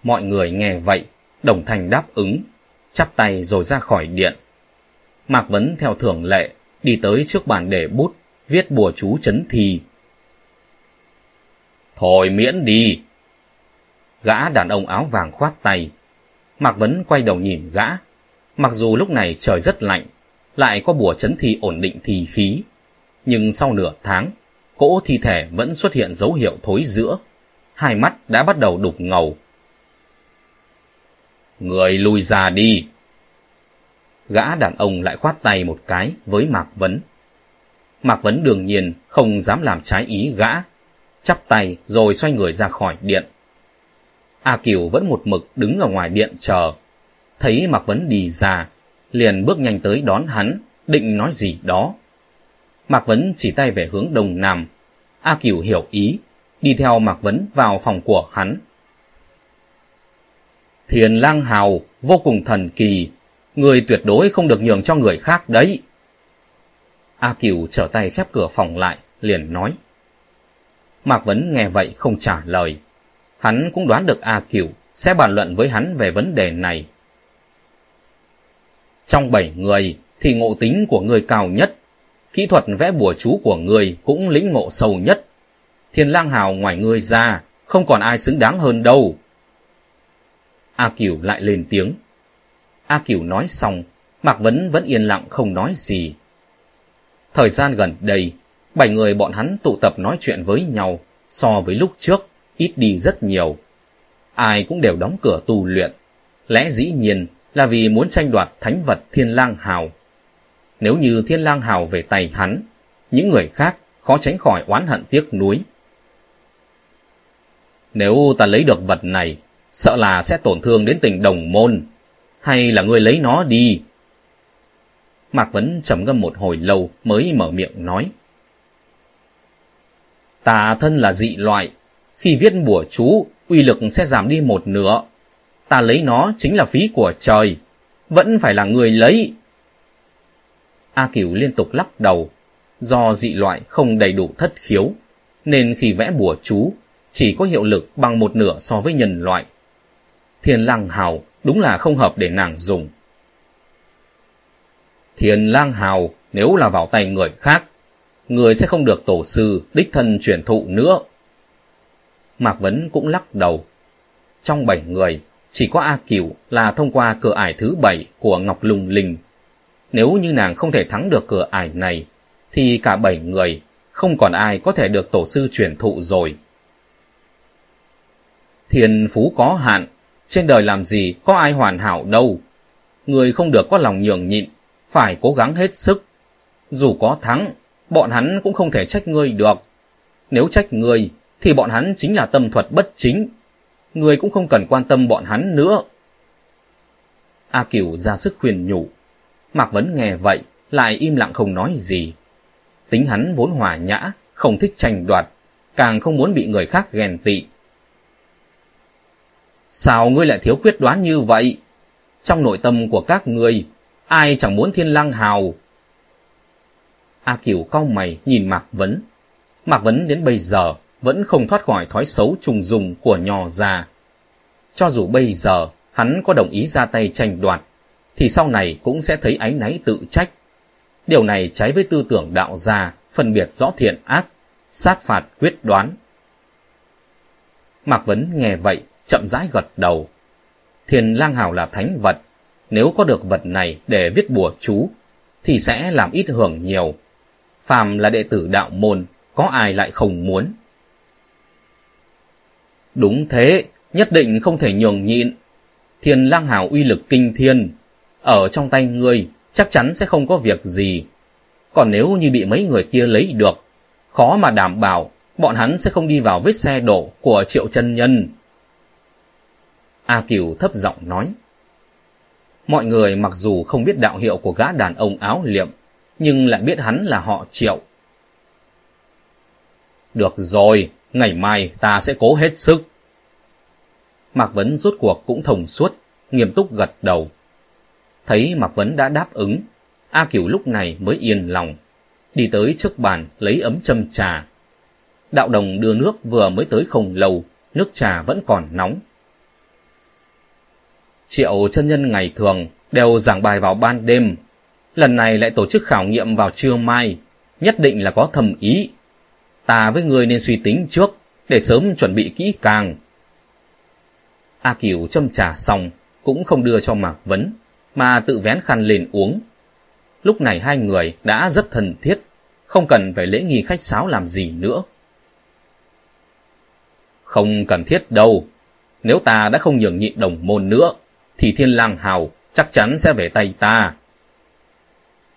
Mọi người nghe vậy, đồng thanh đáp ứng, chắp tay rồi ra khỏi điện. Mạc Vấn theo thường lệ, đi tới trước bàn để bút, viết bùa chú chấn thi. Thôi miễn đi! Gã đàn ông áo vàng khoát tay. Mạc Vấn quay đầu nhìn gã. Mặc dù lúc này trời rất lạnh, lại có bùa chấn thi ổn định thi khí. Nhưng sau nửa tháng, cỗ thi thể vẫn xuất hiện dấu hiệu thối giữa. Hai mắt đã bắt đầu đục ngầu, Người lùi ra đi. Gã đàn ông lại khoát tay một cái với Mạc Vấn. Mạc Vấn đương nhiên không dám làm trái ý gã, chắp tay rồi xoay người ra khỏi điện. A Kiều vẫn một mực đứng ở ngoài điện chờ. Thấy Mạc Vấn đi ra, liền bước nhanh tới đón hắn, định nói gì đó. Mạc Vấn chỉ tay về hướng đông nam. A Kiều hiểu ý, đi theo Mạc Vấn vào phòng của hắn. Thiền lang hào vô cùng thần kỳ, người tuyệt đối không được nhường cho người khác đấy. A Kiều trở tay khép cửa phòng lại, liền nói. Mạc Vấn nghe vậy không trả lời. Hắn cũng đoán được A Kiều sẽ bàn luận với hắn về vấn đề này. Trong bảy người thì ngộ tính của người cao nhất, kỹ thuật vẽ bùa chú của người cũng lĩnh ngộ sâu nhất. Thiên lang hào ngoài người ra, không còn ai xứng đáng hơn đâu. A Kiều lại lên tiếng. A Kiều nói xong, Mạc Vấn vẫn yên lặng không nói gì. Thời gian gần đây, bảy người bọn hắn tụ tập nói chuyện với nhau so với lúc trước, ít đi rất nhiều. Ai cũng đều đóng cửa tu luyện. Lẽ dĩ nhiên là vì muốn tranh đoạt thánh vật Thiên Lang Hào. Nếu như Thiên Lang Hào về tay hắn, những người khác khó tránh khỏi oán hận tiếc nuối. Nếu ta lấy được vật này, sợ là sẽ tổn thương đến tình đồng môn. Hay là ngươi lấy nó đi? Mạc Vấn trầm ngâm một hồi lâu mới mở miệng nói. Ta thân là dị loại, khi viết bùa chú, uy lực sẽ giảm đi một nửa. Ta lấy nó chính là phí của trời, vẫn phải là người lấy. A Cửu liên tục lắc đầu, do dị loại không đầy đủ thất khiếu, nên khi vẽ bùa chú chỉ có hiệu lực bằng một nửa so với nhân loại thiên lang hào đúng là không hợp để nàng dùng. Thiên lang hào nếu là vào tay người khác, người sẽ không được tổ sư đích thân truyền thụ nữa. Mạc Vấn cũng lắc đầu. Trong bảy người, chỉ có A Cửu là thông qua cửa ải thứ bảy của Ngọc Lùng Linh. Nếu như nàng không thể thắng được cửa ải này, thì cả bảy người không còn ai có thể được tổ sư truyền thụ rồi. Thiên phú có hạn, trên đời làm gì có ai hoàn hảo đâu. Người không được có lòng nhường nhịn, phải cố gắng hết sức. Dù có thắng, bọn hắn cũng không thể trách ngươi được. Nếu trách ngươi, thì bọn hắn chính là tâm thuật bất chính người cũng không cần quan tâm bọn hắn nữa. A Kiều ra sức khuyên nhủ. Mạc Vấn nghe vậy, lại im lặng không nói gì. Tính hắn vốn hòa nhã, không thích tranh đoạt, càng không muốn bị người khác ghen tị. Sao ngươi lại thiếu quyết đoán như vậy? Trong nội tâm của các ngươi, ai chẳng muốn thiên lang hào? A Kiều cau mày nhìn Mạc Vấn. Mạc Vấn đến bây giờ vẫn không thoát khỏi thói xấu trùng dùng của nhỏ già. Cho dù bây giờ hắn có đồng ý ra tay tranh đoạt, thì sau này cũng sẽ thấy áy náy tự trách. Điều này trái với tư tưởng đạo gia, phân biệt rõ thiện ác, sát phạt quyết đoán. Mạc Vấn nghe vậy, chậm rãi gật đầu. Thiền lang hào là thánh vật, nếu có được vật này để viết bùa chú, thì sẽ làm ít hưởng nhiều. Phàm là đệ tử đạo môn, có ai lại không muốn. Đúng thế, nhất định không thể nhường nhịn. thiên lang hào uy lực kinh thiên, ở trong tay ngươi chắc chắn sẽ không có việc gì. Còn nếu như bị mấy người kia lấy được, khó mà đảm bảo bọn hắn sẽ không đi vào vết xe đổ của triệu chân nhân. A Kiều thấp giọng nói. Mọi người mặc dù không biết đạo hiệu của gã đàn ông áo liệm, nhưng lại biết hắn là họ triệu. Được rồi, ngày mai ta sẽ cố hết sức. Mạc Vấn rốt cuộc cũng thông suốt, nghiêm túc gật đầu. Thấy Mạc Vấn đã đáp ứng, A Kiều lúc này mới yên lòng, đi tới trước bàn lấy ấm châm trà. Đạo đồng đưa nước vừa mới tới không lâu, nước trà vẫn còn nóng. Triệu chân nhân ngày thường đều giảng bài vào ban đêm, lần này lại tổ chức khảo nghiệm vào trưa mai, nhất định là có thầm ý. Ta với người nên suy tính trước, để sớm chuẩn bị kỹ càng. A Kiều châm trà xong, cũng không đưa cho Mạc Vấn, mà tự vén khăn lên uống. Lúc này hai người đã rất thân thiết, không cần phải lễ nghi khách sáo làm gì nữa. Không cần thiết đâu, nếu ta đã không nhường nhịn đồng môn nữa, thì thiên lang hào chắc chắn sẽ về tay ta.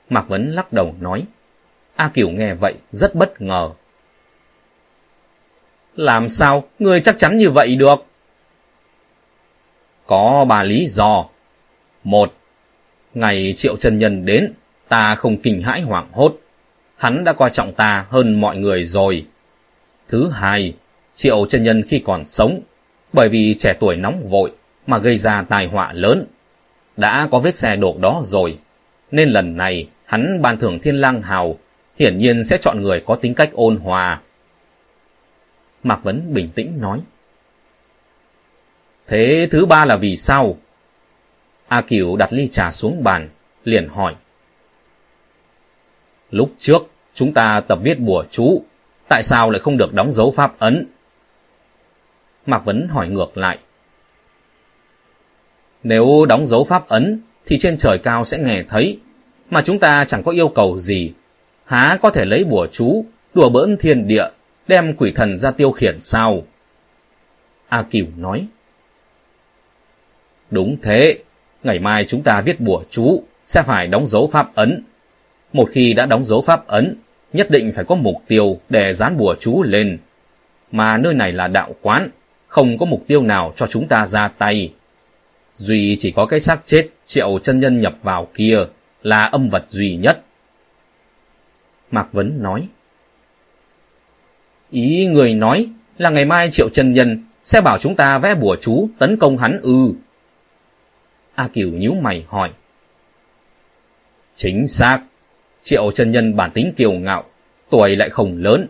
Mạc Vấn lắc đầu nói. A Kiều nghe vậy rất bất ngờ. Làm sao người chắc chắn như vậy được? Có ba lý do. Một, ngày triệu chân nhân đến, ta không kinh hãi hoảng hốt. Hắn đã coi trọng ta hơn mọi người rồi. Thứ hai, triệu chân nhân khi còn sống, bởi vì trẻ tuổi nóng vội mà gây ra tai họa lớn. Đã có vết xe đổ đó rồi, nên lần này hắn ban thưởng thiên lang hào, hiển nhiên sẽ chọn người có tính cách ôn hòa. Mạc Vấn bình tĩnh nói. Thế thứ ba là vì sao? A Kiều đặt ly trà xuống bàn, liền hỏi. Lúc trước, chúng ta tập viết bùa chú, tại sao lại không được đóng dấu pháp ấn? Mạc Vấn hỏi ngược lại. Nếu đóng dấu pháp ấn, thì trên trời cao sẽ nghe thấy, mà chúng ta chẳng có yêu cầu gì. Há có thể lấy bùa chú, đùa bỡn thiên địa, đem quỷ thần ra tiêu khiển sao? A Cửu nói. Đúng thế, ngày mai chúng ta viết bùa chú, sẽ phải đóng dấu pháp ấn. Một khi đã đóng dấu pháp ấn, nhất định phải có mục tiêu để dán bùa chú lên. Mà nơi này là đạo quán, không có mục tiêu nào cho chúng ta ra tay. Duy chỉ có cái xác chết triệu chân nhân nhập vào kia là âm vật duy nhất. Mạc Vấn nói. Ý người nói là ngày mai triệu chân nhân sẽ bảo chúng ta vẽ bùa chú tấn công hắn ư. A Kiều nhíu mày hỏi. Chính xác. Triệu chân nhân bản tính kiều ngạo, tuổi lại không lớn,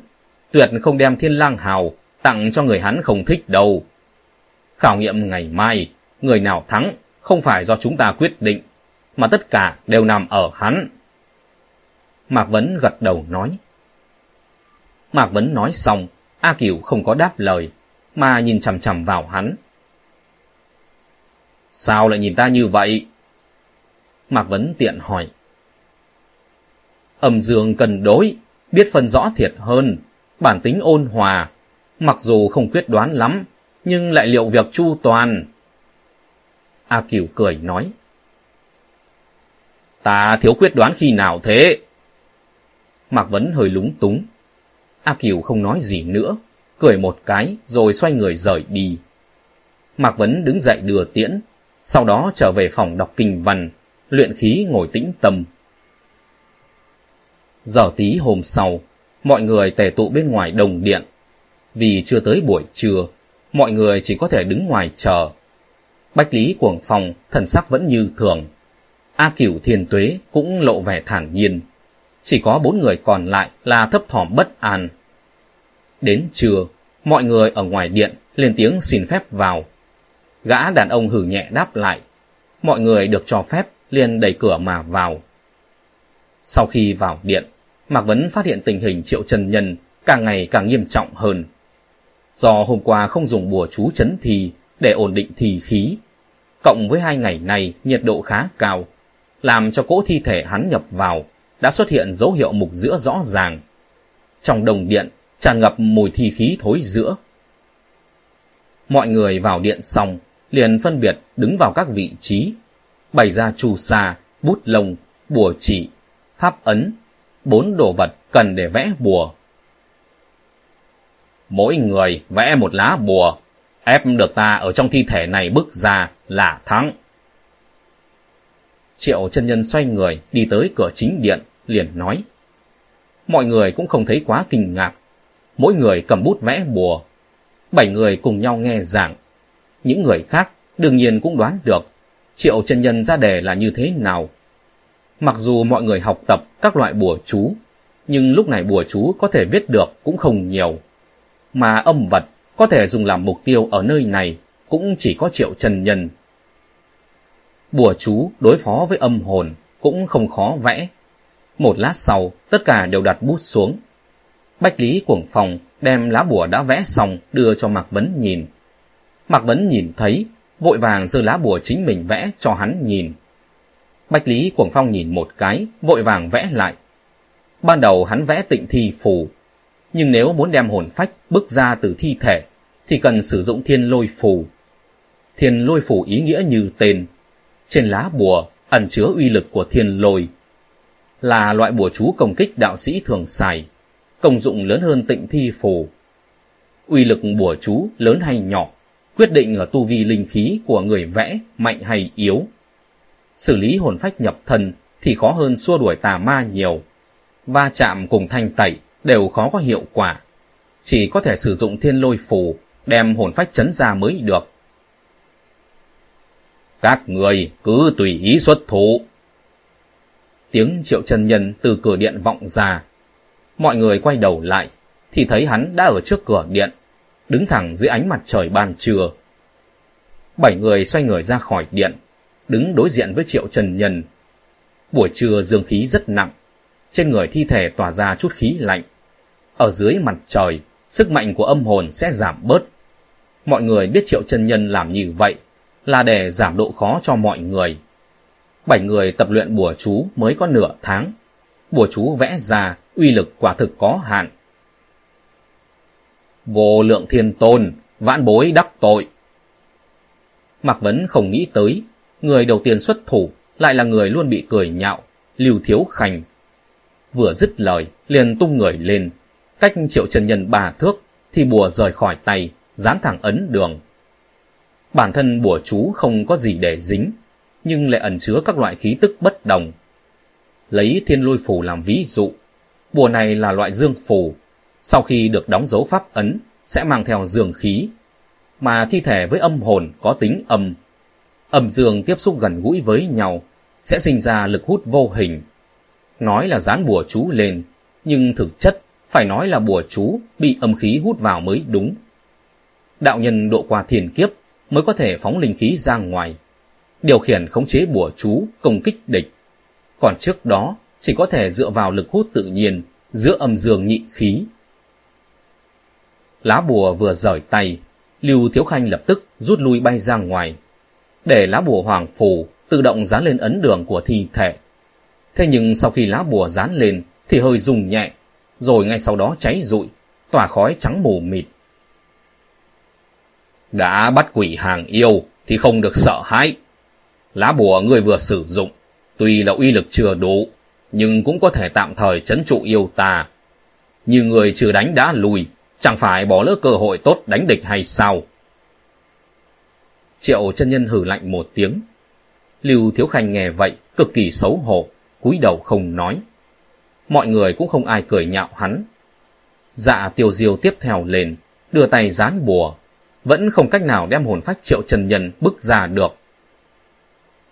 tuyệt không đem thiên lang hào tặng cho người hắn không thích đâu. Khảo nghiệm ngày mai, người nào thắng không phải do chúng ta quyết định, mà tất cả đều nằm ở hắn. Mạc Vấn gật đầu nói. Mạc Vấn nói xong, A Kiều không có đáp lời, mà nhìn chằm chằm vào hắn. Sao lại nhìn ta như vậy? Mạc Vấn tiện hỏi. Âm dương cần đối, biết phân rõ thiệt hơn, bản tính ôn hòa, mặc dù không quyết đoán lắm, nhưng lại liệu việc chu toàn. A Kiều cười nói. Ta thiếu quyết đoán khi nào thế? Mạc Vấn hơi lúng túng. A Kiều không nói gì nữa, cười một cái rồi xoay người rời đi. Mạc Vấn đứng dậy đưa tiễn, sau đó trở về phòng đọc kinh văn, luyện khí ngồi tĩnh tâm. Giờ tí hôm sau, mọi người tề tụ bên ngoài đồng điện. Vì chưa tới buổi trưa, mọi người chỉ có thể đứng ngoài chờ. Bách Lý Cuồng phòng thần sắc vẫn như thường. A Cửu Thiên Tuế cũng lộ vẻ thản nhiên. Chỉ có bốn người còn lại là thấp thỏm bất an. Đến trưa, mọi người ở ngoài điện lên tiếng xin phép vào. Gã đàn ông hử nhẹ đáp lại. Mọi người được cho phép liền đẩy cửa mà vào. Sau khi vào điện, Mạc Vấn phát hiện tình hình triệu trần nhân càng ngày càng nghiêm trọng hơn. Do hôm qua không dùng bùa chú chấn thì để ổn định thì khí, cộng với hai ngày này nhiệt độ khá cao, làm cho cỗ thi thể hắn nhập vào đã xuất hiện dấu hiệu mục giữa rõ ràng. Trong đồng điện tràn ngập mùi thi khí thối giữa. Mọi người vào điện xong, liền phân biệt đứng vào các vị trí, bày ra chu sa, bút lông, bùa chỉ, pháp ấn, bốn đồ vật cần để vẽ bùa. Mỗi người vẽ một lá bùa, ép được ta ở trong thi thể này bước ra là thắng. Triệu chân nhân xoay người đi tới cửa chính điện, liền nói. Mọi người cũng không thấy quá kinh ngạc. Mỗi người cầm bút vẽ bùa. Bảy người cùng nhau nghe giảng. Những người khác đương nhiên cũng đoán được triệu chân nhân ra đề là như thế nào. Mặc dù mọi người học tập các loại bùa chú, nhưng lúc này bùa chú có thể viết được cũng không nhiều. Mà âm vật có thể dùng làm mục tiêu ở nơi này cũng chỉ có triệu chân nhân. Bùa chú đối phó với âm hồn cũng không khó vẽ. Một lát sau, tất cả đều đặt bút xuống. Bách Lý Cuồng Phòng đem lá bùa đã vẽ xong đưa cho Mạc Vấn nhìn. Mạc Vấn nhìn thấy, vội vàng giơ lá bùa chính mình vẽ cho hắn nhìn. Bách Lý Cuồng Phong nhìn một cái, vội vàng vẽ lại. Ban đầu hắn vẽ tịnh thi phù, nhưng nếu muốn đem hồn phách bước ra từ thi thể, thì cần sử dụng thiên lôi phù. Thiên lôi phù ý nghĩa như tên. Trên lá bùa ẩn chứa uy lực của thiên lôi. Là loại bùa chú công kích đạo sĩ thường xài, công dụng lớn hơn tịnh thi phù. Uy lực bùa chú lớn hay nhỏ, quyết định ở tu vi linh khí của người vẽ mạnh hay yếu xử lý hồn phách nhập thân thì khó hơn xua đuổi tà ma nhiều. Va chạm cùng thanh tẩy đều khó có hiệu quả. Chỉ có thể sử dụng thiên lôi phù đem hồn phách chấn ra mới được. Các người cứ tùy ý xuất thủ. Tiếng triệu chân nhân từ cửa điện vọng ra. Mọi người quay đầu lại, thì thấy hắn đã ở trước cửa điện, đứng thẳng dưới ánh mặt trời ban trưa. Bảy người xoay người ra khỏi điện, đứng đối diện với Triệu Trần Nhân. Buổi trưa dương khí rất nặng, trên người thi thể tỏa ra chút khí lạnh. Ở dưới mặt trời, sức mạnh của âm hồn sẽ giảm bớt. Mọi người biết Triệu Trần Nhân làm như vậy là để giảm độ khó cho mọi người. Bảy người tập luyện bùa chú mới có nửa tháng. Bùa chú vẽ ra, uy lực quả thực có hạn. Vô lượng thiên tôn, vãn bối đắc tội. Mạc Vấn không nghĩ tới người đầu tiên xuất thủ lại là người luôn bị cười nhạo, Lưu Thiếu Khanh. Vừa dứt lời, liền tung người lên, cách triệu chân nhân bà thước, thì bùa rời khỏi tay, dán thẳng ấn đường. Bản thân bùa chú không có gì để dính, nhưng lại ẩn chứa các loại khí tức bất đồng. Lấy thiên lôi phù làm ví dụ, bùa này là loại dương phù, sau khi được đóng dấu pháp ấn, sẽ mang theo dương khí, mà thi thể với âm hồn có tính âm, âm dương tiếp xúc gần gũi với nhau sẽ sinh ra lực hút vô hình. Nói là dán bùa chú lên, nhưng thực chất phải nói là bùa chú bị âm khí hút vào mới đúng. Đạo nhân độ qua thiền kiếp mới có thể phóng linh khí ra ngoài, điều khiển khống chế bùa chú công kích địch. Còn trước đó chỉ có thể dựa vào lực hút tự nhiên giữa âm dương nhị khí. Lá bùa vừa rời tay, Lưu Thiếu Khanh lập tức rút lui bay ra ngoài, để lá bùa hoàng phù tự động dán lên ấn đường của thi thể. Thế nhưng sau khi lá bùa dán lên thì hơi rung nhẹ, rồi ngay sau đó cháy rụi, tỏa khói trắng mù mịt. Đã bắt quỷ hàng yêu thì không được sợ hãi. Lá bùa người vừa sử dụng, tuy là uy lực chưa đủ, nhưng cũng có thể tạm thời chấn trụ yêu ta. Như người chưa đánh đã lùi, chẳng phải bỏ lỡ cơ hội tốt đánh địch hay sao? Triệu chân nhân hử lạnh một tiếng. Lưu Thiếu Khanh nghe vậy, cực kỳ xấu hổ, cúi đầu không nói. Mọi người cũng không ai cười nhạo hắn. Dạ tiêu diêu tiếp theo lên, đưa tay dán bùa, vẫn không cách nào đem hồn phách triệu chân nhân bức ra được.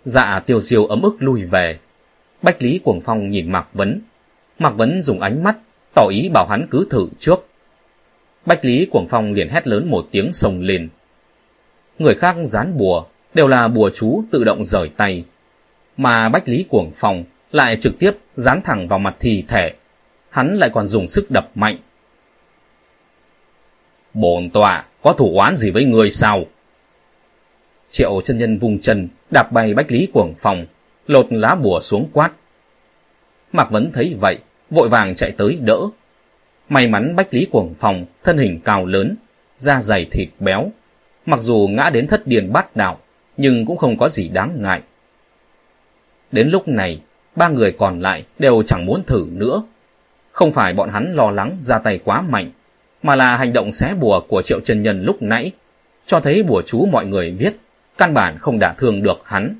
Dạ tiêu diêu ấm ức lui về. Bách Lý Cuồng Phong nhìn Mạc Vấn. Mạc Vấn dùng ánh mắt, tỏ ý bảo hắn cứ thử trước. Bách Lý Cuồng Phong liền hét lớn một tiếng sồng lên. Người khác dán bùa, đều là bùa chú tự động rời tay. Mà Bách Lý Cuồng Phong lại trực tiếp dán thẳng vào mặt thi thể. Hắn lại còn dùng sức đập mạnh. Bồn tọa, có thủ oán gì với người sao? Triệu chân nhân vùng chân, đạp bay Bách Lý Cuồng Phong, lột lá bùa xuống quát. Mạc Vấn thấy vậy, vội vàng chạy tới đỡ. May mắn Bách Lý Cuồng phòng, thân hình cao lớn, da dày thịt béo. Mặc dù ngã đến thất điền bát đạo, nhưng cũng không có gì đáng ngại. Đến lúc này, ba người còn lại đều chẳng muốn thử nữa. Không phải bọn hắn lo lắng ra tay quá mạnh, mà là hành động xé bùa của triệu chân nhân lúc nãy, cho thấy bùa chú mọi người viết, căn bản không đả thương được hắn.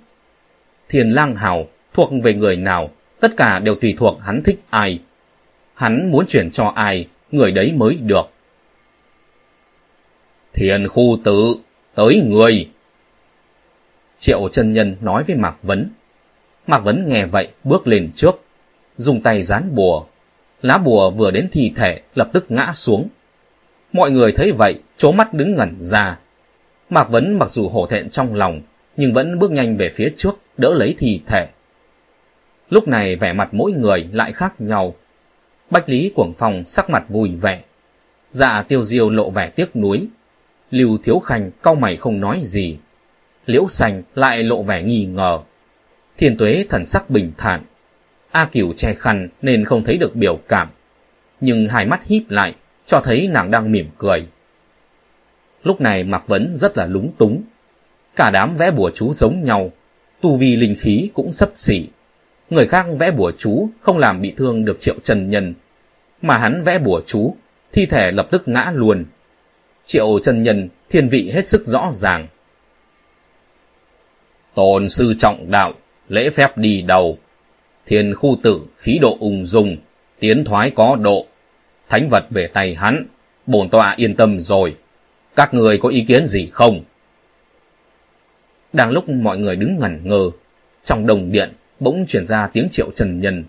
Thiền lang hào thuộc về người nào, tất cả đều tùy thuộc hắn thích ai. Hắn muốn chuyển cho ai, người đấy mới được. Thiền khu tử, tới người. Triệu chân nhân nói với Mạc Vấn. Mạc Vấn nghe vậy bước lên trước, dùng tay dán bùa. Lá bùa vừa đến thi thể lập tức ngã xuống. Mọi người thấy vậy, chố mắt đứng ngẩn ra. Mạc Vấn mặc dù hổ thẹn trong lòng, nhưng vẫn bước nhanh về phía trước, đỡ lấy thi thể. Lúc này vẻ mặt mỗi người lại khác nhau. Bách Lý Quảng Phong sắc mặt vui vẻ. Dạ tiêu diêu lộ vẻ tiếc nuối. Lưu Thiếu Khanh cau mày không nói gì. Liễu sành lại lộ vẻ nghi ngờ. Thiên Tuế thần sắc bình thản. A Cửu che khăn nên không thấy được biểu cảm. Nhưng hai mắt híp lại, cho thấy nàng đang mỉm cười. Lúc này Mạc Vấn rất là lúng túng. Cả đám vẽ bùa chú giống nhau, tu vi linh khí cũng sấp xỉ. Người khác vẽ bùa chú không làm bị thương được triệu trần nhân, mà hắn vẽ bùa chú, thi thể lập tức ngã luôn. Triệu trần nhân thiên vị hết sức rõ ràng. Tôn sư trọng đạo, lễ phép đi đầu. Thiên khu tử khí độ ung dung, tiến thoái có độ. Thánh vật về tay hắn, bổn tọa yên tâm rồi. Các người có ý kiến gì không? Đang lúc mọi người đứng ngẩn ngơ, trong đồng điện bỗng chuyển ra tiếng Triệu Trần Nhân.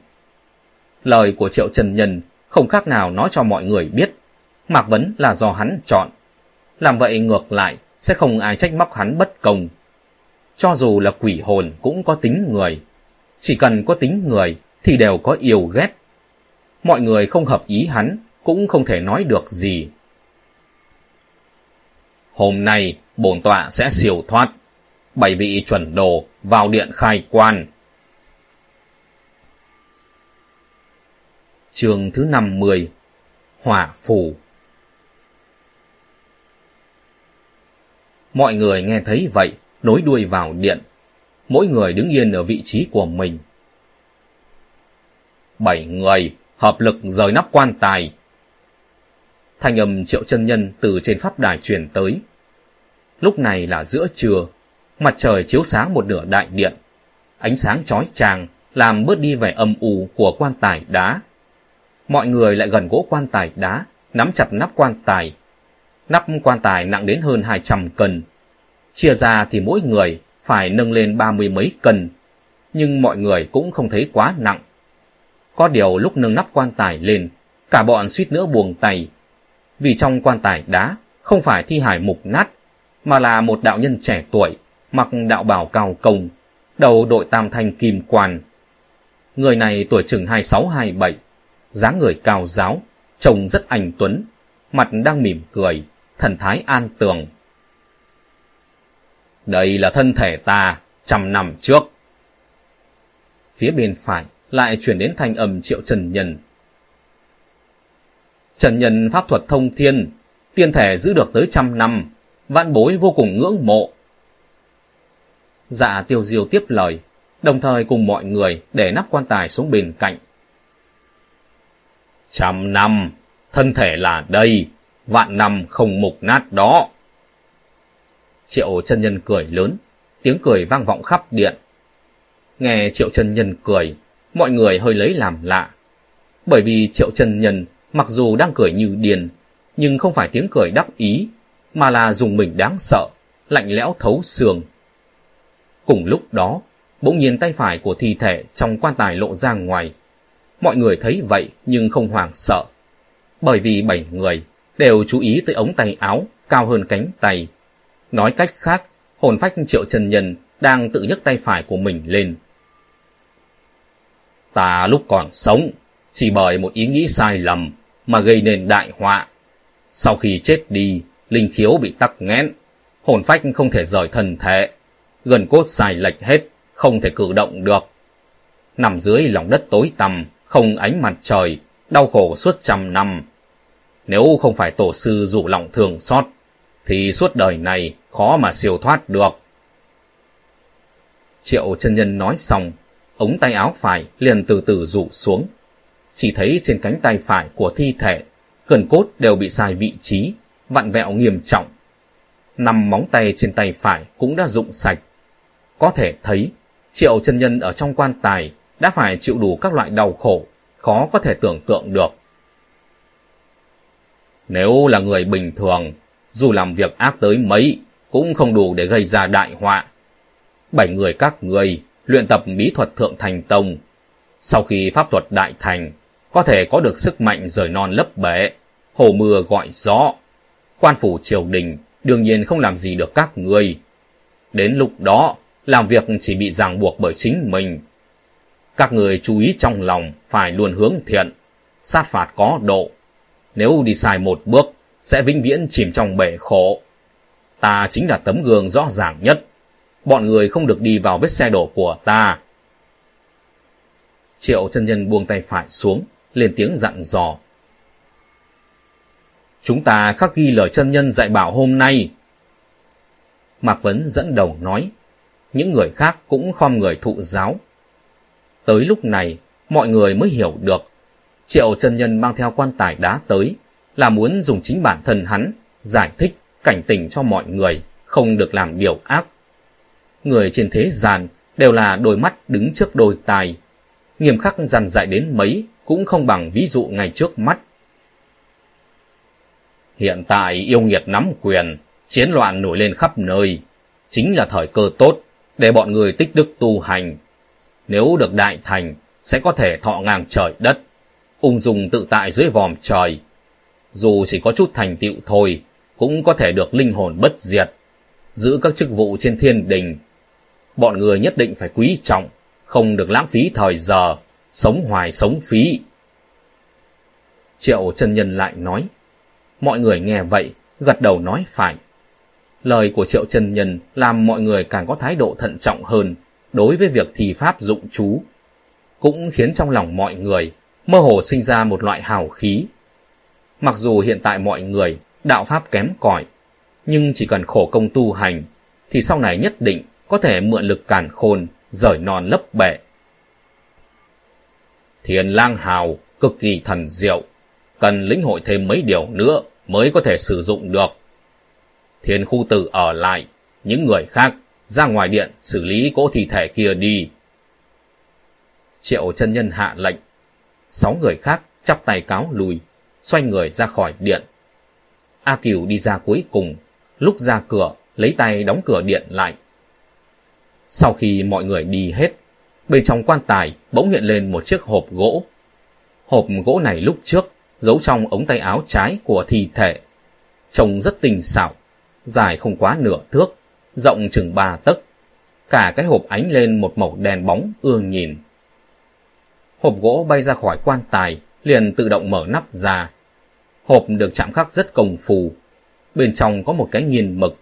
Lời của Triệu Trần Nhân không khác nào nói cho mọi người biết, Mạc Vấn là do hắn chọn. Làm vậy ngược lại, sẽ không ai trách móc hắn bất công. Cho dù là quỷ hồn cũng có tính người. Chỉ cần có tính người thì đều có yêu ghét. Mọi người không hợp ý hắn cũng không thể nói được gì. Hôm nay, bổn tọa sẽ siêu thoát. Bảy vị chuẩn đồ vào điện khai quan. Chương thứ 50 Hỏa Phủ Mọi người nghe thấy vậy, nối đuôi vào điện. Mỗi người đứng yên ở vị trí của mình. Bảy người, hợp lực rời nắp quan tài. Thanh âm triệu chân nhân từ trên pháp đài truyền tới. Lúc này là giữa trưa, mặt trời chiếu sáng một nửa đại điện. Ánh sáng chói chang làm bớt đi vẻ âm u của quan tài đá. Mọi người lại gần gỗ quan tài đá, nắm chặt nắp quan tài. Nắp quan tài nặng đến hơn 200 cân. Chia ra thì mỗi người phải nâng lên ba mươi mấy cân, nhưng mọi người cũng không thấy quá nặng. Có điều lúc nâng nắp quan tài lên, cả bọn suýt nữa buông tay. Vì trong quan tài đá không phải thi hải mục nát, mà là một đạo nhân trẻ tuổi, mặc đạo bào cao công, đầu đội tam thanh kim quan. Người này tuổi chừng 26-27, dáng người cao giáo, trông rất anh tuấn, mặt đang mỉm cười, thần thái an tường, Đây là thân thể ta, trăm năm trước. Phía bên phải lại chuyển đến thanh âm triệu trần nhân. Trần nhân pháp thuật thông thiên, tiên thể giữ được tới trăm năm, vạn bối vô cùng ngưỡng mộ. Dạ tiêu diêu tiếp lời, đồng thời cùng mọi người để nắp quan tài xuống bên cạnh. Trăm năm, thân thể là đây, vạn năm không mục nát đó. Triệu chân nhân cười lớn, tiếng cười vang vọng khắp điện. Nghe triệu chân nhân cười, mọi người hơi lấy làm lạ. Bởi vì triệu chân nhân mặc dù đang cười như điền, nhưng không phải tiếng cười đắc ý, mà là dùng mình đáng sợ, lạnh lẽo thấu xương. Cùng lúc đó, bỗng nhiên tay phải của thi thể trong quan tài lộ ra ngoài. Mọi người thấy vậy nhưng không hoảng sợ, bởi vì bảy người đều chú ý tới ống tay áo cao hơn cánh tay. Nói cách khác, hồn phách triệu chân nhân đang tự nhấc tay phải của mình lên. Ta lúc còn sống, chỉ bởi một ý nghĩ sai lầm mà gây nên đại họa. Sau khi chết đi, linh khiếu bị tắc nghẽn, hồn phách không thể rời thân thể, gần cốt xài lệch hết, không thể cử động được. Nằm dưới lòng đất tối tăm, không ánh mặt trời, đau khổ suốt trăm năm. Nếu không phải tổ sư rủ lòng thường xót, thì suốt đời này khó mà siêu thoát được. Triệu chân nhân nói xong, ống tay áo phải liền từ từ rủ xuống. Chỉ thấy trên cánh tay phải của thi thể, gần cốt đều bị sai vị trí, vặn vẹo nghiêm trọng. Năm móng tay trên tay phải cũng đã rụng sạch. Có thể thấy, triệu chân nhân ở trong quan tài đã phải chịu đủ các loại đau khổ, khó có thể tưởng tượng được. Nếu là người bình thường, dù làm việc ác tới mấy, cũng không đủ để gây ra đại họa. Bảy người các người luyện tập bí thuật thượng thành tông. Sau khi pháp thuật đại thành, có thể có được sức mạnh rời non lấp bể, hồ mưa gọi gió. Quan phủ triều đình đương nhiên không làm gì được các người. Đến lúc đó, làm việc chỉ bị ràng buộc bởi chính mình. Các người chú ý trong lòng phải luôn hướng thiện, sát phạt có độ. Nếu đi sai một bước, sẽ vĩnh viễn chìm trong bể khổ. Ta chính là tấm gương rõ ràng nhất. Bọn người không được đi vào vết xe đổ của ta. Triệu chân nhân buông tay phải xuống, lên tiếng dặn dò. Chúng ta khắc ghi lời chân nhân dạy bảo hôm nay. Mạc Vấn dẫn đầu nói, những người khác cũng khom người thụ giáo. Tới lúc này, mọi người mới hiểu được, triệu chân nhân mang theo quan tài đá tới, là muốn dùng chính bản thân hắn, giải thích, cảnh tỉnh cho mọi người, không được làm điều ác. Người trên thế gian đều là đôi mắt đứng trước đôi tài, nghiêm khắc dằn dạy đến mấy cũng không bằng ví dụ ngay trước mắt. Hiện tại yêu nghiệt nắm quyền, chiến loạn nổi lên khắp nơi, chính là thời cơ tốt để bọn người tích đức tu hành. Nếu được đại thành, sẽ có thể thọ ngang trời đất, ung dung tự tại dưới vòm trời. Dù chỉ có chút thành tựu thôi, cũng có thể được linh hồn bất diệt, giữ các chức vụ trên thiên đình. Bọn người nhất định phải quý trọng, không được lãng phí thời giờ, sống hoài sống phí. Triệu chân nhân lại nói, mọi người nghe vậy, gật đầu nói phải. Lời của triệu trần nhân làm mọi người càng có thái độ thận trọng hơn đối với việc thi pháp dụng chú, cũng khiến trong lòng mọi người mơ hồ sinh ra một loại hào khí. Mặc dù hiện tại mọi người đạo pháp kém cỏi, nhưng chỉ cần khổ công tu hành, thì sau này nhất định có thể mượn lực càn khôn, rời non lấp bể. Thiền lang hào cực kỳ thần diệu, cần lĩnh hội thêm mấy điều nữa mới có thể sử dụng được. Thiên khu tử ở lại, những người khác ra ngoài điện xử lý cỗ thi thể kia đi. Triệu chân nhân hạ lệnh, sáu người khác chắp tay cáo lùi, xoay người ra khỏi điện. A Cửu đi ra cuối cùng, lúc ra cửa, lấy tay đóng cửa điện lại. Sau khi mọi người đi hết, bên trong quan tài bỗng hiện lên một chiếc hộp gỗ. Hộp gỗ này lúc trước giấu trong ống tay áo trái của thi thể. Trông rất tinh xảo, dài không quá nửa thước, rộng chừng ba tấc. Cả cái hộp ánh lên một màu đèn bóng ương nhìn. Hộp gỗ bay ra khỏi quan tài, liền tự động mở nắp ra. Hộp được chạm khắc rất công phu. Bên trong có một cái nghiền mực.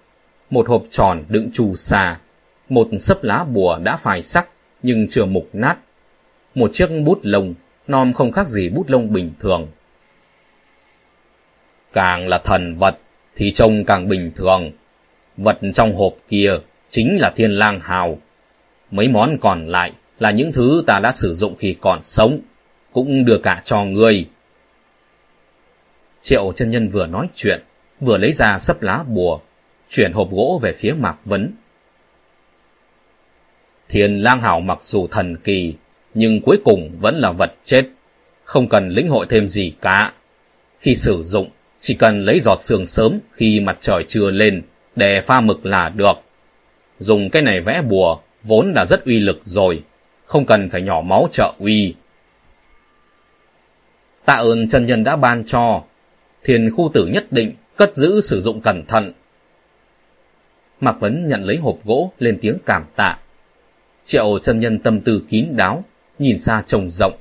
một hộp tròn đựng trù xà, một sấp lá bùa đã phai sắc nhưng chưa mục nát, một chiếc bút lông, non không khác gì bút lông bình thường. Càng là thần vật thì trông càng bình thường. Vật trong hộp kia chính là thiên lang hào. Mấy món còn lại là những thứ ta đã sử dụng khi còn sống, cũng đưa cả cho ngươi. Triệu chân nhân vừa nói chuyện, vừa lấy ra sấp lá bùa, chuyển hộp gỗ về phía Mạc Vấn. Thiên lang hào mặc dù thần kỳ, nhưng cuối cùng vẫn là vật chết, không cần lĩnh hội thêm gì cả. Khi sử dụng, chỉ cần lấy giọt sương sớm khi mặt trời chưa lên để pha mực là được. Dùng cái này vẽ bùa vốn đã rất uy lực rồi, không cần phải nhỏ máu trợ uy. Tạ ơn chân nhân đã ban cho, thiền khu tử nhất định cất giữ sử dụng cẩn thận. Mạc Vấn nhận lấy hộp gỗ lên tiếng cảm tạ. Triệu chân nhân tâm tư kín đáo, nhìn xa trông rộng.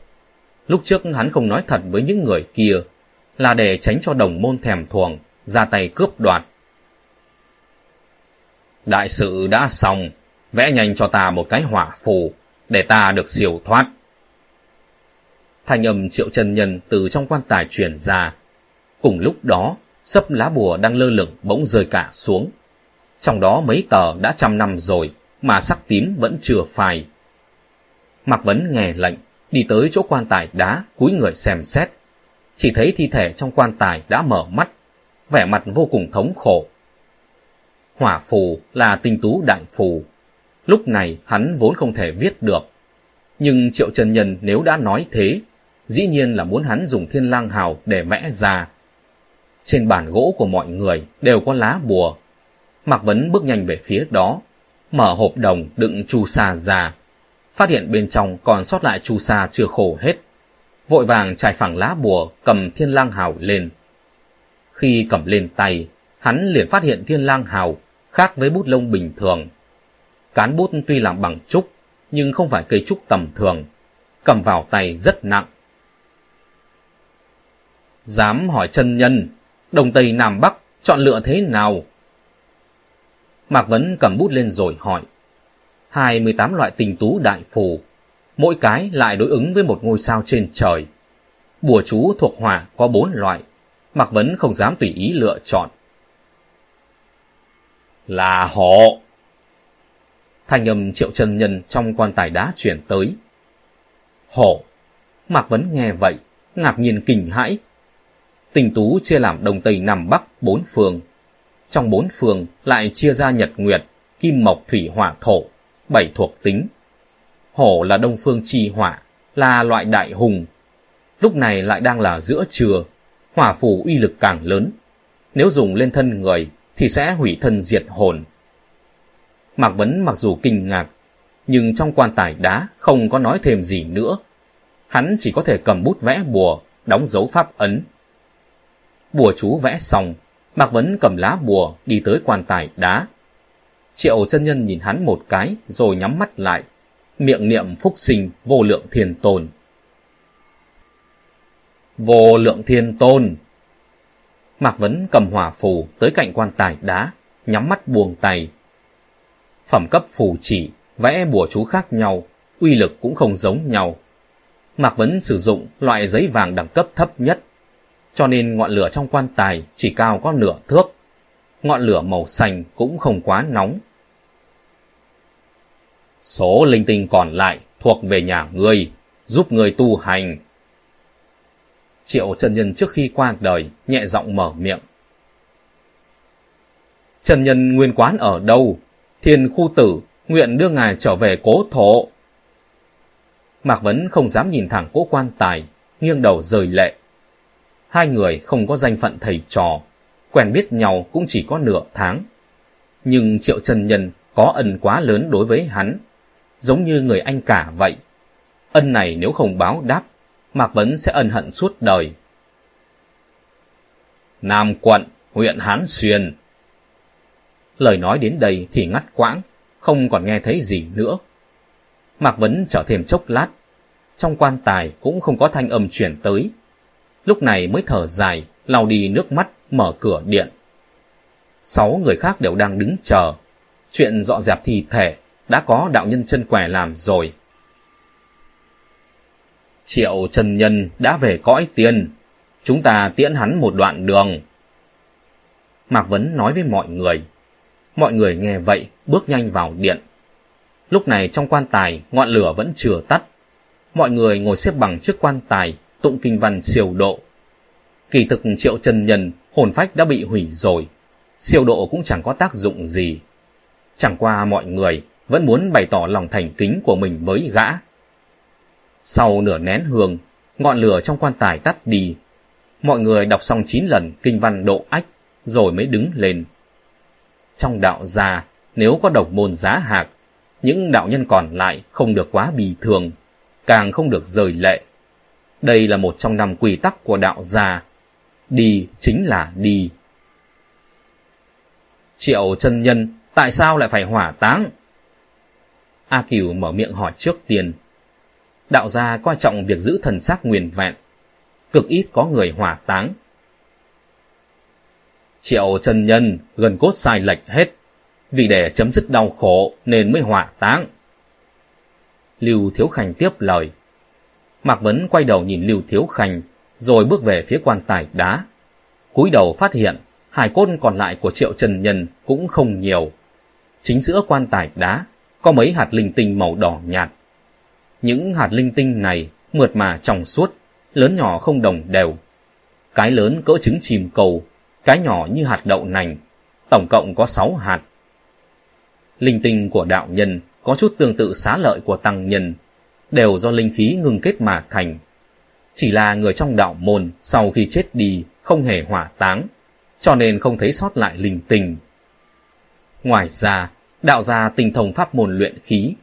Lúc trước hắn không nói thật với những người kia, là để tránh cho đồng môn thèm thuồng, ra tay cướp đoạt. Đại sự đã xong, vẽ nhanh cho ta một cái hỏa phù, để ta được siêu thoát. Thanh âm triệu chân nhân từ trong quan tài truyền ra. Cùng lúc đó, sấp lá bùa đang lơ lửng bỗng rơi cả xuống. Trong đó mấy tờ đã trăm năm rồi, mà sắc tím vẫn chưa phai. Mạc Vấn nghe lệnh, đi tới chỗ quan tài đá, cúi người xem xét. Chỉ thấy thi thể trong quan tài đã mở mắt, vẻ mặt vô cùng thống khổ. Hỏa phù là tinh tú đại phù. Lúc này hắn vốn không thể viết được. Nhưng Triệu Trần Nhân nếu đã nói thế, dĩ nhiên là muốn hắn dùng thiên lang hào để vẽ ra. Trên bàn gỗ của mọi người đều có lá bùa. Mạc Vấn bước nhanh về phía đó, mở hộp đồng đựng chu sa ra, phát hiện bên trong còn sót lại chu sa chưa khổ hết. Vội vàng trải phẳng lá bùa cầm thiên lang hào lên. Khi cầm lên tay, hắn liền phát hiện thiên lang hào khác với bút lông bình thường. Cán bút tuy làm bằng trúc, nhưng không phải cây trúc tầm thường, cầm vào tay rất nặng. Dám hỏi chân nhân, Đông Tây Nam Bắc chọn lựa thế nào? Mạc Vấn cầm bút lên rồi hỏi. 28 loại tình tú đại phù, mỗi cái lại đối ứng với một ngôi sao trên trời. Bùa chú thuộc hỏa có bốn loại, Mạc Vấn không dám tùy ý lựa chọn. Là hộ! Thanh âm triệu chân nhân trong quan tài đá chuyển tới. Hổ! Mạc Vấn nghe vậy, ngạc nhiên kinh hãi. Tình tú chia làm Đông Tây Nam Bắc bốn phường, Trong bốn phường lại chia ra Nhật Nguyệt, Kim Mộc Thủy Hỏa Thổ, bảy thuộc tính. Hổ là Đông Phương Chi Hỏa, là loại đại hùng. Lúc này lại đang là giữa trưa, hỏa phù uy lực càng lớn. Nếu dùng lên thân người thì sẽ hủy thân diệt hồn. Mạc Vấn mặc dù kinh ngạc, nhưng trong quan tài đá không có nói thêm gì nữa. Hắn chỉ có thể cầm bút vẽ bùa, đóng dấu pháp ấn. Bùa chú vẽ xong, Mạc Vấn cầm lá bùa đi tới quan tài đá. Triệu chân nhân nhìn hắn một cái rồi nhắm mắt lại, miệng niệm phúc sinh vô lượng thiên tôn. Vô lượng thiên tôn! Mạc Vấn cầm hỏa phù tới cạnh quan tài đá, nhắm mắt buông tay. Phẩm cấp phù chỉ, vẽ bùa chú khác nhau, uy lực cũng không giống nhau. Mạc Vấn sử dụng loại giấy vàng đẳng cấp thấp nhất, cho nên ngọn lửa trong quan tài chỉ cao có nửa thước. Ngọn lửa màu xanh cũng không quá nóng. Số linh tinh còn lại thuộc về nhà ngươi, giúp người tu hành. Triệu Trần Nhân trước khi qua đời, nhẹ giọng mở miệng. Trần Nhân nguyên quán ở đâu? Thiên khu tử, nguyện đưa ngài trở về cố thổ. Mạc Vấn không dám nhìn thẳng cố quan tài, nghiêng đầu rời lệ. Hai người không có danh phận thầy trò, quen biết nhau cũng chỉ có nửa tháng. Nhưng Triệu Trần Nhân có ân quá lớn đối với hắn, giống như người anh cả vậy. Ân này nếu không báo đáp, Mạc Vấn sẽ ân hận suốt đời. Nam quận, huyện Hán Xuyên. Lời nói đến đây thì ngắt quãng, không còn nghe thấy gì nữa. Mạc Vấn trở thêm chốc lát, trong quan tài cũng không có thanh âm chuyển tới. Lúc này mới thở dài, lau đi nước mắt, mở cửa điện. sáu người khác đều đang đứng chờ. Chuyện dọn dẹp thi thể đã có đạo nhân chân quẻ làm rồi. Triệu Trần Nhân đã về cõi tiền, chúng ta tiễn hắn một đoạn đường. Mạc Vấn nói với mọi người. Mọi người nghe vậy, bước nhanh vào điện. Lúc này trong quan tài, ngọn lửa vẫn chưa tắt. Mọi người ngồi xếp bằng trước quan tài, tụng kinh văn siêu độ. Kỳ thực Triệu Trần Nhân, hồn phách đã bị hủy rồi. Siêu độ cũng chẳng có tác dụng gì. Chẳng qua mọi người vẫn muốn bày tỏ lòng thành kính của mình với gã. Sau nửa nén hương, ngọn lửa trong quan tài tắt đi. Mọi người đọc xong 9 lần kinh văn độ ách, rồi mới đứng lên. Trong đạo gia, nếu có độc môn giá hạc, những đạo nhân còn lại không được quá bì thường, càng không được rời lệ. Đây là một trong năm quy tắc của đạo gia. Đi chính là đi. Triệu chân nhân, tại sao lại phải hỏa táng? A Kiều mở miệng hỏi trước tiên. Đạo gia coi trọng việc giữ thần xác nguyên vẹn. Cực ít có người hỏa táng. Triệu chân nhân gần cốt sai lệch hết. Vì để chấm dứt đau khổ nên mới hỏa táng. Lưu Thiếu Khanh tiếp lời. Mạc Vấn quay đầu nhìn Lưu Thiếu Khanh, rồi bước về phía quan tài đá. cúi đầu phát hiện, hải cốt còn lại của Triệu Trần Nhân cũng không nhiều. Chính giữa quan tài đá có mấy hạt linh tinh màu đỏ nhạt. Những hạt linh tinh này mượt mà trong suốt, lớn nhỏ không đồng đều. Cái lớn cỡ trứng chìm cầu, cái nhỏ như hạt đậu nành, tổng cộng có 6 hạt. Linh tinh của đạo nhân có chút tương tự xá lợi của tăng nhân, đều do linh khí ngừng kết mà thành. Chỉ là người trong đạo môn sau khi chết đi không hề hỏa táng, cho nên không thấy sót lại linh tinh. Ngoài ra, đạo gia tinh thông pháp môn luyện khí.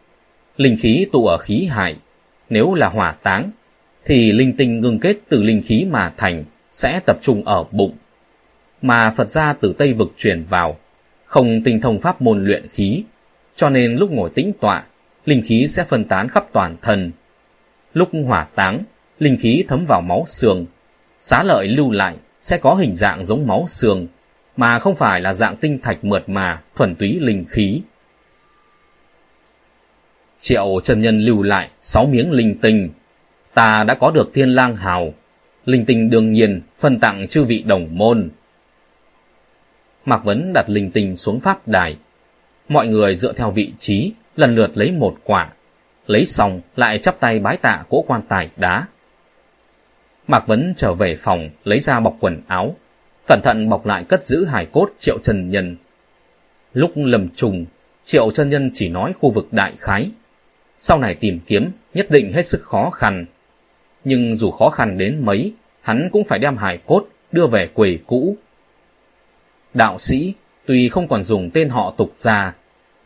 Linh khí tụ ở khí hải, nếu là hỏa táng, thì linh tinh ngưng kết từ linh khí mà thành sẽ tập trung ở bụng. Mà Phật gia từ Tây vực truyền vào, không tinh thông pháp môn luyện khí, cho nên lúc ngồi tĩnh tọa, linh khí sẽ phân tán khắp toàn thân. Lúc hỏa táng, linh khí thấm vào máu xương, xá lợi lưu lại sẽ có hình dạng giống máu xương, mà không phải là dạng tinh thạch mượt mà, thuần túy linh khí. Triệu Trần Nhân lưu lại sáu miếng linh tinh. Ta đã có được thiên lang hào. Linh tinh đương nhiên phân tặng chư vị đồng môn. Mạc Vấn đặt linh tinh xuống pháp đài. Mọi người dựa theo vị trí, lần lượt lấy một quả. Lấy xong lại chắp tay bái tạ cỗ quan tài đá. Mạc Vấn trở về phòng, lấy ra bọc quần áo. Cẩn thận bọc lại cất giữ hài cốt Triệu Trần Nhân. Lúc lầm trùng, Triệu Trần Nhân chỉ nói khu vực đại khái, sau này tìm kiếm nhất định hết sức khó khăn. Nhưng dù khó khăn đến mấy, hắn cũng phải đem hài cốt đưa về quầy cũ. Đạo sĩ tuy không còn dùng tên họ tục ra,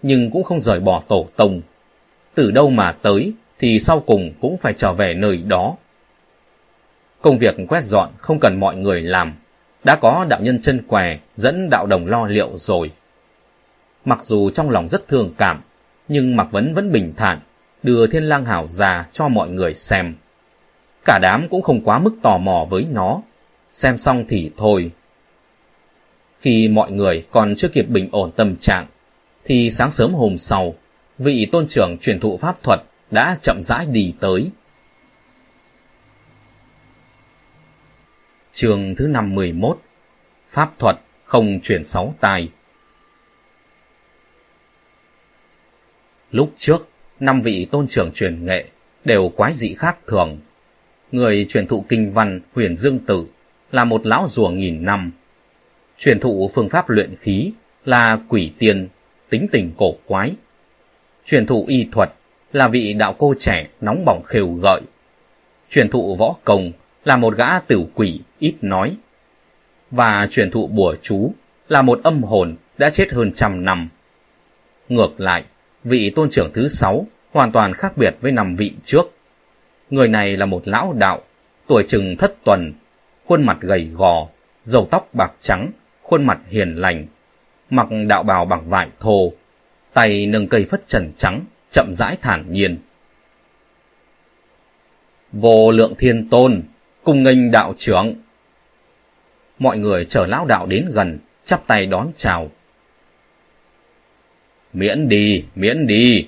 nhưng cũng không rời bỏ tổ tông. Từ đâu mà tới thì sau cùng cũng phải trở về nơi đó. Công việc quét dọn không cần mọi người làm, đã có đạo nhân chân què dẫn đạo đồng lo liệu rồi. Mặc dù trong lòng rất thương cảm, nhưng Mạc Vấn vẫn bình thản, đưa thiên lang hảo ra cho mọi người xem. Cả đám cũng không quá mức tò mò với nó, xem xong thì thôi. Khi mọi người còn chưa kịp bình ổn tâm trạng, thì sáng sớm hôm sau, vị tôn trưởng truyền thụ pháp thuật đã chậm rãi đi tới. Trường thứ năm mười 51 Pháp thuật không chuyển sáu tài Lúc trước, năm vị tôn trưởng truyền nghệ đều quái dị khác thường. Người truyền thụ kinh văn huyền dương tử là một lão rùa nghìn năm. Truyền thụ phương pháp luyện khí là quỷ tiên, tính tình cổ quái. Truyền thụ y thuật là vị đạo cô trẻ nóng bỏng khều gợi. Truyền thụ võ công là một gã tử quỷ ít nói. Và truyền thụ bùa chú là một âm hồn đã chết hơn trăm năm. Ngược lại, vị tôn trưởng thứ sáu hoàn toàn khác biệt với năm vị trước. Người này là một lão đạo, tuổi chừng thất tuần, khuôn mặt gầy gò, dầu tóc bạc trắng, khuôn mặt hiền lành, mặc đạo bào bằng vải thô, tay nâng cây phất trần trắng, chậm rãi thản nhiên. Vô lượng thiên tôn, cùng nghênh đạo trưởng. Mọi người chờ lão đạo đến gần, chắp tay đón chào. Miễn đi, miễn đi.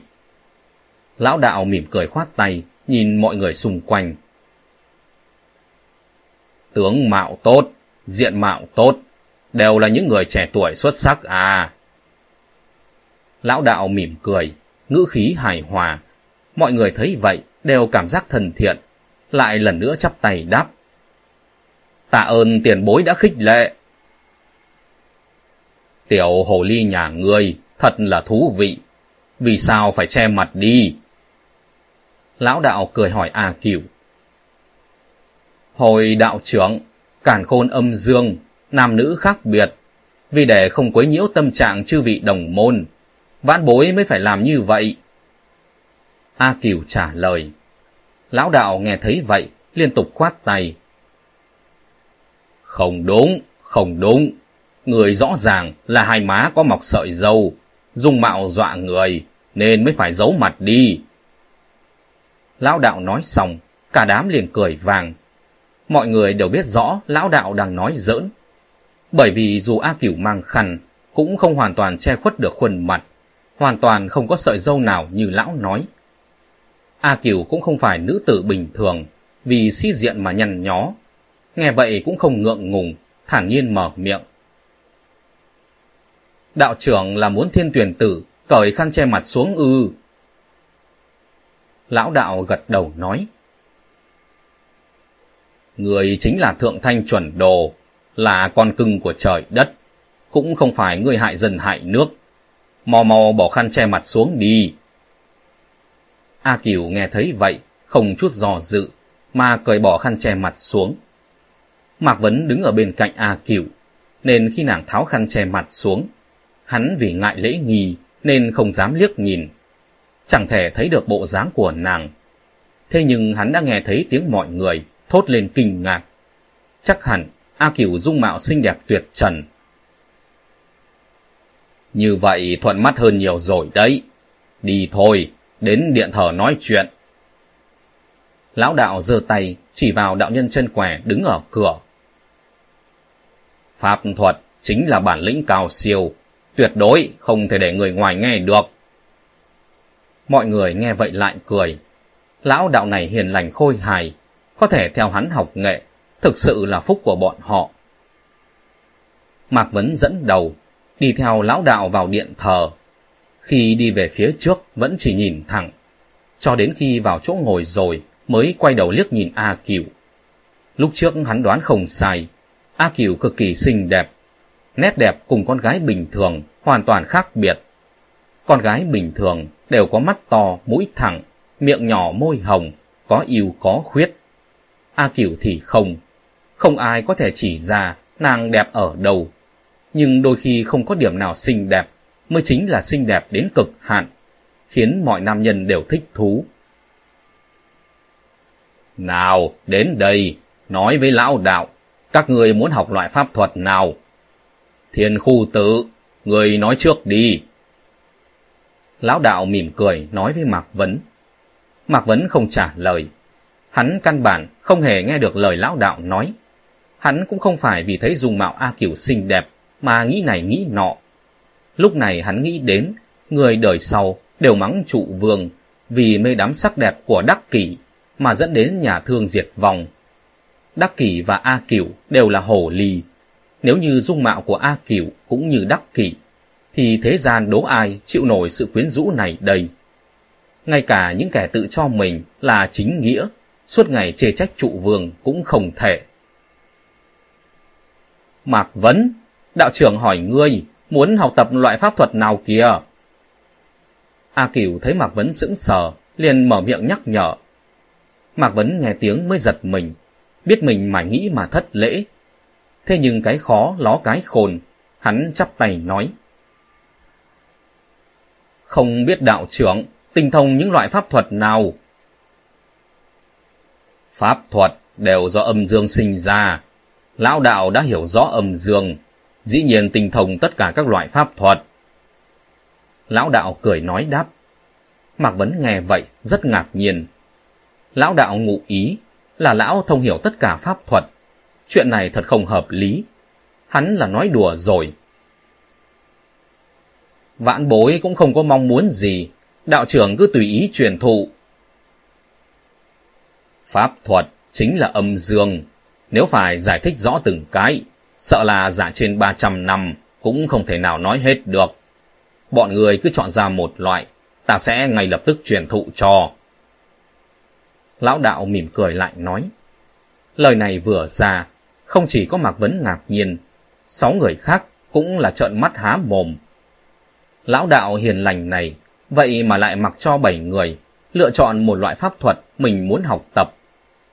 Lão đạo mỉm cười khoát tay, nhìn mọi người xung quanh. Tướng mạo tốt, diện mạo tốt, đều là những người trẻ tuổi xuất sắc à. Lão đạo mỉm cười, ngữ khí hài hòa. Mọi người thấy vậy đều cảm giác thân thiện, lại lần nữa chắp tay đáp. Tạ ơn tiền bối đã khích lệ. Tiểu hồ ly nhà ngươi thật là thú vị. Vì sao phải che mặt đi? Lão đạo cười hỏi A Cửu. Hồi đạo trưởng, cản khôn âm dương, nam nữ khác biệt, vì để không quấy nhiễu tâm trạng chư vị đồng môn, vãn bối mới phải làm như vậy. A Cửu trả lời. Lão đạo nghe thấy vậy, liên tục khoát tay. Không đúng, không đúng. Người rõ ràng là hai má có mọc sợi dâu, dùng mạo dọa người, nên mới phải giấu mặt đi. Lão đạo nói xong, cả đám liền cười vàng. Mọi người đều biết rõ lão đạo đang nói giỡn. Bởi vì dù A Cửu mang khăn, cũng không hoàn toàn che khuất được khuôn mặt, hoàn toàn không có sợi dâu nào như lão nói. A Cửu cũng không phải nữ tử bình thường, vì sĩ diện mà nhăn nhó. Nghe vậy cũng không ngượng ngùng, thản nhiên mở miệng. Đạo trưởng là muốn thiên tuyển tử, cởi khăn che mặt xuống ư. Lão đạo gật đầu nói. Người chính là thượng thanh chuẩn đồ, là con cưng của trời đất, cũng không phải người hại dân hại nước. Mò mò bỏ khăn che mặt xuống đi. A Kiều nghe thấy vậy, không chút dò dự, mà cởi bỏ khăn che mặt xuống. Mạc Vấn đứng ở bên cạnh A Kiều, nên khi nàng tháo khăn che mặt xuống, hắn vì ngại lễ nghi nên không dám liếc nhìn. Chẳng thể thấy được bộ dáng của nàng. Thế nhưng hắn đã nghe thấy tiếng mọi người thốt lên kinh ngạc. Chắc hẳn A Kiều dung mạo xinh đẹp tuyệt trần. Như vậy thuận mắt hơn nhiều rồi đấy. Đi thôi, đến điện thờ nói chuyện. Lão đạo giơ tay chỉ vào đạo nhân chân quẻ đứng ở cửa. Pháp thuật chính là bản lĩnh cao siêu, tuyệt đối không thể để người ngoài nghe được. Mọi người nghe vậy lại cười. Lão đạo này hiền lành khôi hài, có thể theo hắn học nghệ, thực sự là phúc của bọn họ. Mạc Vấn dẫn đầu, đi theo lão đạo vào điện thờ. Khi đi về phía trước vẫn chỉ nhìn thẳng, cho đến khi vào chỗ ngồi rồi mới quay đầu liếc nhìn A cửu Lúc trước hắn đoán không sai, A cửu cực kỳ xinh đẹp. Nét đẹp cùng con gái bình thường hoàn toàn khác biệt. Con gái bình thường đều có mắt to, mũi thẳng, miệng nhỏ môi hồng, có ưu có khuyết. A Kiều thì không. Không ai có thể chỉ ra nàng đẹp ở đâu. Nhưng đôi khi không có điểm nào xinh đẹp mới chính là xinh đẹp đến cực hạn, khiến mọi nam nhân đều thích thú. Nào, đến đây, nói với lão đạo, các người muốn học loại pháp thuật nào? Thiên khu tử, người nói trước đi. Lão đạo mỉm cười nói với Mạc Vấn. Mạc Vấn không trả lời. Hắn căn bản không hề nghe được lời lão đạo nói. Hắn cũng không phải vì thấy dùng mạo A Kiều xinh đẹp mà nghĩ này nghĩ nọ. Lúc này hắn nghĩ đến, người đời sau đều mắng trụ vương vì mê đắm sắc đẹp của Đắc Kỷ mà dẫn đến nhà thương diệt vong. Đắc Kỷ và A Cửu đều là hổ lì nếu như dung mạo của A Cửu cũng như Đắc Kỷ, thì thế gian đố ai chịu nổi sự quyến rũ này đây. Ngay cả những kẻ tự cho mình là chính nghĩa, suốt ngày chê trách trụ vương cũng không thể. Mạc Vấn, đạo trưởng hỏi ngươi, muốn học tập loại pháp thuật nào kìa? A Cửu thấy Mạc Vấn sững sờ, liền mở miệng nhắc nhở. Mạc Vấn nghe tiếng mới giật mình, biết mình mải nghĩ mà thất lễ. Thế nhưng cái khó ló cái khôn, hắn chắp tay nói. Không biết đạo trưởng, tinh thông những loại pháp thuật nào? Pháp thuật đều do âm dương sinh ra. Lão đạo đã hiểu rõ âm dương, dĩ nhiên tinh thông tất cả các loại pháp thuật. Lão đạo cười nói đáp. Mạc Vấn nghe vậy, rất ngạc nhiên. Lão đạo ngụ ý là lão thông hiểu tất cả pháp thuật. Chuyện này thật không hợp lý. Hắn là nói đùa rồi, Vãn bối cũng không có mong muốn gì, đạo trưởng cứ tùy ý truyền thụ. Pháp thuật chính là âm dương, nếu phải giải thích rõ từng cái, sợ là giả trên 300 năm cũng không thể nào nói hết được. Bọn người cứ chọn ra một loại, ta sẽ ngay lập tức truyền thụ cho. Lão đạo mỉm cười lại nói. Lời này vừa ra, không chỉ có Mạc Vấn ngạc nhiên, sáu người khác cũng là trợn mắt há mồm. Lão đạo hiền lành này, vậy mà lại mặc cho bảy người, lựa chọn một loại pháp thuật mình muốn học tập,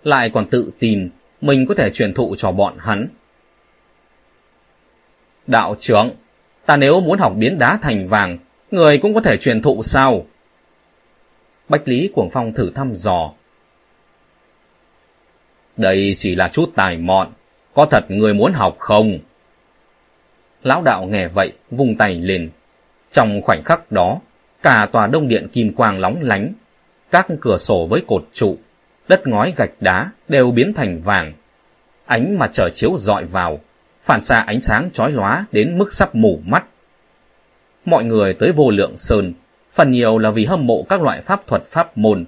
lại còn tự tin mình có thể truyền thụ cho bọn hắn. Đạo trưởng, ta nếu muốn học biến đá thành vàng, người cũng có thể truyền thụ sao? Bách Lý Cuồng Phong thử thăm dò. Đây chỉ là chút tài mọn, có thật người muốn học không? Lão đạo nghe vậy, vung tay lên. Trong khoảnh khắc đó, cả tòa đông điện kim quang lóng lánh, các cửa sổ với cột trụ, đất ngói gạch đá đều biến thành vàng. Ánh mặt trời chiếu dọi vào, phản xạ ánh sáng chói lóa đến mức sắp mù mắt. Mọi người tới vô lượng sơn, phần nhiều là vì hâm mộ các loại pháp thuật pháp môn.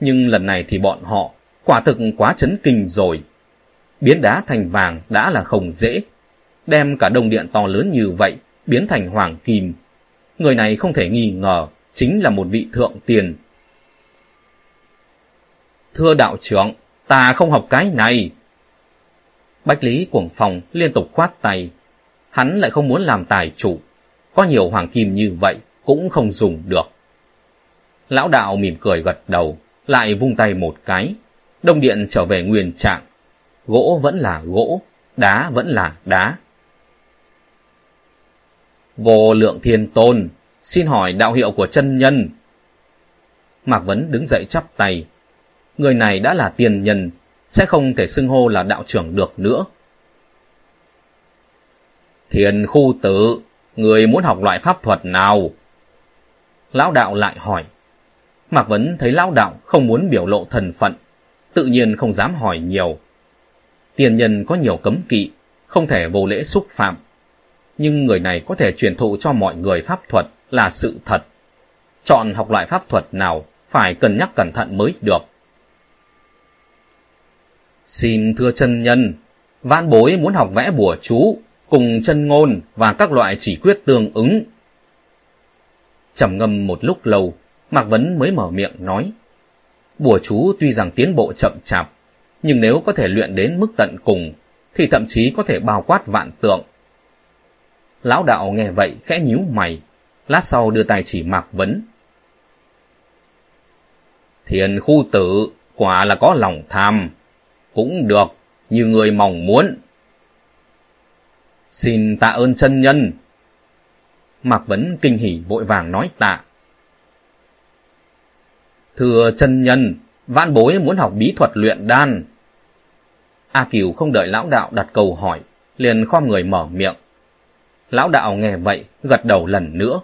Nhưng lần này thì bọn họ quả thực quá chấn kinh rồi. Biến đá thành vàng đã là không dễ. Đem cả đồng điện to lớn như vậy, biến thành hoàng kim. Người này không thể nghi ngờ, chính là một vị thượng tiền. Thưa đạo trưởng, ta không học cái này. Bách Lý Cuồng Phòng liên tục khoát tay. Hắn lại không muốn làm tài chủ. Có nhiều hoàng kim như vậy cũng không dùng được. Lão đạo mỉm cười gật đầu, lại vung tay một cái. Đông điện trở về nguyên trạng. Gỗ vẫn là gỗ, đá vẫn là đá. Vô lượng thiên tôn, xin hỏi đạo hiệu của chân nhân. Mạc Vấn đứng dậy chắp tay. Người này đã là tiền nhân, sẽ không thể xưng hô là đạo trưởng được nữa. Thiền khu tử, người muốn học loại pháp thuật nào? Lão đạo lại hỏi. Mạc Vấn thấy lão đạo không muốn biểu lộ thần phận, tự nhiên không dám hỏi nhiều. Tiền nhân có nhiều cấm kỵ, không thể vô lễ xúc phạm. Nhưng người này có thể truyền thụ cho mọi người pháp thuật là sự thật. Chọn học loại pháp thuật nào phải cân nhắc cẩn thận mới được. Xin thưa chân nhân, vãn bối muốn học vẽ bùa chú, cùng chân ngôn và các loại chỉ quyết tương ứng. trầm ngâm một lúc lâu, Mạc Vấn mới mở miệng nói. Bùa chú tuy rằng tiến bộ chậm chạp, nhưng nếu có thể luyện đến mức tận cùng, thì thậm chí có thể bao quát vạn tượng. Lão đạo nghe vậy khẽ nhíu mày, lát sau đưa tay chỉ Mạc Vấn. Thiền khu tử quả là có lòng tham, cũng được, như người mong muốn. Xin tạ ơn chân nhân. Mạc Vấn kinh hỉ vội vàng nói tạ. Thưa chân nhân, Van bối muốn học bí thuật luyện đan. A Kiều không đợi lão đạo đặt câu hỏi, liền khom người mở miệng. Lão đạo nghe vậy, gật đầu lần nữa.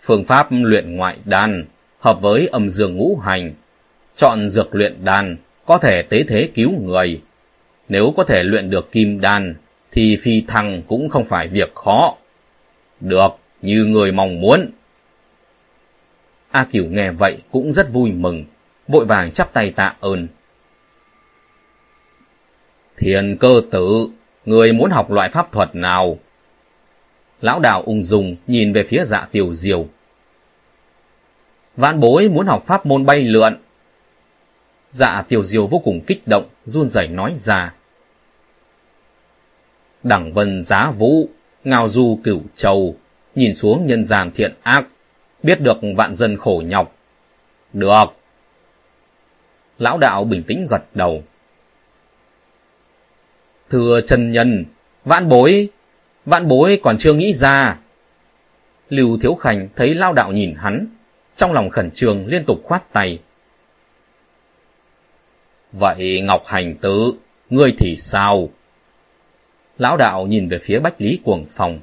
Phương pháp luyện ngoại đan, hợp với âm dương ngũ hành, chọn dược luyện đan, có thể tế thế cứu người. Nếu có thể luyện được kim đan, thì phi thăng cũng không phải việc khó. Được, như người mong muốn. A Cửu nghe vậy cũng rất vui mừng, vội vàng chắp tay tạ ơn. Thiền cơ tử, người muốn học loại pháp thuật nào? Lão đạo ung dung nhìn về phía dạ tiểu diều. Vạn bối muốn học pháp môn bay lượn. Dạ tiểu diều vô cùng kích động, run rẩy nói ra. Đẳng vân giá vũ, ngao du cửu châu, nhìn xuống nhân gian thiện ác, biết được vạn dân khổ nhọc. Được. Lão đạo bình tĩnh gật đầu. Thưa chân nhân, vạn bối, vạn bối còn chưa nghĩ ra. Lưu Thiếu Khanh thấy lao đạo nhìn hắn, trong lòng khẩn trương liên tục khoát tay. Vậy Ngọc Hành Tứ, ngươi thì sao? Lão đạo nhìn về phía Bách Lý Cuồng Phòng.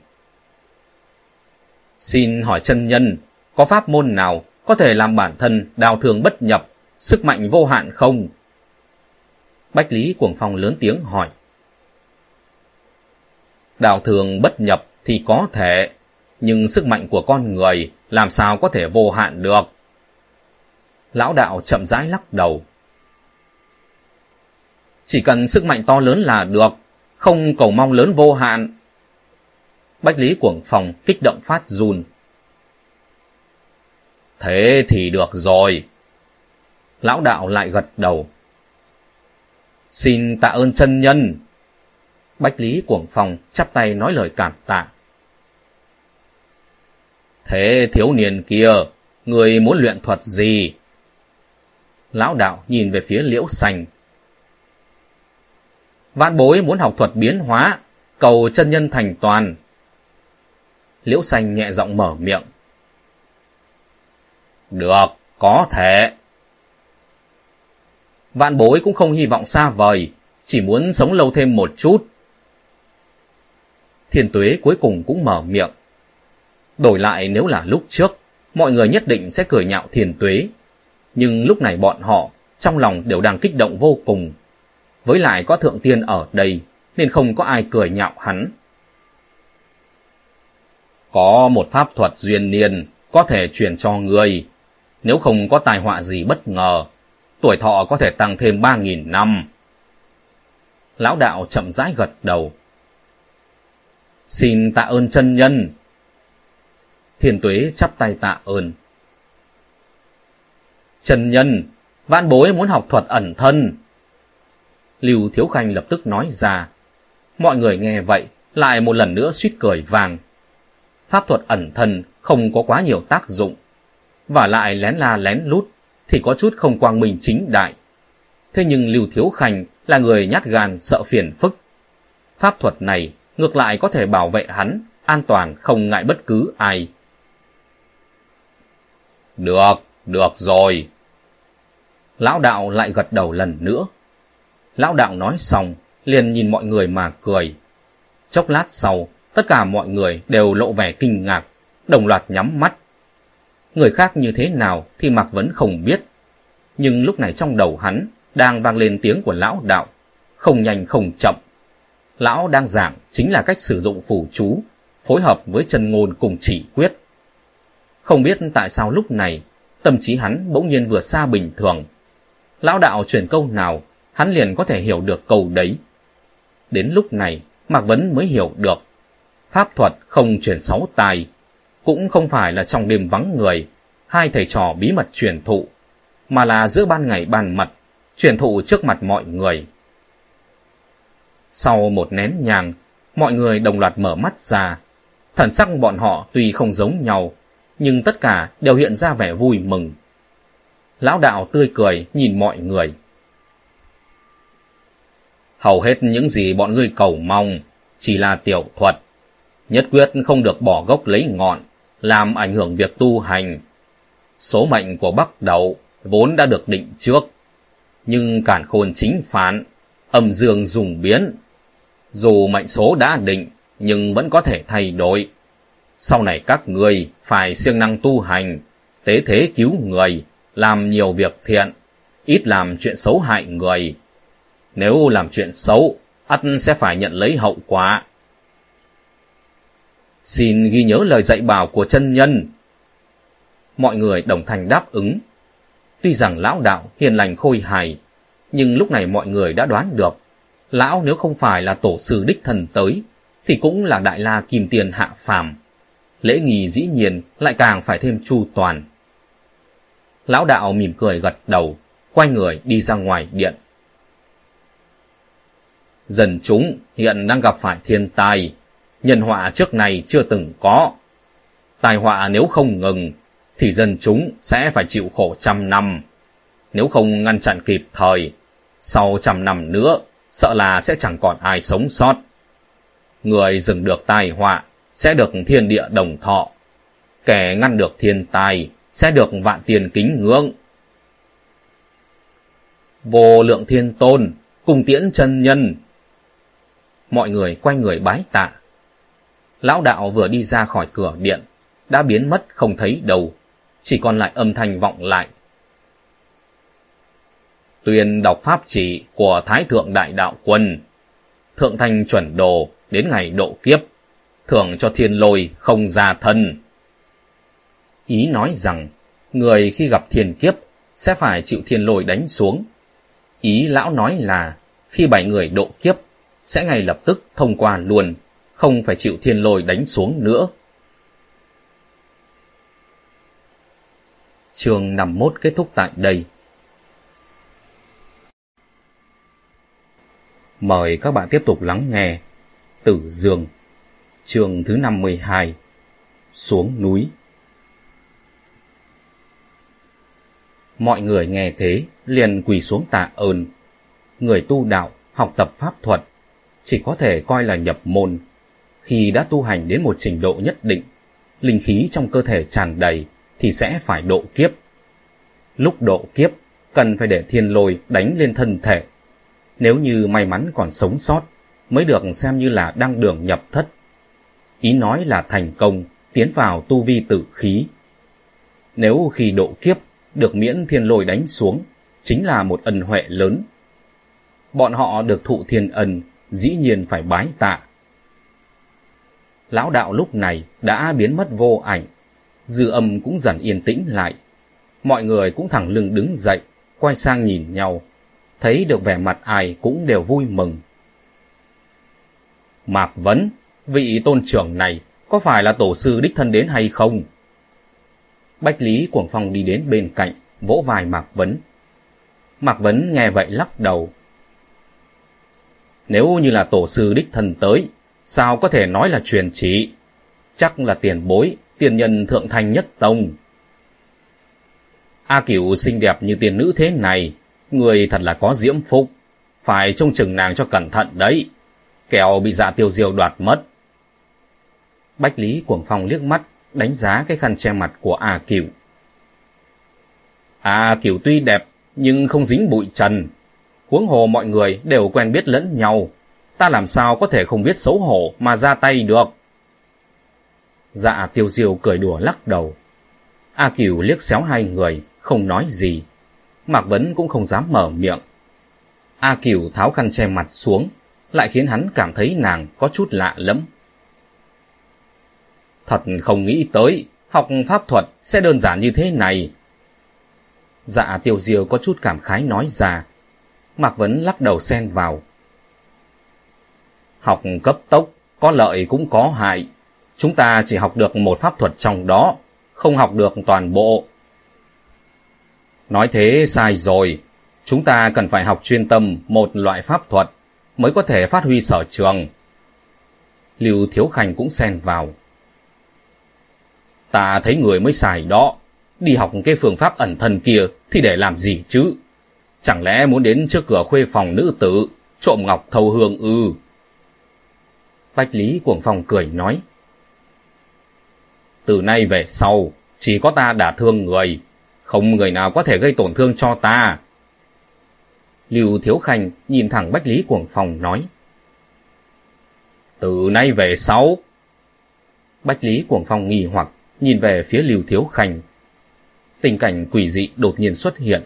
Xin hỏi chân nhân, có pháp môn nào có thể làm bản thân đào thường bất nhập, sức mạnh vô hạn không? Bách Lý Cuồng Phong lớn tiếng hỏi. Đào thường bất nhập thì có thể, nhưng sức mạnh của con người làm sao có thể vô hạn được. Lão đạo chậm rãi lắc đầu. Chỉ cần sức mạnh to lớn là được, không cầu mong lớn vô hạn. Bách Lý Cuồng Phòng kích động phát run. Thế thì được rồi. Lão đạo lại gật đầu. Xin tạ ơn chân nhân. Bách Lý Cuồng Phong chắp tay nói lời cảm tạ. Thế thiếu niên kia, người muốn luyện thuật gì? Lão đạo nhìn về phía liễu sành Vạn bối muốn học thuật biến hóa, cầu chân nhân thành toàn. Liễu sành nhẹ giọng mở miệng. Được, có thể. Vạn bối cũng không hy vọng xa vời, chỉ muốn sống lâu thêm một chút. Thiên tuế cuối cùng cũng mở miệng. Đổi lại nếu là lúc trước, mọi người nhất định sẽ cười nhạo thiền tuế. Nhưng lúc này bọn họ, trong lòng đều đang kích động vô cùng. Với lại có thượng tiên ở đây, nên không có ai cười nhạo hắn. Có một pháp thuật duyên niên, có thể truyền cho người. Nếu không có tai họa gì bất ngờ, tuổi thọ có thể tăng thêm 3.000 năm. Lão đạo chậm rãi gật đầu. Xin tạ ơn chân nhân. Thiên tuế chắp tay tạ ơn. Chân nhân, vạn bối muốn học thuật ẩn thân. Lưu Thiếu Khanh lập tức nói ra. Mọi người nghe vậy, lại một lần nữa suýt cười vàng. Pháp thuật ẩn thân không có quá nhiều tác dụng. Và lại lén la lén lút, thì có chút không quang minh chính đại. Thế nhưng Lưu Thiếu Khanh là người nhát gan sợ phiền phức. Pháp thuật này ngược lại có thể bảo vệ hắn, an toàn không ngại bất cứ ai. Được, được rồi. Lão đạo lại gật đầu lần nữa. Lão đạo nói xong, liền nhìn mọi người mà cười. Chốc lát sau, tất cả mọi người đều lộ vẻ kinh ngạc, đồng loạt nhắm mắt. Người khác như thế nào thì Mạc Vấn không biết. Nhưng lúc này trong đầu hắn đang vang lên tiếng của lão đạo, không nhanh không chậm. Lão đang giảng chính là cách sử dụng phù chú, phối hợp với chân ngôn cùng chỉ quyết. Không biết tại sao lúc này, tâm trí hắn bỗng nhiên vừa xa bình thường. Lão đạo truyền câu nào, hắn liền có thể hiểu được câu đấy. Đến lúc này, Mạc Vấn mới hiểu được. Pháp thuật không truyền sáu tài, cũng không phải là trong đêm vắng người, hai thầy trò bí mật truyền thụ, mà là giữa ban ngày ban mặt, truyền thụ trước mặt mọi người. Sau một nén nhàng, mọi người đồng loạt mở mắt ra. Thần sắc bọn họ tuy không giống nhau, nhưng tất cả đều hiện ra vẻ vui mừng. Lão đạo tươi cười nhìn mọi người. Hầu hết những gì bọn ngươi cầu mong chỉ là tiểu thuật. Nhất quyết không được bỏ gốc lấy ngọn, làm ảnh hưởng việc tu hành. Số mệnh của Bắc Đậu vốn đã được định trước, nhưng cản khôn chính phán, âm dương dùng biến. Dù mệnh số đã định, nhưng vẫn có thể thay đổi. Sau này các người phải siêng năng tu hành, tế thế cứu người, làm nhiều việc thiện, ít làm chuyện xấu hại người. Nếu làm chuyện xấu, ắt sẽ phải nhận lấy hậu quả. Xin ghi nhớ lời dạy bảo của chân nhân. Mọi người đồng thành đáp ứng. Tuy rằng lão đạo hiền lành khôi hài, nhưng lúc này mọi người đã đoán được. Lão nếu không phải là tổ sư đích thần tới, thì cũng là đại la kim tiền hạ phàm. Lễ nghi dĩ nhiên lại càng phải thêm chu toàn. Lão đạo mỉm cười gật đầu, quay người đi ra ngoài điện. Dần chúng hiện đang gặp phải thiên tai, nhân họa trước này chưa từng có. Tai họa nếu không ngừng, thì dân chúng sẽ phải chịu khổ trăm năm. Nếu không ngăn chặn kịp thời, sau trăm năm nữa, sợ là sẽ chẳng còn ai sống sót. Người dừng được tai họa sẽ được thiên địa đồng thọ. Kẻ ngăn được thiên tai sẽ được vạn tiền kính ngưỡng. Vô lượng thiên tôn, cùng tiễn chân nhân. Mọi người quay người bái tạ. Lão đạo vừa đi ra khỏi cửa điện, đã biến mất không thấy đầu chỉ còn lại âm thanh vọng lại. Tuyên đọc pháp chỉ của Thái Thượng Đại Đạo Quân, Thượng Thanh chuẩn đồ đến ngày độ kiếp, thưởng cho thiên lôi không ra thân. Ý nói rằng, người khi gặp thiên kiếp sẽ phải chịu thiên lôi đánh xuống. Ý lão nói là, khi bảy người độ kiếp, sẽ ngay lập tức thông qua luôn, không phải chịu thiên lôi đánh xuống nữa. Chương 51 kết thúc tại đây. Mời các bạn tiếp tục lắng nghe Tử Dương Chương thứ 52 Xuống núi Mọi người nghe thế liền quỳ xuống tạ ơn. Người tu đạo, học tập pháp thuật, chỉ có thể coi là nhập môn. Khi đã tu hành đến một trình độ nhất định, linh khí trong cơ thể tràn đầy thì sẽ phải độ kiếp. Lúc độ kiếp, cần phải để thiên lôi đánh lên thân thể. Nếu như may mắn còn sống sót, mới được xem như là đang đường nhập thất. Ý nói là thành công, tiến vào tu vi tử khí. Nếu khi độ kiếp được miễn thiên lôi đánh xuống, chính là một ân huệ lớn. Bọn họ được thụ thiên ân, dĩ nhiên phải bái tạ. Lão đạo lúc này đã biến mất vô ảnh, dư âm cũng dần yên tĩnh lại. Mọi người cũng thẳng lưng đứng dậy, quay sang nhìn nhau, thấy được vẻ mặt ai cũng đều vui mừng. Mạc Vấn, vị tôn trưởng này có phải là tổ sư đích thân đến hay không? Bách Lý Cuồng Phong đi đến bên cạnh, vỗ vai Mạc Vấn. Mạc Vấn nghe vậy lắc đầu. Nếu như là tổ sư đích thân tới, sao có thể nói là truyền chỉ? Chắc là tiền bối, tiền nhân thượng thành nhất tông. A Cửu xinh đẹp như tiền nữ thế này, người thật là có diễm phúc, phải trông chừng nàng cho cẩn thận đấy, kẻo bị dạ tiêu diêu đoạt mất. Bách Lý Cuồng Phong liếc mắt, đánh giá cái khăn che mặt của A Cửu. A Cửu tuy đẹp, nhưng không dính bụi trần. Huống hồ mọi người đều quen biết lẫn nhau. Ta làm sao có thể không biết xấu hổ mà ra tay được? Dạ tiêu diêu cười đùa lắc đầu. A Cửu liếc xéo hai người, không nói gì. Mạc Vấn cũng không dám mở miệng. A Cửu tháo khăn che mặt xuống, lại khiến hắn cảm thấy nàng có chút lạ lẫm. Thật không nghĩ tới, học pháp thuật sẽ đơn giản như thế này. Dạ tiêu diêu có chút cảm khái nói ra. Mạc Vấn lắc đầu xen vào. Học cấp tốc, có lợi cũng có hại. Chúng ta chỉ học được một pháp thuật trong đó, không học được toàn bộ. Nói thế sai rồi. Chúng ta cần phải học chuyên tâm một loại pháp thuật mới có thể phát huy sở trường. Lưu Thiếu Khanh cũng xen vào. Ta thấy người mới xài đó. Đi học cái phương pháp ẩn thân kia thì để làm gì chứ? Chẳng lẽ muốn đến trước cửa khuê phòng nữ tử, trộm ngọc thâu hương ư? Bách Lý Cuồng Phong cười nói. Từ nay về sau, chỉ có ta đả thương người, không người nào có thể gây tổn thương cho ta. Lưu Thiếu Khanh nhìn thẳng Bách Lý Cuồng Phong nói. Từ nay về sau. Bách Lý Cuồng Phong nghi hoặc nhìn về phía Lưu Thiếu Khanh. Tình cảnh quỷ dị đột nhiên xuất hiện.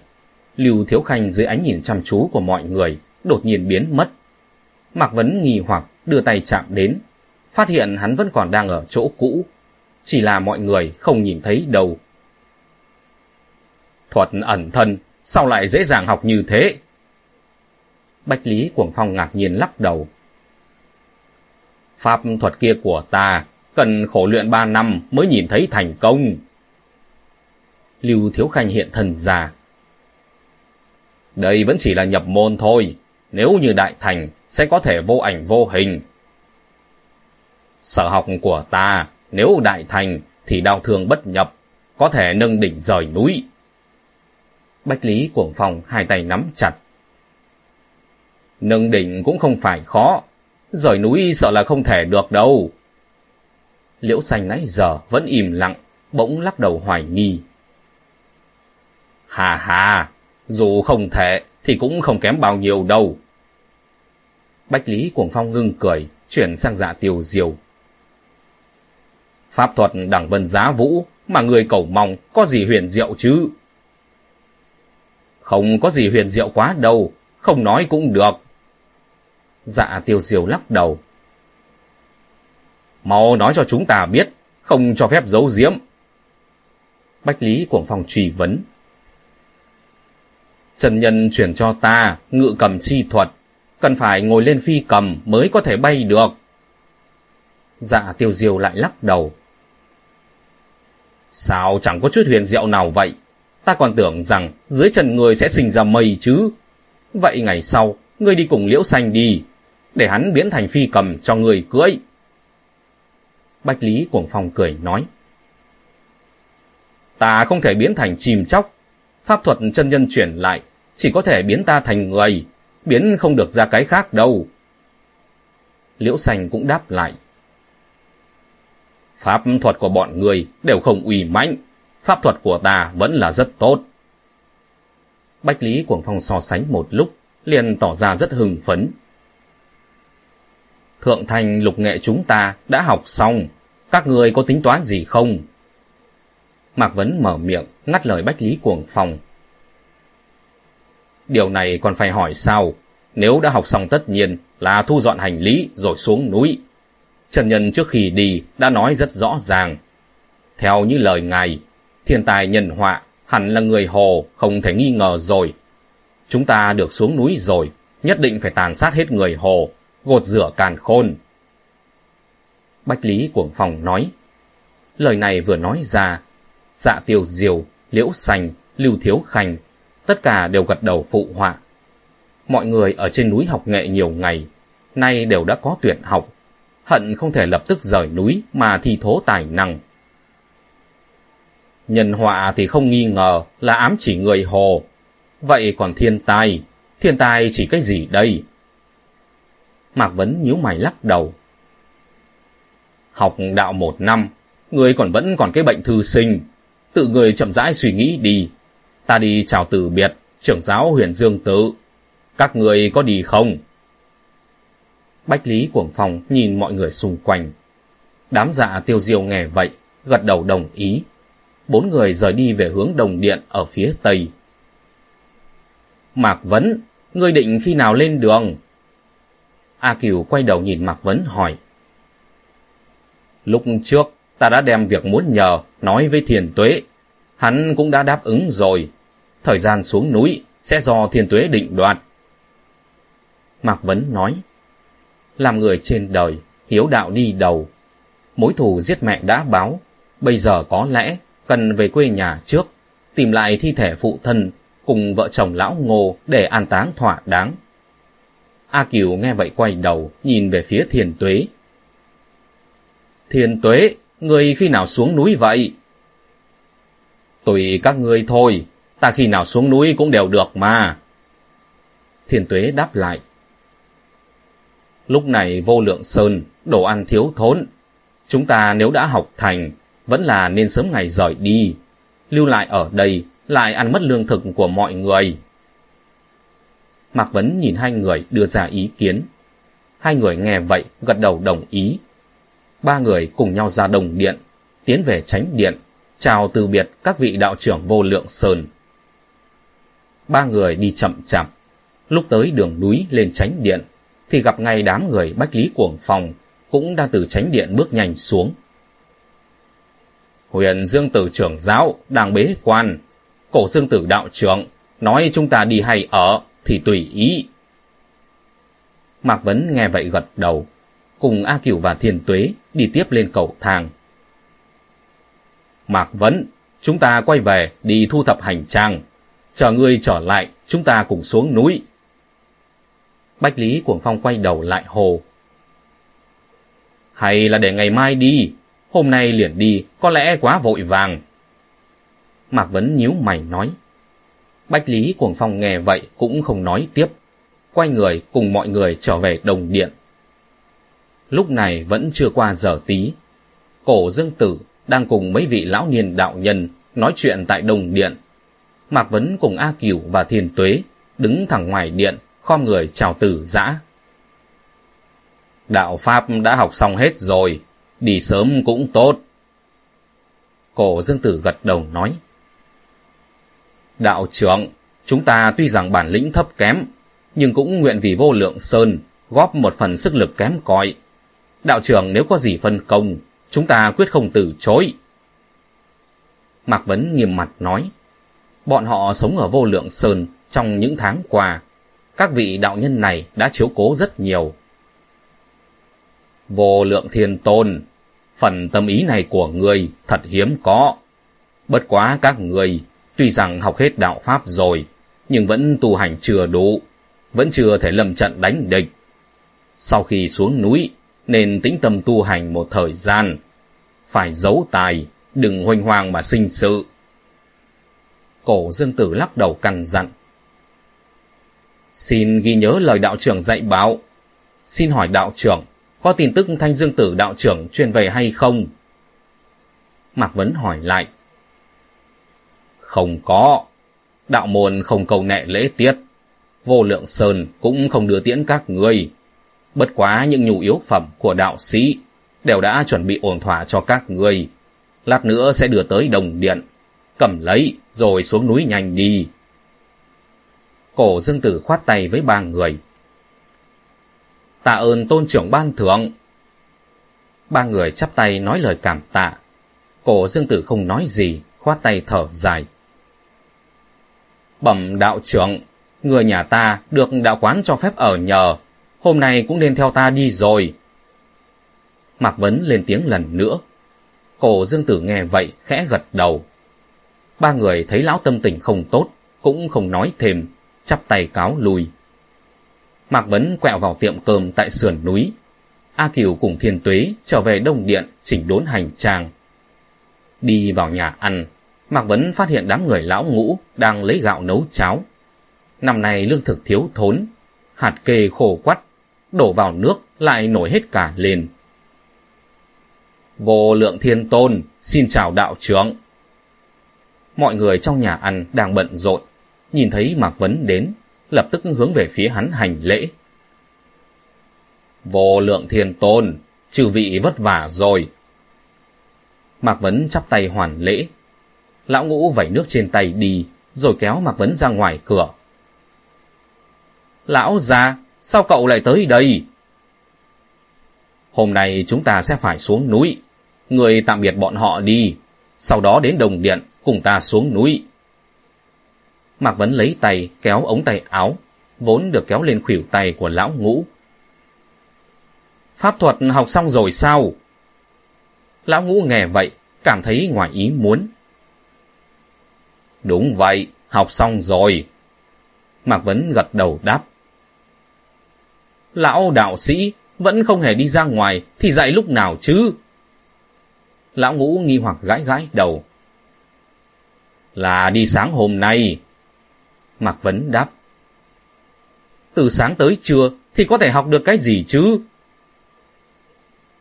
Lưu Thiếu Khanh dưới ánh nhìn chăm chú của mọi người đột nhiên biến mất. Mạc Vấn nghi hoặc đưa tay chạm đến, phát hiện hắn vẫn còn đang ở chỗ cũ. Chỉ là mọi người không nhìn thấy đâu. Thuật ẩn thân, sao lại dễ dàng học như thế? Bách Lý Cuồng Phong ngạc nhiên lắc đầu. Pháp thuật kia của ta cần khổ luyện ba năm mới nhìn thấy thành công. Lưu Thiếu Khanh hiện thần già. Đây vẫn chỉ là nhập môn thôi, nếu như đại thành sẽ có thể vô ảnh vô hình. Sở học của ta, nếu đại thành thì đau thương bất nhập, có thể nâng đỉnh rời núi. Bách Lý Cuồng Phong hai tay nắm chặt. Nâng đỉnh cũng không phải khó, rời núi sợ là không thể được đâu. Liễu xanh nãy giờ vẫn im lặng, bỗng lắc đầu hoài nghi. Hà hà, dù không thể thì cũng không kém bao nhiêu đâu. Bách Lý Cuồng Phong ngưng cười, chuyển sang dạ tiêu diều. Pháp thuật đẳng vân giá vũ mà người cầu mong có gì huyền diệu chứ? Không có gì huyền diệu quá đâu, không nói cũng được. Dạ tiêu diều lắc đầu. Mau nói cho chúng ta biết, không cho phép giấu giếm. Bách Lý Cuồng Phong truy vấn. Trần Nhân chuyển cho ta ngự cầm chi thuật, cần phải ngồi lên phi cầm mới có thể bay được. Dạ tiêu diêu lại lắc đầu. Sao chẳng có chút huyền diệu nào vậy? Ta còn tưởng rằng dưới chân người sẽ sinh ra mây chứ. Vậy ngày sau, ngươi đi cùng liễu xanh đi, để hắn biến thành phi cầm cho người cưỡi. Bách Lý Cuồng Phong cười nói. Ta không thể biến thành chìm chóc. Pháp thuật chân nhân chuyển lại, chỉ có thể biến ta thành người, biến không được ra cái khác đâu. Liễu sành cũng đáp lại. Pháp thuật của bọn người đều không uy mãnh, pháp thuật của ta vẫn là rất tốt. Bách Lý Cuồng Phong so sánh một lúc, liền tỏ ra rất hưng phấn. Thượng thành lục nghệ chúng ta đã học xong, các người có tính toán gì không? Mạc Vấn mở miệng, ngắt lời Bách Lý Cuồng Phong. Điều này còn phải hỏi sao? Nếu đã học xong tất nhiên là thu dọn hành lý rồi xuống núi. Trần Nhân trước khi đi đã nói rất rõ ràng. Theo như lời ngài, thiên tài nhân họa hẳn là người hồ không thể nghi ngờ rồi. Chúng ta được xuống núi rồi, nhất định phải tàn sát hết người hồ, gột rửa càn khôn. Bách Lý Cuồng Phong nói. Lời này vừa nói ra, dạ tiêu diều, liễu Sành lưu thiếu khanh, tất cả đều gật đầu phụ họa. Mọi người ở trên núi học nghệ nhiều ngày, nay đều đã có tuyển học, hận không thể lập tức rời núi mà thi thố tài năng. Nhân họa thì không nghi ngờ là ám chỉ người hồ. Vậy còn thiên tai, thiên tai chỉ cái gì đây? Mạc Vấn nhíu mày lắc đầu. Học đạo một năm, người còn vẫn còn cái bệnh thư sinh. Tự người chậm rãi suy nghĩ đi. Ta đi chào từ biệt, trưởng giáo huyền Dương Tự. Các người có đi không? Bách Lý Cuồng Phong nhìn mọi người xung quanh. Đám dạ tiêu diêu nghe vậy, gật đầu đồng ý. Bốn người rời đi về hướng đồng điện ở phía tây. Mạc Vấn, ngươi định khi nào lên đường? A Kiều quay đầu nhìn Mạc Vấn hỏi. Lúc trước, ta đã đem việc muốn nhờ nói với thiền tuế. Hắn cũng đã đáp ứng rồi. Thời gian xuống núi sẽ do thiền tuế định đoạt. Mạc Vấn nói. Làm người trên đời, hiếu đạo đi đầu. Mối thù giết mẹ đã báo, bây giờ có lẽ cần về quê nhà trước, tìm lại thi thể phụ thân cùng vợ chồng lão ngô để an táng thỏa đáng. A Kiều nghe vậy quay đầu, nhìn về phía thiền tuế. Thiền tuế, người khi nào xuống núi vậy? Tùy các ngươi thôi, ta khi nào xuống núi cũng đều được mà. Thiên tuế đáp lại. Lúc này vô lượng sơn, đồ ăn thiếu thốn. Chúng ta nếu đã học thành, vẫn là nên sớm ngày rời đi. Lưu lại ở đây, lại ăn mất lương thực của mọi người. Mạc Vấn nhìn hai người đưa ra ý kiến. Hai người nghe vậy, gật đầu đồng ý. Ba người cùng nhau ra đồng điện, tiến về tránh điện, chào từ biệt các vị đạo trưởng vô lượng sơn. Ba người đi chậm chạp. Lúc tới đường núi lên tránh điện, thì gặp ngay đám người Bách Lý Cuồng Phong cũng đang từ tránh điện bước nhanh xuống. Huyền Dương Tử trưởng giáo đang bế quan, cổ Dương Tử đạo trưởng nói chúng ta đi hay ở thì tùy ý. Mạc Vấn nghe vậy gật đầu, cùng A Cửu và Thiền Tuế đi tiếp lên cầu thang. Mạc Vấn, chúng ta quay về đi thu thập hành trang. Chờ ngươi trở lại, chúng ta cùng xuống núi. Bách Lý Cuồng Phong quay đầu lại hồ. Hay là để ngày mai đi, hôm nay liền đi, có lẽ quá vội vàng. Mạc Vấn nhíu mày nói. Bách Lý Cuồng Phong nghe vậy cũng không nói tiếp, quay người cùng mọi người trở về đồng điện. Lúc này vẫn chưa qua giờ tí, cổ dương tử đang cùng mấy vị lão niên đạo nhân nói chuyện tại đồng điện. Mạc Vấn cùng A Cửu và Thiền Tuế đứng thẳng ngoài điện, khom người chào tử giã. Đạo Pháp đã học xong hết rồi, đi sớm cũng tốt. Cổ dương tử gật đầu nói. Đạo trưởng, chúng ta tuy rằng bản lĩnh thấp kém, nhưng cũng nguyện vì vô lượng sơn góp một phần sức lực kém cỏi. Đạo trưởng nếu có gì phân công, chúng ta quyết không từ chối. Mạc Vấn nghiêm mặt nói, bọn họ sống ở vô lượng sơn trong những tháng qua. Các vị đạo nhân này đã chiếu cố rất nhiều. Vô lượng thiên tôn, phần tâm ý này của người thật hiếm có. Bất quá các người, tuy rằng học hết đạo Pháp rồi, nhưng vẫn tu hành chưa đủ, vẫn chưa thể lâm trận đánh địch. Sau khi xuống núi, nên tĩnh tâm tu hành một thời gian. Phải giấu tài, đừng hoành hoàng mà sinh sự. Cổ dương tử lắc đầu cằn dặn. Xin ghi nhớ lời đạo trưởng dạy bảo. Xin hỏi đạo trưởng, có tin tức thanh dương tử đạo trưởng truyền về hay không? Mạc Vấn hỏi lại. Không có. Đạo môn không cầu nệ lễ tiết. Vô lượng sơn cũng không đưa tiễn các người. Bất quá những nhu yếu phẩm của đạo sĩ đều đã chuẩn bị ổn thỏa cho các người. Lát nữa sẽ đưa tới đồng điện. Cầm lấy rồi xuống núi nhanh đi. Cổ dương tử khoát tay với ba người. Tạ ơn tôn trưởng ban thưởng. Ba người chắp tay nói lời cảm tạ. Cổ dương tử không nói gì, khoát tay thở dài. Bẩm đạo trưởng, người nhà ta được đạo quán cho phép ở nhờ, hôm nay cũng nên theo ta đi rồi. Mạc Vấn lên tiếng lần nữa. Cổ dương tử nghe vậy, khẽ gật đầu. Ba người thấy lão tâm tình không tốt, cũng không nói thêm, chắp tay cáo lui. Mạc Vấn quẹo vào tiệm cơm tại sườn núi. A Kiều cùng Thiên Tuế trở về Đông Điện chỉnh đốn hành trang. Đi vào nhà ăn, Mạc Vấn phát hiện đám người lão ngũ đang lấy gạo nấu cháo. Năm nay lương thực thiếu thốn, hạt kê khô quắt, đổ vào nước lại nổi hết cả lên. Vô lượng thiên tôn, xin chào đạo trưởng. Mọi người trong nhà ăn đang bận rộn, nhìn thấy Mạc Vấn đến, lập tức hướng về phía hắn hành lễ. Vô lượng thiên tôn, chư vị vất vả rồi. Mạc Vấn chắp tay hoàn lễ. Lão ngũ vẩy nước trên tay đi, rồi kéo Mạc Vấn ra ngoài cửa. Lão già, sao cậu lại tới đây? Hôm nay chúng ta sẽ phải xuống núi. Người tạm biệt bọn họ đi, sau đó đến đồng điện cùng ta xuống núi. Mạc Vấn lấy tay kéo ống tay áo, vốn được kéo lên khuỷu tay của lão ngũ. Pháp thuật học xong rồi sao? Lão ngũ nghe vậy, cảm thấy ngoài ý muốn. Đúng vậy, học xong rồi. Mạc Vấn gật đầu đáp. Lão đạo sĩ vẫn không hề đi ra ngoài thì dạy lúc nào chứ? Lão ngũ nghi hoặc gãi gãi đầu. Là đi sáng hôm nay. Mạc Vấn đáp. Từ sáng tới trưa thì có thể học được cái gì chứ?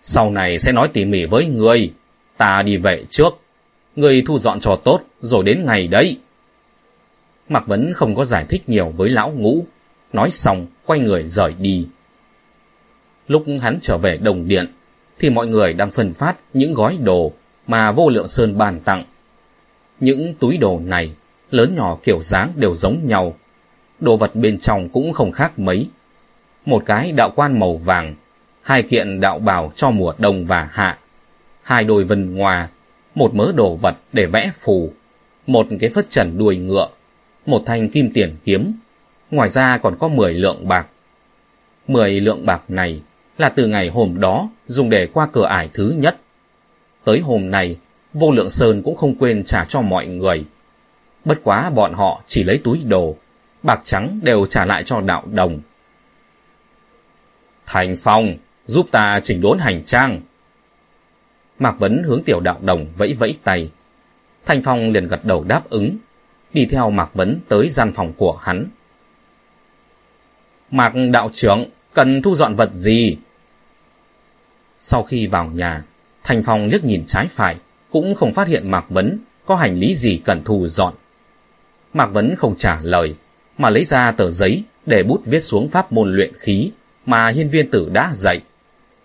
Sau này sẽ nói tỉ mỉ với người. Ta đi về trước. Người thu dọn cho tốt rồi đến ngày đấy. Mạc Vấn không có giải thích nhiều với lão ngũ. Nói xong, quay người rời đi. Lúc hắn trở về đồng điện, thì mọi người đang phân phát những gói đồ mà vô lượng sơn bàn tặng. Những túi đồ này lớn nhỏ kiểu dáng đều giống nhau. Đồ vật bên trong cũng không khác mấy. Một cái đạo quan màu vàng, hai kiện đạo bào cho mùa đông và hạ, hai đôi vân ngoà, một mớ đồ vật để vẽ phù, một cái phất trần đuôi ngựa, một thanh kim tiền kiếm, ngoài ra còn có 10 lượng bạc. 10 lượng bạc này là từ ngày hôm đó dùng để qua cửa ải thứ nhất. Tới hôm nay, vô lượng sơn cũng không quên trả cho mọi người. Bất quá bọn họ chỉ lấy túi đồ, bạc trắng đều trả lại cho đạo đồng. Thành Phong, giúp ta chỉnh đốn hành trang. Mạc Vấn hướng tiểu đạo đồng vẫy vẫy tay. Thành Phong liền gật đầu đáp ứng, đi theo Mạc Vấn tới gian phòng của hắn. Mạc đạo trưởng, cần thu dọn vật gì? Sau khi vào nhà, Thành Phong liếc nhìn trái phải, cũng không phát hiện Mạc Vấn có hành lý gì cần thu dọn. Mạc Vấn không trả lời, mà lấy ra tờ giấy để bút viết xuống pháp môn luyện khí mà hiên viên tử đã dạy.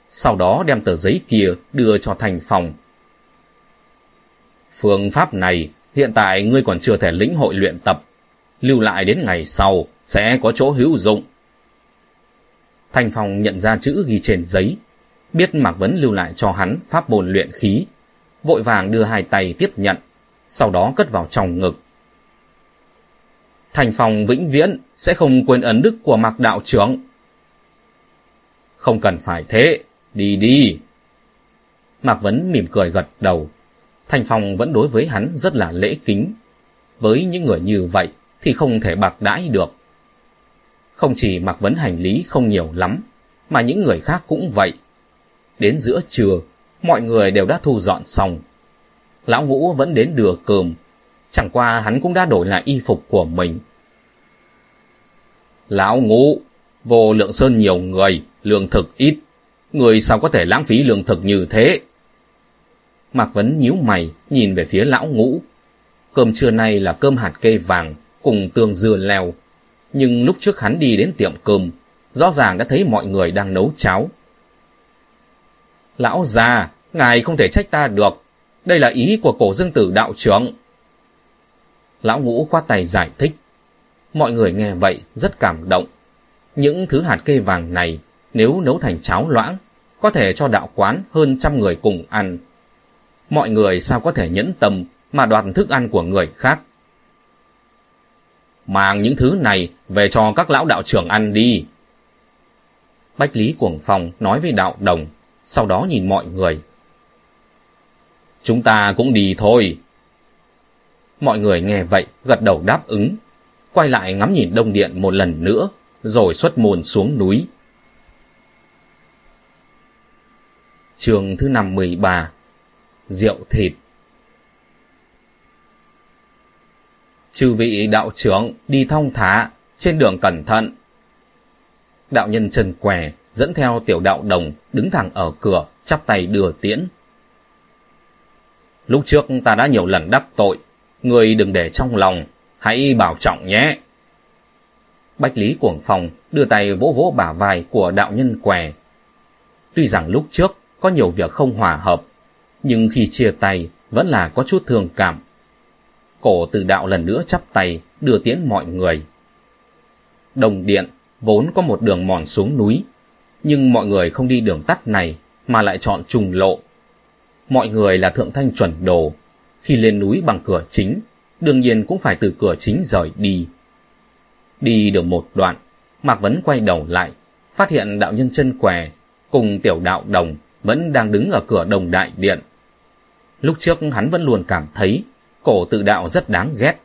Sau đó đem tờ giấy kia đưa cho Thành Phong. Phương pháp này hiện tại ngươi còn chưa thể lĩnh hội luyện tập. Lưu lại đến ngày sau sẽ có chỗ hữu dụng. Thành Phong nhận ra chữ ghi trên giấy biết Mạc Vấn lưu lại cho hắn pháp môn luyện khí, vội vàng đưa hai tay tiếp nhận, sau đó cất vào trong ngực. Thành phòng vĩnh viễn sẽ không quên ấn đức của Mạc đạo trưởng. Không cần phải thế, đi đi. Mạc Vấn mỉm cười gật đầu. Thành phòng vẫn đối với hắn rất là lễ kính. Với những người như vậy thì không thể bạc đãi được. Không chỉ Mạc Vấn hành lý không nhiều lắm, mà những người khác cũng vậy. Đến giữa trưa, mọi người đều đã thu dọn xong. Lão Ngũ vẫn đến đưa cơm, chẳng qua hắn cũng đã đổi lại y phục của mình. Lão Ngũ, vô lượng sơn nhiều người, lương thực ít. Người sao có thể lãng phí lương thực như thế? Mạc Vấn nhíu mày, nhìn về phía lão ngũ. Cơm trưa nay là cơm hạt kê vàng, cùng tương dưa leo. Nhưng lúc trước hắn đi đến tiệm cơm, rõ ràng đã thấy mọi người đang nấu cháo. Lão già, ngài không thể trách ta được. Đây là ý của cổ dương tử đạo trưởng. Lão ngũ khoát tay giải thích. Mọi người nghe vậy rất cảm động. Những thứ hạt kê vàng này, nếu nấu thành cháo loãng, có thể cho đạo quán hơn trăm người cùng ăn. Mọi người sao có thể nhẫn tâm mà đoạt thức ăn của người khác. Mang những thứ này về cho các lão đạo trưởng ăn đi. Bách Lý Cuồng Phong nói với đạo đồng, sau đó nhìn mọi người. Chúng ta cũng đi thôi. Mọi người nghe vậy, gật đầu đáp ứng, quay lại ngắm nhìn đông điện một lần nữa, rồi xuất môn xuống núi. Trường thứ năm mười ba Rượu thịt Chư vị đạo trưởng đi thong thả, trên đường cẩn thận. Đạo nhân chân què dẫn theo tiểu đạo đồng đứng thẳng ở cửa, chắp tay đưa tiễn. Lúc trước ta đã nhiều lần đắc tội, người đừng để trong lòng, hãy bảo trọng nhé. Bách Lý Cuồng phòng đưa tay vỗ vỗ bả vai của đạo nhân què. Tuy rằng lúc trước có nhiều việc không hòa hợp, nhưng khi chia tay vẫn là có chút thương cảm. Cổ từ đạo lần nữa chắp tay, đưa tiễn mọi người. Đồng điện vốn có một đường mòn xuống núi, nhưng mọi người không đi đường tắt này mà lại chọn trùng lộ. Mọi người là thượng thanh chuẩn đồ, khi lên núi bằng cửa chính, đương nhiên cũng phải từ cửa chính rời đi. Đi được một đoạn, Mạc Vấn quay đầu lại, phát hiện đạo nhân chân què cùng tiểu đạo đồng vẫn đang đứng ở cửa đồng đại điện. Lúc trước hắn vẫn luôn cảm thấy cổ tự đạo rất đáng ghét.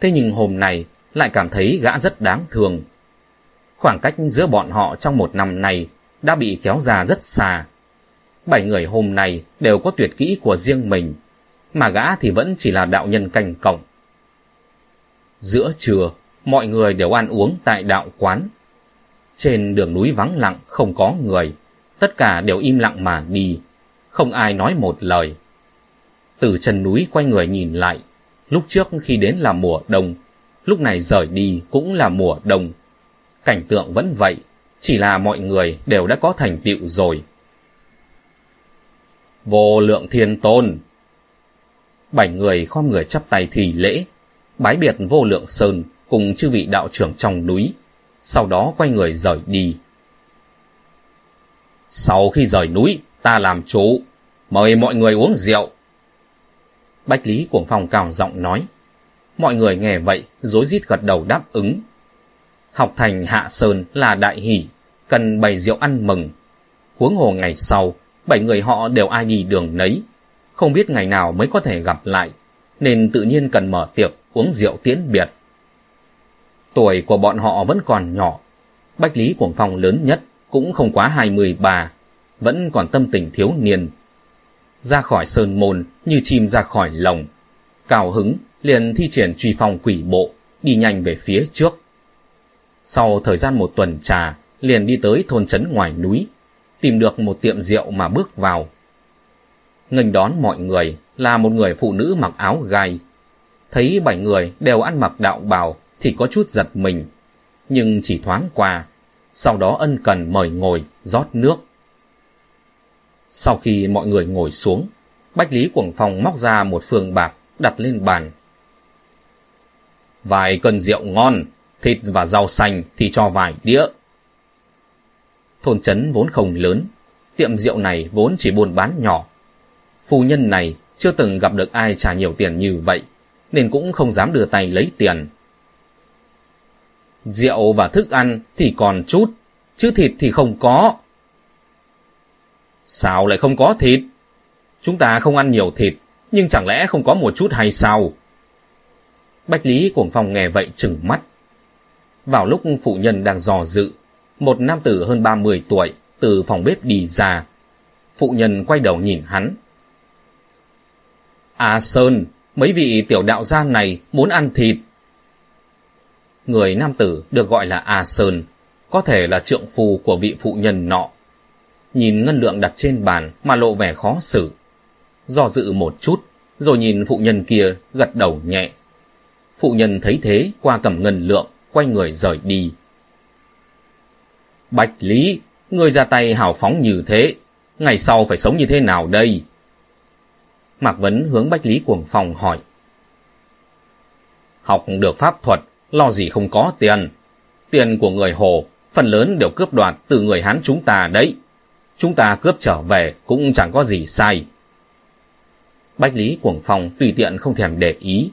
Thế nhưng hôm nay lại cảm thấy gã rất đáng thương. Khoảng cách giữa bọn họ trong một năm này đã bị kéo ra rất xa. Bảy người hôm nay đều có tuyệt kỹ của riêng mình, mà gã thì vẫn chỉ là đạo nhân canh cổng. Giữa trưa, mọi người đều ăn uống tại đạo quán. Trên đường núi vắng lặng không có người, tất cả đều im lặng mà đi, không ai nói một lời. Từ chân núi quay người nhìn lại, lúc trước khi đến là mùa đông, lúc này rời đi cũng là mùa đông. Cảnh tượng vẫn vậy, chỉ là mọi người đều đã có thành tựu rồi. Vô lượng thiên tôn Bảy người khom người chắp tay thì lễ, bái biệt vô lượng sơn cùng chư vị đạo trưởng trong núi, sau đó quay người rời đi. Sau khi rời núi, ta làm chủ, mời mọi người uống rượu. Bách Lý Cuồng Phong cao giọng nói. Mọi người nghe vậy, rối rít gật đầu đáp ứng. Học thành Hạ Sơn là đại hỷ, cần bày rượu ăn mừng. Huống hồ ngày sau, bảy người họ đều ai đi đường nấy. Không biết ngày nào mới có thể gặp lại, nên tự nhiên cần mở tiệc uống rượu tiễn biệt. Tuổi của bọn họ vẫn còn nhỏ, Bách Lý Cuồng Phong lớn nhất, cũng không quá hai mươi bà, vẫn còn tâm tình thiếu niên. Ra khỏi sơn môn như chim ra khỏi lồng, cao hứng liền thi triển truy phong quỷ bộ, đi nhanh về phía trước. Sau thời gian một tuần trà, liền đi tới thôn trấn ngoài núi, tìm được một tiệm rượu mà bước vào. Nghênh đón mọi người là một người phụ nữ mặc áo gai. Thấy bảy người đều ăn mặc đạo bào thì có chút giật mình, nhưng chỉ thoáng qua sau đó ân cần mời ngồi, rót nước. Sau khi mọi người ngồi xuống, Bách Lý Quảng Phong móc ra một phương bạc đặt lên bàn. Vài cân rượu ngon, thịt và rau xanh thì cho vài đĩa. Thôn trấn vốn không lớn, tiệm rượu này vốn chỉ buôn bán nhỏ. Phu nhân này chưa từng gặp được ai trả nhiều tiền như vậy, nên cũng không dám đưa tay lấy tiền. Rượu và thức ăn thì còn chút, chứ thịt thì không có. Sao lại không có thịt? Chúng ta không ăn nhiều thịt, nhưng chẳng lẽ không có một chút hay sao? Bách Lý Cuồng Phong nghe vậy chừng mắt. Vào lúc phụ nhân đang dò dự, một nam tử hơn 30 tuổi từ phòng bếp đi ra. Phụ nhân quay đầu nhìn hắn. À Sơn, mấy vị tiểu đạo gia này muốn ăn thịt. Người nam tử được gọi là A Sơn, có thể là trượng phu của vị phụ nhân nọ. Nhìn ngân lượng đặt trên bàn mà lộ vẻ khó xử. Do dự một chút, rồi nhìn phụ nhân kia gật đầu nhẹ. Phụ nhân thấy thế qua cầm ngân lượng, quay người rời đi. Bạch Lý, người ra tay hào phóng như thế, ngày sau phải sống như thế nào đây? Mạc Vấn hướng Bách Lý Cuồng phòng hỏi. Học được pháp thuật, lo gì không có tiền. Tiền của người Hồ, phần lớn đều cướp đoạt từ người Hán chúng ta đấy. Chúng ta cướp trở về cũng chẳng có gì sai. Bách Lý Cuồng phòng tùy tiện không thèm để ý.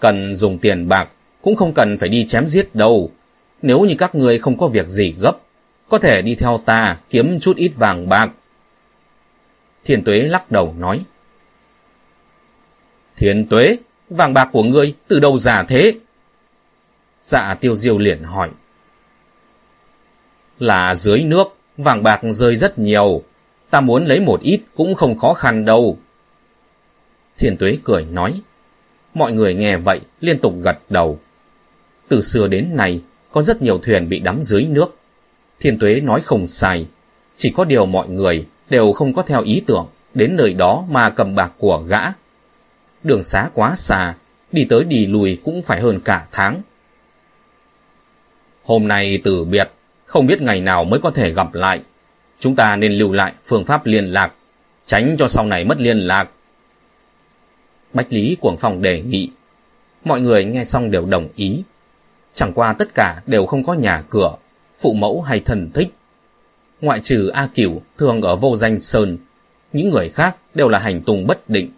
Cần dùng tiền bạc, cũng không cần phải đi chém giết đâu. Nếu như các người không có việc gì gấp, có thể đi theo ta kiếm chút ít vàng bạc. Thiên Tuế lắc đầu nói. Thiên Tuế, vàng bạc của ngươi từ đâu giả thế? Dạ tiêu diêu liền hỏi. Là dưới nước, vàng bạc rơi rất nhiều. Ta muốn lấy một ít cũng không khó khăn đâu. Thiên Tuế cười nói. Mọi người nghe vậy liên tục gật đầu. Từ xưa đến nay, có rất nhiều thuyền bị đắm dưới nước. Thiên Tuế nói không sai. Chỉ có điều mọi người đều không có theo ý tưởng đến nơi đó mà cầm bạc của gã. Đường xá quá xa, đi tới đi lùi cũng phải hơn cả tháng. Hôm nay từ biệt, không biết ngày nào mới có thể gặp lại. Chúng ta nên lưu lại phương pháp liên lạc, tránh cho sau này mất liên lạc. Bách Lý Cuồng Phong đề nghị. Mọi người nghe xong đều đồng ý. Chẳng qua tất cả đều không có nhà cửa, phụ mẫu hay thần thích. Ngoại trừ A Cửu thường ở vô danh Sơn, những người khác đều là hành tung bất định.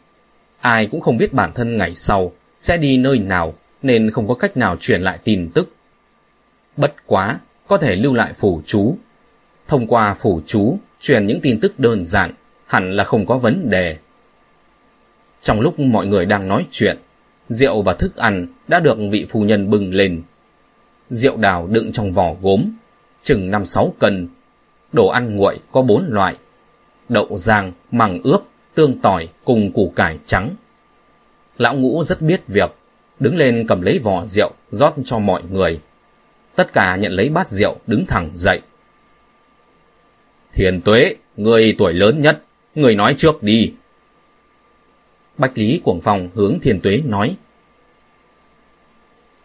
Ai cũng không biết bản thân ngày sau sẽ đi nơi nào nên không có cách nào truyền lại tin tức. Bất quá, có thể lưu lại phủ chú. Thông qua phủ chú, truyền những tin tức đơn giản, hẳn là không có vấn đề. Trong lúc mọi người đang nói chuyện, rượu và thức ăn đã được vị phu nhân bưng lên. Rượu đào đựng trong vỏ gốm, chừng 5-6 cân. Đồ ăn nguội có 4 loại. Đậu rang, măng ướp, tương tỏi cùng củ cải trắng. Lão ngũ rất biết việc, đứng lên cầm lấy vỏ rượu rót cho mọi người. Tất cả nhận lấy bát rượu đứng thẳng dậy. Thiền tuế, người tuổi lớn nhất, người nói trước đi, Bách Lý Cuồng Phong hướng Thiền Tuế nói.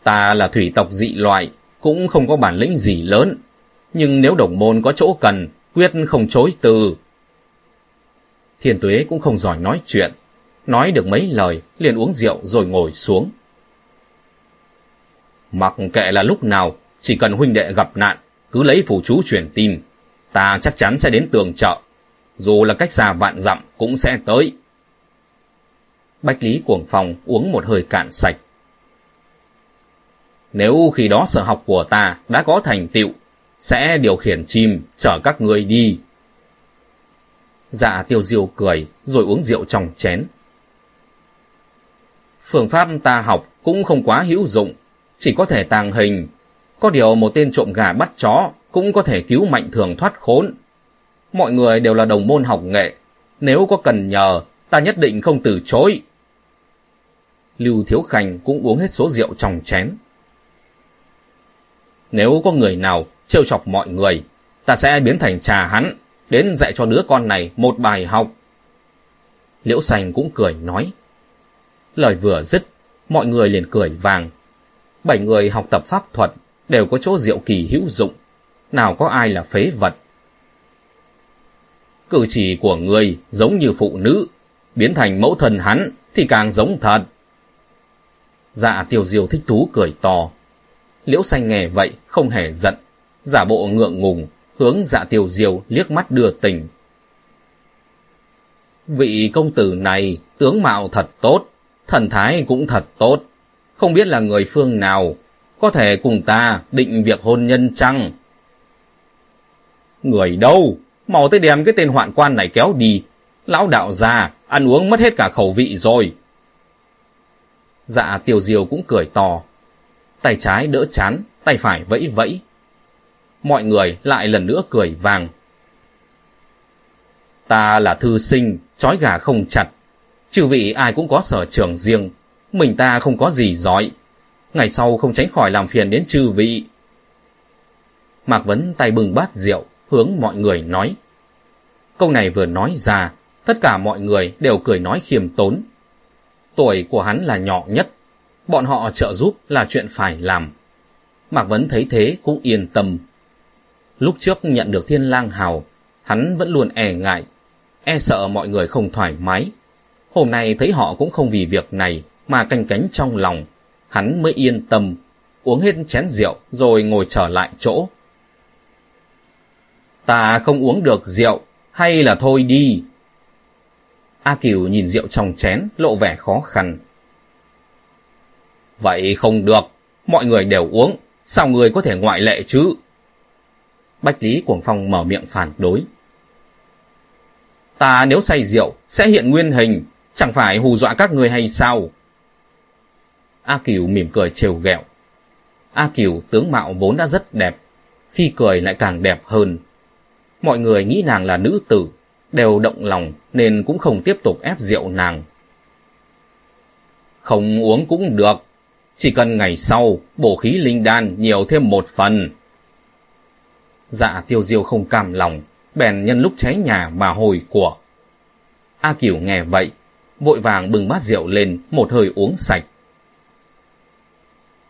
Ta là thủy tộc dị loại, cũng không có bản lĩnh gì lớn, nhưng nếu đồng môn có chỗ cần, quyết không chối từ. Thiên Tuế cũng không giỏi nói chuyện, nói được mấy lời, liền uống rượu rồi ngồi xuống. Mặc kệ là lúc nào, chỉ cần huynh đệ gặp nạn, cứ lấy phủ chú truyền tin, ta chắc chắn sẽ đến tường chợ. Dù là cách xa vạn dặm cũng sẽ tới. Bách Lý cuồng phòng uống một hơi cạn sạch. Nếu khi đó sở học của ta đã có thành tựu, sẽ điều khiển chim chở các người đi. Dạ tiêu diêu cười rồi uống rượu trong chén. Phương pháp ta học cũng không quá hữu dụng, chỉ có thể tàng hình. Có điều một tên trộm gà bắt chó cũng có thể cứu mạnh thường thoát khốn. Mọi người đều là đồng môn học nghệ, nếu có cần nhờ, ta nhất định không từ chối. Lưu Thiếu Khanh cũng uống hết số rượu trong chén. Nếu có người nào trêu chọc mọi người, ta sẽ biến thành trà hắn, đến dạy cho đứa con này một bài học. Liễu Sành cũng cười nói. Lời vừa dứt, mọi người liền cười vàng. Bảy người học tập pháp thuật đều có chỗ diệu kỳ hữu dụng, nào có ai là phế vật. Cử chỉ của người giống như phụ nữ, biến thành mẫu thân hắn thì càng giống thật. Dạ tiêu diêu thích thú cười to. Liễu xanh nghe vậy, không hề giận. Giả bộ ngượng ngùng, hướng dạ tiêu diêu liếc mắt đưa tình. Vị công tử này tướng mạo thật tốt, thần thái cũng thật tốt, không biết là người phương nào, có thể cùng ta định việc hôn nhân chăng? Người đâu? Mau tới đem cái tên hoạn quan này kéo đi. Lão đạo già, ăn uống mất hết cả khẩu vị rồi. Dạ tiêu diêu cũng cười to. Tay trái đỡ chán, tay phải vẫy vẫy. Mọi người lại lần nữa cười vàng. Ta là thư sinh, chói gà không chặt. Chư vị ai cũng có sở trường riêng. Mình ta không có gì giỏi. Ngày sau không tránh khỏi làm phiền đến chư vị. Mạc Vấn tay bừng bát rượu, hướng mọi người nói. Câu này vừa nói ra, tất cả mọi người đều cười nói khiêm tốn. Tuổi của hắn là nhỏ nhất, bọn họ trợ giúp là chuyện phải làm. Mạc Vấn thấy thế cũng yên tâm. Lúc trước nhận được thiên lang hào, hắn vẫn luôn e ngại, e sợ mọi người không thoải mái. Hôm nay thấy họ cũng không vì việc này mà canh cánh trong lòng, hắn mới yên tâm, uống hết chén rượu rồi ngồi trở lại chỗ. Ta không uống được rượu, hay là thôi đi. A Kiều nhìn rượu trong chén, lộ vẻ khó khăn. Vậy không được, mọi người đều uống, sao người có thể ngoại lệ chứ? Bách Lý Cuồng Phong mở miệng phản đối. Ta nếu say rượu, sẽ hiện nguyên hình, chẳng phải hù dọa các người hay sao? A Kiều mỉm cười trêu ghẹo. A Kiều tướng mạo vốn đã rất đẹp, khi cười lại càng đẹp hơn. Mọi người nghĩ nàng là nữ tử, đều động lòng nên cũng không tiếp tục ép rượu nàng. Không uống cũng được, chỉ cần ngày sau bổ khí linh đan nhiều thêm một phần. Dạ tiêu diêu không cam lòng, bèn nhân lúc cháy nhà mà hồi của. A Kiều nghe vậy, vội vàng bừng bát rượu lên một hơi uống sạch.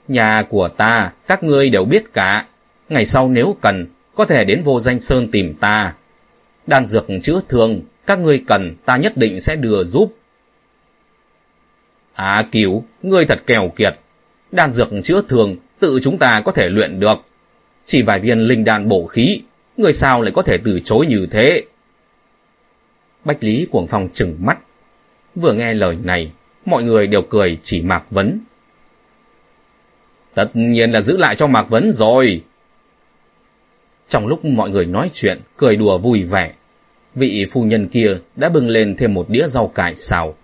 Nhà của ta, các ngươi đều biết cả. Ngày sau nếu cần, có thể đến vô danh sơn tìm ta. Đan dược chữa thương, các ngươi cần, ta nhất định sẽ đưa giúp. À cứu, ngươi thật kèo kiệt. Đan dược chữa thường tự chúng ta có thể luyện được. Chỉ vài viên linh đan bổ khí, người sao lại có thể từ chối như thế? Bách Lý cuồng phong chừng mắt. Vừa nghe lời này, mọi người đều cười chỉ Mạc Vấn. Tất nhiên là giữ lại cho Mạc Vấn rồi. Trong lúc mọi người nói chuyện, cười đùa vui vẻ, vị phu nhân kia đã bưng lên thêm một đĩa rau cải xào.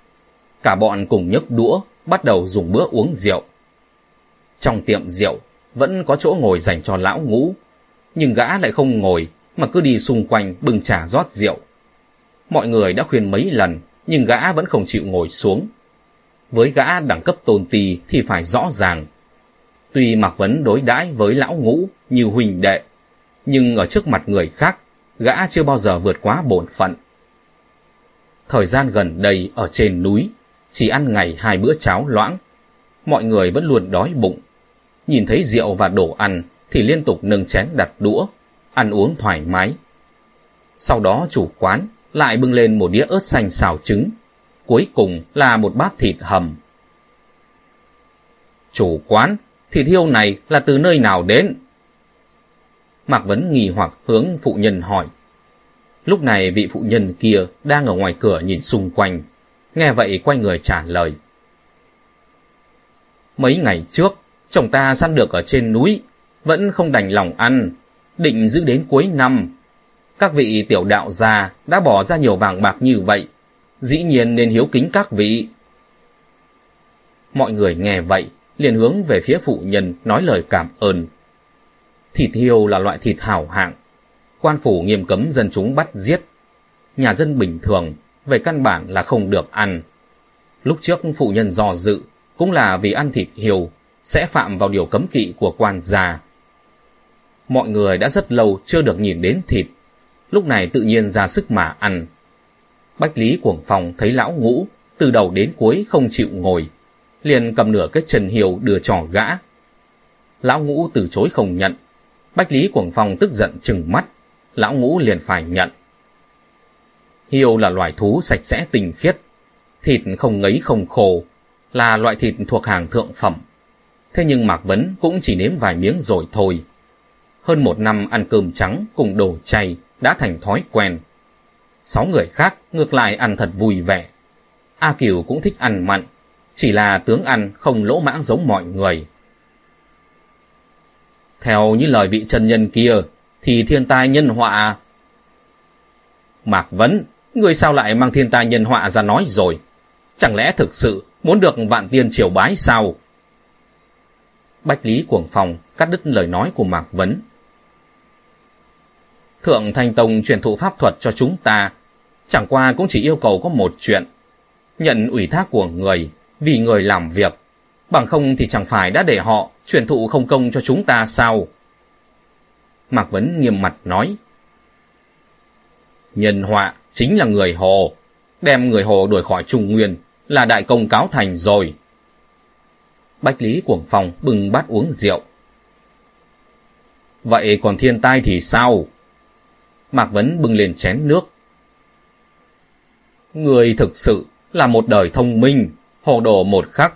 Cả bọn cùng nhấc đũa, bắt đầu dùng bữa uống rượu. Trong tiệm rượu, vẫn có chỗ ngồi dành cho lão ngũ, nhưng gã lại không ngồi, mà cứ đi xung quanh bưng trà rót rượu. Mọi người đã khuyên mấy lần, nhưng gã vẫn không chịu ngồi xuống. Với gã đẳng cấp tôn tì thì phải rõ ràng. Tuy Mạc Vấn đối đãi với lão ngũ như huỳnh đệ, nhưng ở trước mặt người khác, gã chưa bao giờ vượt quá bổn phận. Thời gian gần đây ở trên núi, chỉ ăn ngày hai bữa cháo loãng. Mọi người vẫn luôn đói bụng. Nhìn thấy rượu và đồ ăn thì liên tục nâng chén đặt đũa, ăn uống thoải mái. Sau đó chủ quán lại bưng lên một đĩa ớt xanh xào trứng. Cuối cùng là một bát thịt hầm. Chủ quán, thịt hiêu này là từ nơi nào đến? Mạc Vấn nghi hoặc hướng phụ nhân hỏi. Lúc này vị phụ nhân kia đang ở ngoài cửa nhìn xung quanh. Nghe vậy quay người trả lời. Mấy ngày trước, chồng ta săn được ở trên núi, vẫn không đành lòng ăn, định giữ đến cuối năm. Các vị tiểu đạo già đã bỏ ra nhiều vàng bạc như vậy, dĩ nhiên nên hiếu kính các vị. Mọi người nghe vậy, liền hướng về phía phụ nhân nói lời cảm ơn. Thịt hiêu là loại thịt hảo hạng. Quan phủ nghiêm cấm dân chúng bắt giết. Nhà dân bình thường, về căn bản là không được ăn. Lúc trước phụ nhân do dự, cũng là vì ăn thịt hiêu sẽ phạm vào điều cấm kỵ của quan già. Mọi người đã rất lâu chưa được nhìn đến thịt, lúc này tự nhiên ra sức mà ăn. Bách Lý Cuồng phòng thấy lão ngũ, từ đầu đến cuối không chịu ngồi, liền cầm nửa cái trần hiêu đưa trò gã. Lão ngũ từ chối không nhận, Bách Lý Cuồng phòng tức giận chừng mắt, lão ngũ liền phải nhận. Hiêu là loài thú sạch sẽ tinh khiết, thịt không ngấy không khổ, là loại thịt thuộc hàng thượng phẩm. Thế nhưng Mạc Vấn cũng chỉ nếm vài miếng rồi thôi. hơn một năm ăn cơm trắng cùng đồ chay đã thành thói quen. Sáu người khác ngược lại ăn thật vui vẻ. A Kiều cũng thích ăn mặn, chỉ là tướng ăn không lỗ mãng giống mọi người. Theo như lời vị chân nhân kia, thì thiên tai nhân họa. Mạc Vấn, người sao lại mang thiên tai nhân họa ra nói rồi? Chẳng lẽ thực sự muốn được vạn tiên triều bái sao? Bách Lý Cuồng Phòng cắt đứt lời nói của Mạc Vấn. Thượng Thanh Tông truyền thụ pháp thuật cho chúng ta, chẳng qua cũng chỉ yêu cầu có một chuyện. Nhận ủy thác của người, vì người làm việc, bằng không thì chẳng phải đã để họ truyền thụ không công cho chúng ta sao? Mạc Vấn nghiêm mặt nói. Nhân họa chính là người Hồ, đem người Hồ đuổi khỏi Trung Nguyên là đại công cáo thành rồi. Bách Lý Cuồng Phong bừng bát uống rượu. Vậy còn thiên tai thì sao? Mạc Vấn bưng lên chén nước. Người thực sự là một đời thông minh, hồ đồ một khắc.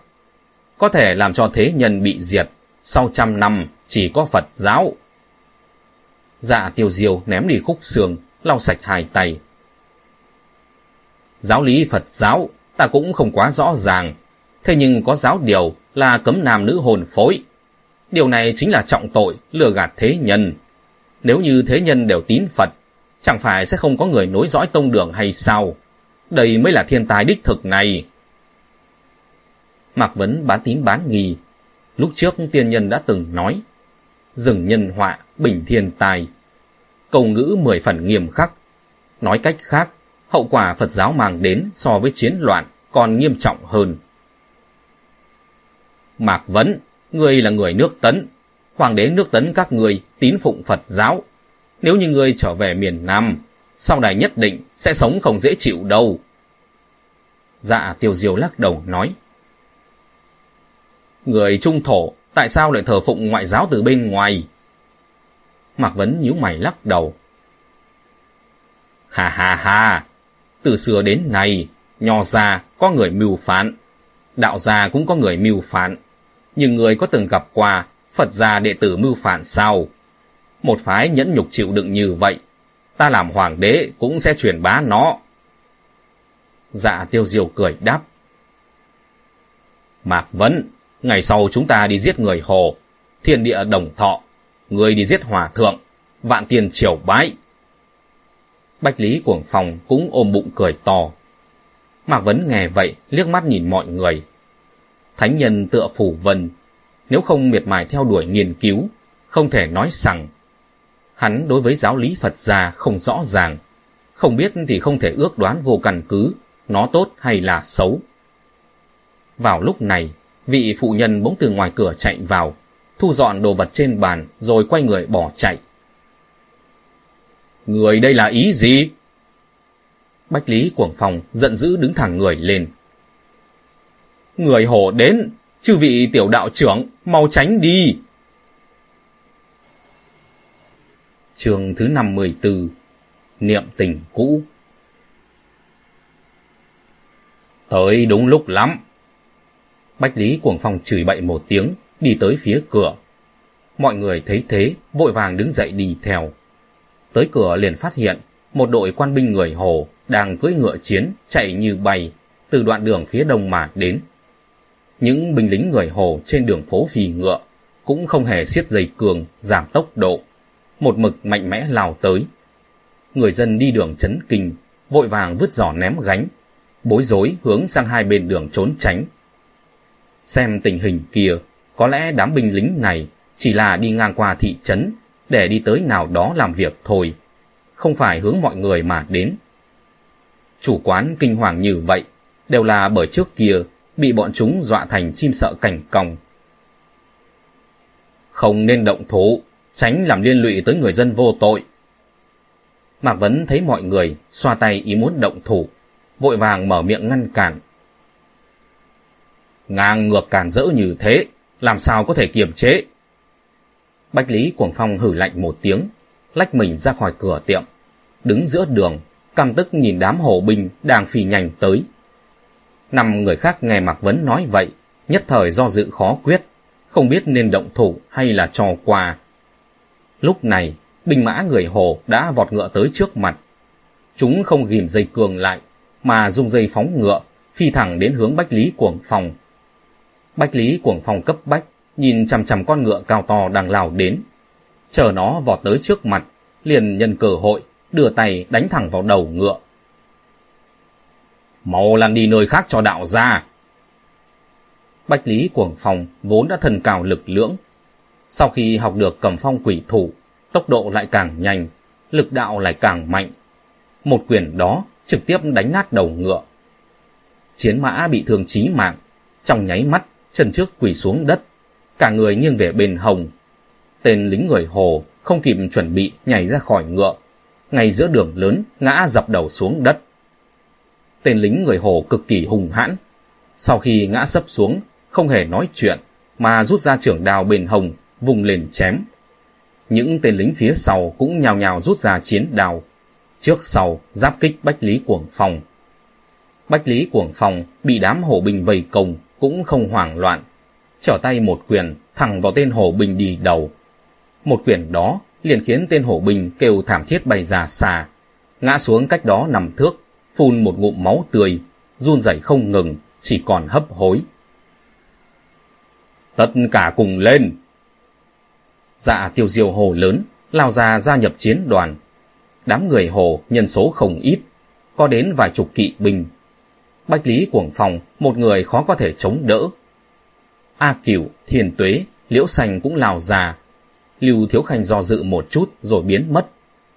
Có thể làm cho thế nhân bị diệt, sau trăm năm chỉ có Phật giáo. Dạ tiêu diêu ném đi khúc xương, lau sạch hai tay. Giáo lý Phật giáo ta cũng không quá rõ ràng, thế nhưng có giáo điều là cấm nam nữ hồn phối. Điều này chính là trọng tội, lừa gạt thế nhân. Nếu như thế nhân đều tín Phật, chẳng phải sẽ không có người nối dõi tông đường hay sao? Đây mới là thiên tài đích thực này. Mạc Vấn bán tín bán nghi. Lúc trước tiên nhân đã từng nói, dừng nhân họa, bình thiên tài. Câu ngữ mười phần nghiêm khắc. Nói cách khác, hậu quả Phật giáo mang đến so với chiến loạn còn nghiêm trọng hơn. Mạc Vấn, ngươi là người nước Tấn. Hoàng đế nước Tấn các người tín phụng Phật giáo. Nếu như ngươi trở về miền Nam, sau này nhất định sẽ sống không dễ chịu đâu. Dạ tiêu diêu lắc đầu nói. Người trung thổ tại sao lại thờ phụng ngoại giáo từ bên ngoài? Mạc Vấn nhíu mày lắc đầu. Hà hà hà, từ xưa đến nay, nho gia có người mưu phán, đạo gia cũng có người mưu phán. Nhưng người có từng gặp qua Phật gia đệ tử mưu phản sao? Một phái nhẫn nhục chịu đựng như vậy, ta làm hoàng đế cũng sẽ truyền bá nó. Dạ tiêu diều cười đáp. Mạc Vấn, ngày sau chúng ta đi giết người hồ, thiên địa đồng thọ, người đi giết hòa thượng, vạn tiền triều bái. Bách Lý Cuồng Phòng cũng ôm bụng cười to. Mạc Vấn nghe vậy, liếc mắt nhìn mọi người. Thánh nhân tựa phủ vân, nếu không miệt mài theo đuổi nghiên cứu, không thể nói rằng hắn đối với giáo lý Phật gia không rõ ràng, không biết thì không thể ước đoán vô căn cứ, nó tốt hay là xấu. Vào lúc này, vị phụ nhân bỗng từ ngoài cửa chạy vào, thu dọn đồ vật trên bàn rồi quay người bỏ chạy. Người đây là ý gì? Bách Lý Cuồng phòng giận dữ đứng thẳng người lên. Người hổ đến, chư vị tiểu đạo trưởng, mau tránh đi. Trường thứ 54 Niệm tình cũ Tới đúng lúc lắm. Bách Lý Cuồng Phong chửi bậy một tiếng, đi tới phía cửa. Mọi người thấy thế, vội vàng đứng dậy đi theo. Tới cửa liền phát hiện, một đội quan binh người Hồ đang cưỡi ngựa chiến chạy như bay từ đoạn đường phía đông mà đến. Những binh lính người Hồ trên đường phố phì ngựa cũng không hề siết dây cường giảm tốc độ, một mực mạnh mẽ lao tới. Người dân đi đường chấn kinh, vội vàng vứt giỏ ném gánh, bối rối hướng sang hai bên đường trốn tránh. Xem tình hình kia, có lẽ đám binh lính này chỉ là đi ngang qua thị trấn để đi tới nào đó làm việc thôi, không phải hướng mọi người mà đến. Chủ quán kinh hoàng như vậy, đều là bởi trước kia bị bọn chúng dọa thành chim sợ cảnh còng. Không nên động thủ, tránh làm liên lụy tới người dân vô tội. Mạc Vấn thấy mọi người xoa tay ý muốn động thủ, vội vàng mở miệng ngăn cản. Ngang ngược cản rỡ như thế, làm sao có thể kiềm chế? Bách Lý Cuồng Phong hử lạnh một tiếng, lách mình ra khỏi cửa tiệm, đứng giữa đường, căm tức nhìn đám hồ binh đang phi nhanh tới. Năm người khác nghe Mạc Vấn nói vậy, nhất thời do dự khó quyết, không biết nên động thủ hay là trò quà. Lúc này, binh mã người Hồ đã vọt ngựa tới trước mặt. Chúng không ghim dây cường lại, mà dùng dây phóng ngựa, phi thẳng đến hướng Bách Lý Cuồng phòng. Bách Lý Cuồng phòng cấp bách, nhìn chằm chằm con ngựa cao to đang lao đến. Chờ nó vọt tới trước mặt, liền nhân cơ hội, đưa tay đánh thẳng vào đầu ngựa. Mau lăn đi nơi khác cho đạo ra. Bách Lý Cuồng Phong vốn đã thần cào lực lưỡng. Sau khi học được cầm phong quỷ thủ, tốc độ lại càng nhanh, lực đạo lại càng mạnh. Một quyền đó trực tiếp đánh nát đầu ngựa. Chiến mã bị thương chí mạng, trong nháy mắt chân trước quỳ xuống đất, cả người nghiêng về bên hồng. Tên lính người Hồ không kịp chuẩn bị nhảy ra khỏi ngựa, ngay giữa đường lớn ngã dập đầu xuống đất. Tên lính người Hồ cực kỳ hùng hãn, sau khi ngã sấp xuống, không hề nói chuyện, mà rút ra trưởng đào bền hồng, vùng lên chém. Những tên lính phía sau cũng nhào nhào rút ra chiến đào, trước sau giáp kích Bách Lý Cuồng Phong. Bách Lý Cuồng Phong bị đám hổ binh vây công cũng không hoảng loạn, trở tay một quyền thẳng vào tên hổ binh đi đầu. Một quyền đó liền khiến tên hổ binh kêu thảm thiết bay ra xa, ngã xuống cách đó nằm thước, phun một ngụm máu tươi, run rẩy không ngừng, chỉ còn hấp hối. Tất cả cùng lên! Dạ tiêu diêu hồ lớn, lao ra gia nhập chiến đoàn. Đám người hồ nhân số không ít, có đến vài chục kỵ binh. Bách Lý Cuồng Phòng, một người khó có thể chống đỡ. A Cửu, Thiền Tuế, Liễu sành cũng lao ra. Lưu Thiếu Khanh do dự một chút rồi biến mất.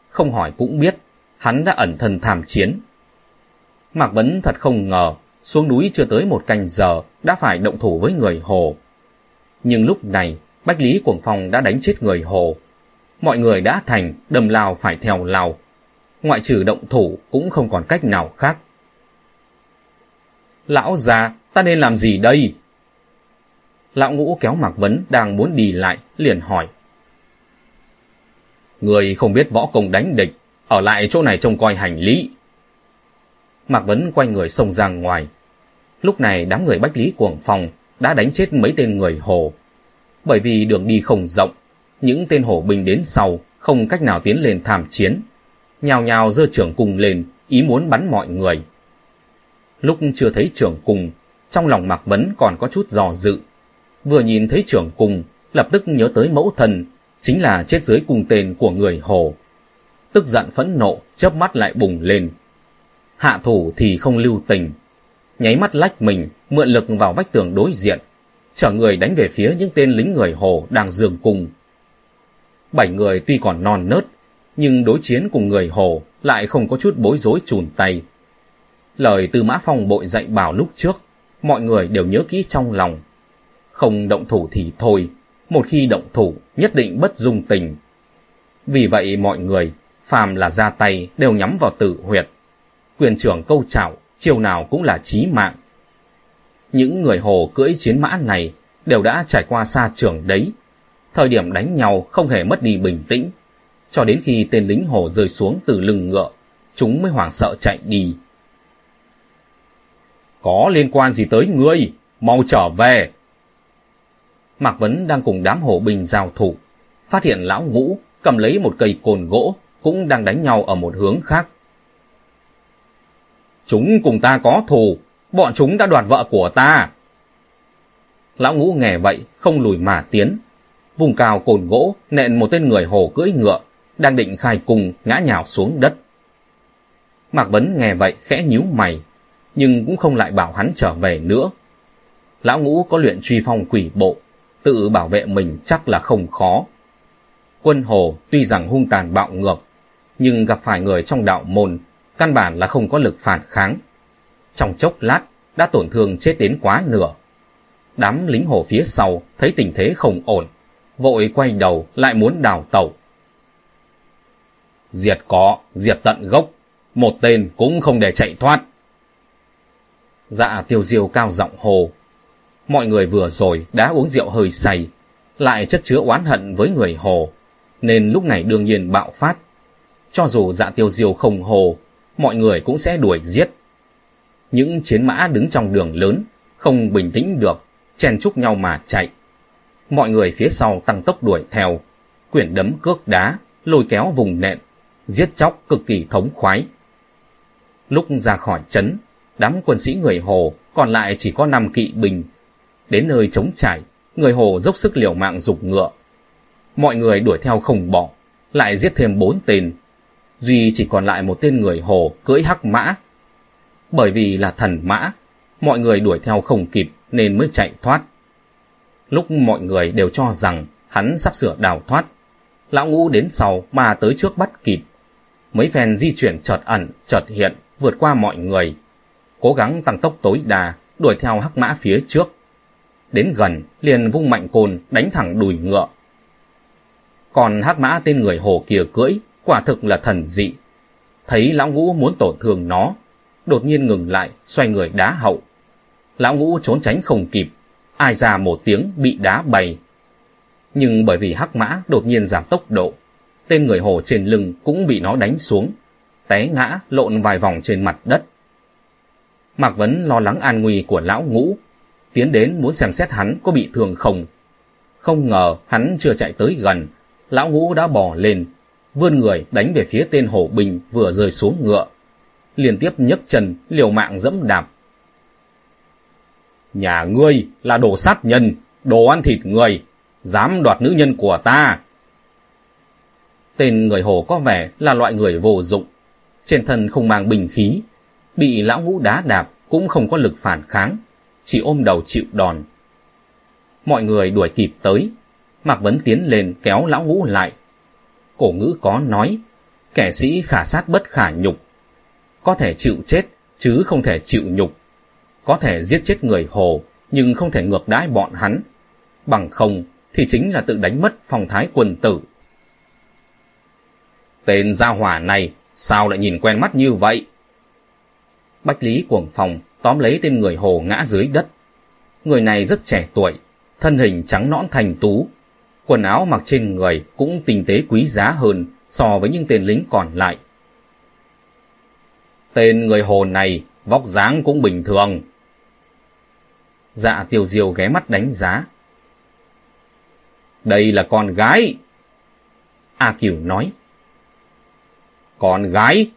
Không hỏi cũng biết, hắn đã ẩn thân tham chiến. Mạc Vấn thật không ngờ, xuống núi chưa tới một canh giờ đã phải động thủ với người Hồ. Nhưng lúc này, Bách Lý Cuồng Phong đã đánh chết người Hồ. Mọi người đã thành, đầm lao phải theo lao. Ngoại trừ động thủ cũng không còn cách nào khác. Lão già, ta nên làm gì đây? Lão ngũ kéo Mạc Vấn đang muốn đi lại, liền hỏi. Người không biết võ công đánh địch, ở lại chỗ này trông coi hành lý. Mạc Vấn quay người xông ra ngoài. Lúc này đám người Bách Lý Cuồng Phong đã đánh chết mấy tên người Hồ bởi vì đường đi không rộng, những tên hổ binh đến sau không cách nào tiến lên tham chiến. Nhào nhào dơ trưởng cung lên, ý muốn bắn mọi người. Lúc chưa thấy trưởng cung, trong lòng Mạc Vấn còn có chút dò dự. Vừa nhìn thấy trưởng cung, lập tức nhớ tới mẫu thần, chính là chết dưới cung tên của người Hồ. Tức giận phẫn nộ, chớp mắt lại bùng lên. Hạ thủ thì không lưu tình. Nháy mắt lách mình, mượn lực vào vách tường đối diện, chở người đánh về phía những tên lính người Hồ đang dường cùng. Bảy người tuy còn non nớt, nhưng đối chiến cùng người Hồ lại không có chút bối rối chùn tay. Lời từ Mã Phong bội dạy bảo lúc trước, mọi người đều nhớ kỹ trong lòng. Không động thủ thì thôi, một khi động thủ nhất định bất dung tình. Vì vậy mọi người, phàm là ra tay đều nhắm vào tử huyệt. Quyền trưởng câu chảo chiều nào cũng là chí mạng. Những người Hồ cưỡi chiến mã này đều đã trải qua xa trường đấy. Thời điểm đánh nhau không hề mất đi bình tĩnh. Cho đến khi tên lính Hồ rơi xuống từ lưng ngựa, chúng mới hoảng sợ chạy đi. Có liên quan gì tới ngươi? Mau trở về! Mạc Vấn đang cùng đám hổ binh giao thủ, phát hiện lão ngũ cầm lấy một cây cồn gỗ cũng đang đánh nhau ở một hướng khác. Chúng cùng ta có thù, bọn chúng đã đoạt vợ của ta. Lão ngũ nghe vậy, không lùi mà tiến. Vùng cao cồn gỗ, nện một tên người hồ cưỡi ngựa, đang định khai cùng ngã nhào xuống đất. Mạc Vấn nghe vậy khẽ nhíu mày, nhưng cũng không lại bảo hắn trở về nữa. Lão ngũ có luyện truy phong quỷ bộ, tự bảo vệ mình chắc là không khó. Quân hồ tuy rằng hung tàn bạo ngược, nhưng gặp phải người trong đạo môn, căn bản là không có lực phản kháng trong chốc lát đã tổn thương chết đến quá nửa. Đám lính hồ phía sau thấy tình thế không ổn, vội quay đầu lại muốn đào tẩu. Diệt có, diệt tận gốc, một tên cũng không để chạy thoát. Dạ tiêu diêu cao giọng hồ. Mọi người vừa rồi đã uống rượu hơi say, lại chất chứa oán hận với người hồ, nên lúc này đương nhiên bạo phát. Cho dù dạ tiêu diêu không hồ, mọi người cũng sẽ đuổi giết những chiến mã đứng trong đường lớn, không bình tĩnh được, chen chúc nhau mà chạy. Mọi người phía sau tăng tốc đuổi theo, quyển đấm cước đá, lôi kéo vùng nện, giết chóc cực kỳ thống khoái. Lúc ra khỏi trấn, đám quân sĩ người Hồ còn lại chỉ có 5 kỵ binh. Đến nơi chống trải, người Hồ dốc sức liều mạng dục ngựa. Mọi người đuổi theo không bỏ, lại giết thêm bốn tên. Duy chỉ còn lại một tên người Hồ cưỡi hắc mã. Bởi vì là thần mã, mọi người đuổi theo không kịp nên mới chạy thoát. Lúc mọi người đều cho rằng hắn sắp sửa đào thoát, lão ngũ đến sau mà tới trước bắt kịp. Mấy phen di chuyển chợt ẩn, chợt hiện, vượt qua mọi người. Cố gắng tăng tốc tối đa, đuổi theo hắc mã phía trước. Đến gần, liền vung mạnh côn, đánh thẳng đùi ngựa. Còn hắc mã tên người hồ kia cưỡi, quả thực là thần dị. Thấy lão ngũ muốn tổn thương nó, đột nhiên ngừng lại, xoay người đá hậu. Lão ngũ trốn tránh không kịp, ai ra một tiếng bị đá bay. Nhưng bởi vì hắc mã đột nhiên giảm tốc độ, tên người hồ trên lưng cũng bị nó đánh xuống, té ngã lộn vài vòng trên mặt đất. Mạc Vấn lo lắng an nguy của lão ngũ, tiến đến muốn xem xét hắn có bị thương không. Không ngờ hắn chưa chạy tới gần, lão ngũ đã bò lên, vươn người đánh về phía tên hổ bình vừa rơi xuống ngựa. Liên tiếp nhấc chân, liều mạng dẫm đạp. Nhà ngươi là đồ sát nhân, đồ ăn thịt người, dám đoạt nữ nhân của ta. Tên người hổ có vẻ là loại người vô dụng, trên thân không mang bình khí, bị lão ngũ đá đạp cũng không có lực phản kháng, chỉ ôm đầu chịu đòn. Mọi người đuổi kịp tới, Mạc Vấn tiến lên kéo lão ngũ lại. Cổ ngữ có nói, kẻ sĩ khả sát bất khả nhục. Có thể chịu chết, chứ không thể chịu nhục. Có thể giết chết người hồ, nhưng không thể ngược đãi bọn hắn. Bằng không, thì chính là tự đánh mất phong thái quân tử. Tên gia hỏa này, sao lại nhìn quen mắt như vậy? Bách Lý cuồng phòng tóm lấy tên người hồ ngã dưới đất. Người này rất trẻ tuổi, thân hình trắng nõn thành tú. Quần áo mặc trên người cũng tinh tế quý giá hơn so với những tên lính còn lại. Tên người hồ này vóc dáng cũng bình thường. Dạ tiêu diêu ghé mắt đánh giá. Đây là con gái. A Cửu nói. Con gái?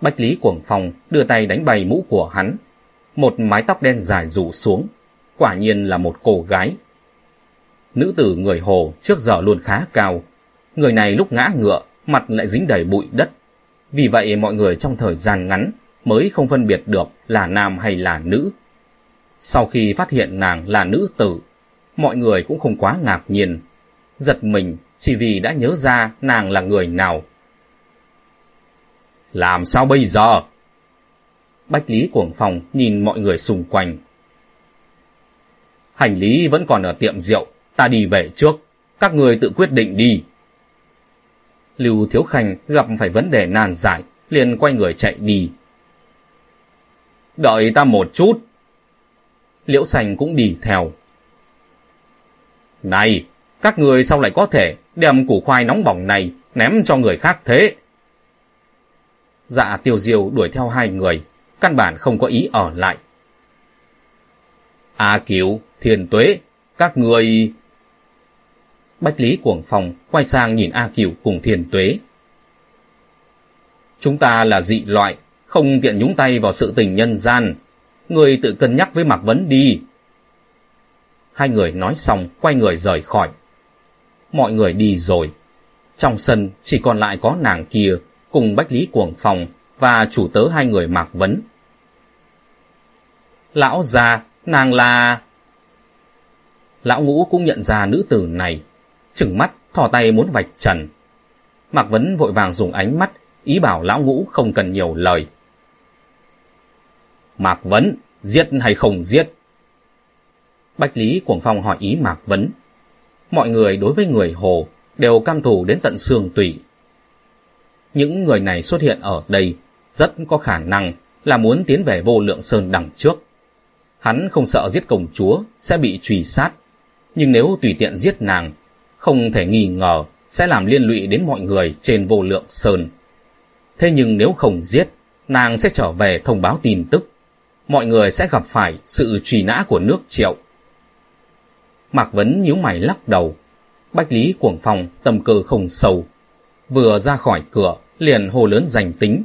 Bách Lý Cuồng Phong đưa tay đánh bay mũ của hắn. Một mái tóc đen dài rủ xuống. Quả nhiên là một cô gái. Nữ tử người Hồ trước giờ luôn khá cao. Người này lúc ngã ngựa, mặt lại dính đầy bụi đất. Vì vậy mọi người trong thời gian ngắn mới không phân biệt được là nam hay là nữ. Sau khi phát hiện nàng là nữ tử, mọi người cũng không quá ngạc nhiên. Giật mình chỉ vì đã nhớ ra nàng là người nào. Làm sao bây giờ? Bách Lý Cuồng phòng nhìn mọi người xung quanh. Hành lý vẫn còn ở tiệm rượu, ta đi về trước, các người tự quyết định đi. Lưu Thiếu Khanh gặp phải vấn đề nan giải, liền quay người chạy đi. Đợi ta một chút. Liễu Sành cũng đi theo. Này, các người sao lại có thể đem củ khoai nóng bỏng này ném cho người khác thế? Dạ tiêu diêu đuổi theo hai người, căn bản không có ý ở lại. A à, Kiều, Thiền Tuế, các người... Bách Lý Cuồng Phong quay sang nhìn A Kiều cùng Thiền Tuế. Chúng ta là dị loại, không tiện nhúng tay vào sự tình nhân gian. Người tự cân nhắc với Mạc Vấn đi. Hai người nói xong, quay người rời khỏi. Mọi người đi rồi. Trong sân chỉ còn lại có nàng kia cùng Bách Lý Cuồng Phòng và chủ tớ hai người Mạc Vấn. Lão già, nàng là... Lão ngũ cũng nhận ra nữ tử này, chừng mắt, thò tay muốn vạch trần. Mạc Vấn vội vàng dùng ánh mắt, ý bảo lão ngũ không cần nhiều lời. Mạc Vấn, giết hay không giết? Bách Lý Cuồng Phong hỏi ý Mạc Vấn. Mọi người đối với người Hồ đều cam thù đến tận xương tủy. Những người này xuất hiện ở đây rất có khả năng là muốn tiến về vô lượng sơn đằng trước. Hắn không sợ giết công chúa sẽ bị truy sát, nhưng nếu tùy tiện giết nàng, không thể nghi ngờ sẽ làm liên lụy đến mọi người trên vô lượng sơn. Thế nhưng nếu không giết, nàng sẽ trở về thông báo tin tức. Mọi người sẽ gặp phải sự truy nã của nước triệu. Mạc Vấn nhíu mày lắc đầu. Bách Lý Cuồng Phong tâm cơ không sâu. Vừa ra khỏi cửa, liền hồ lớn giành tính,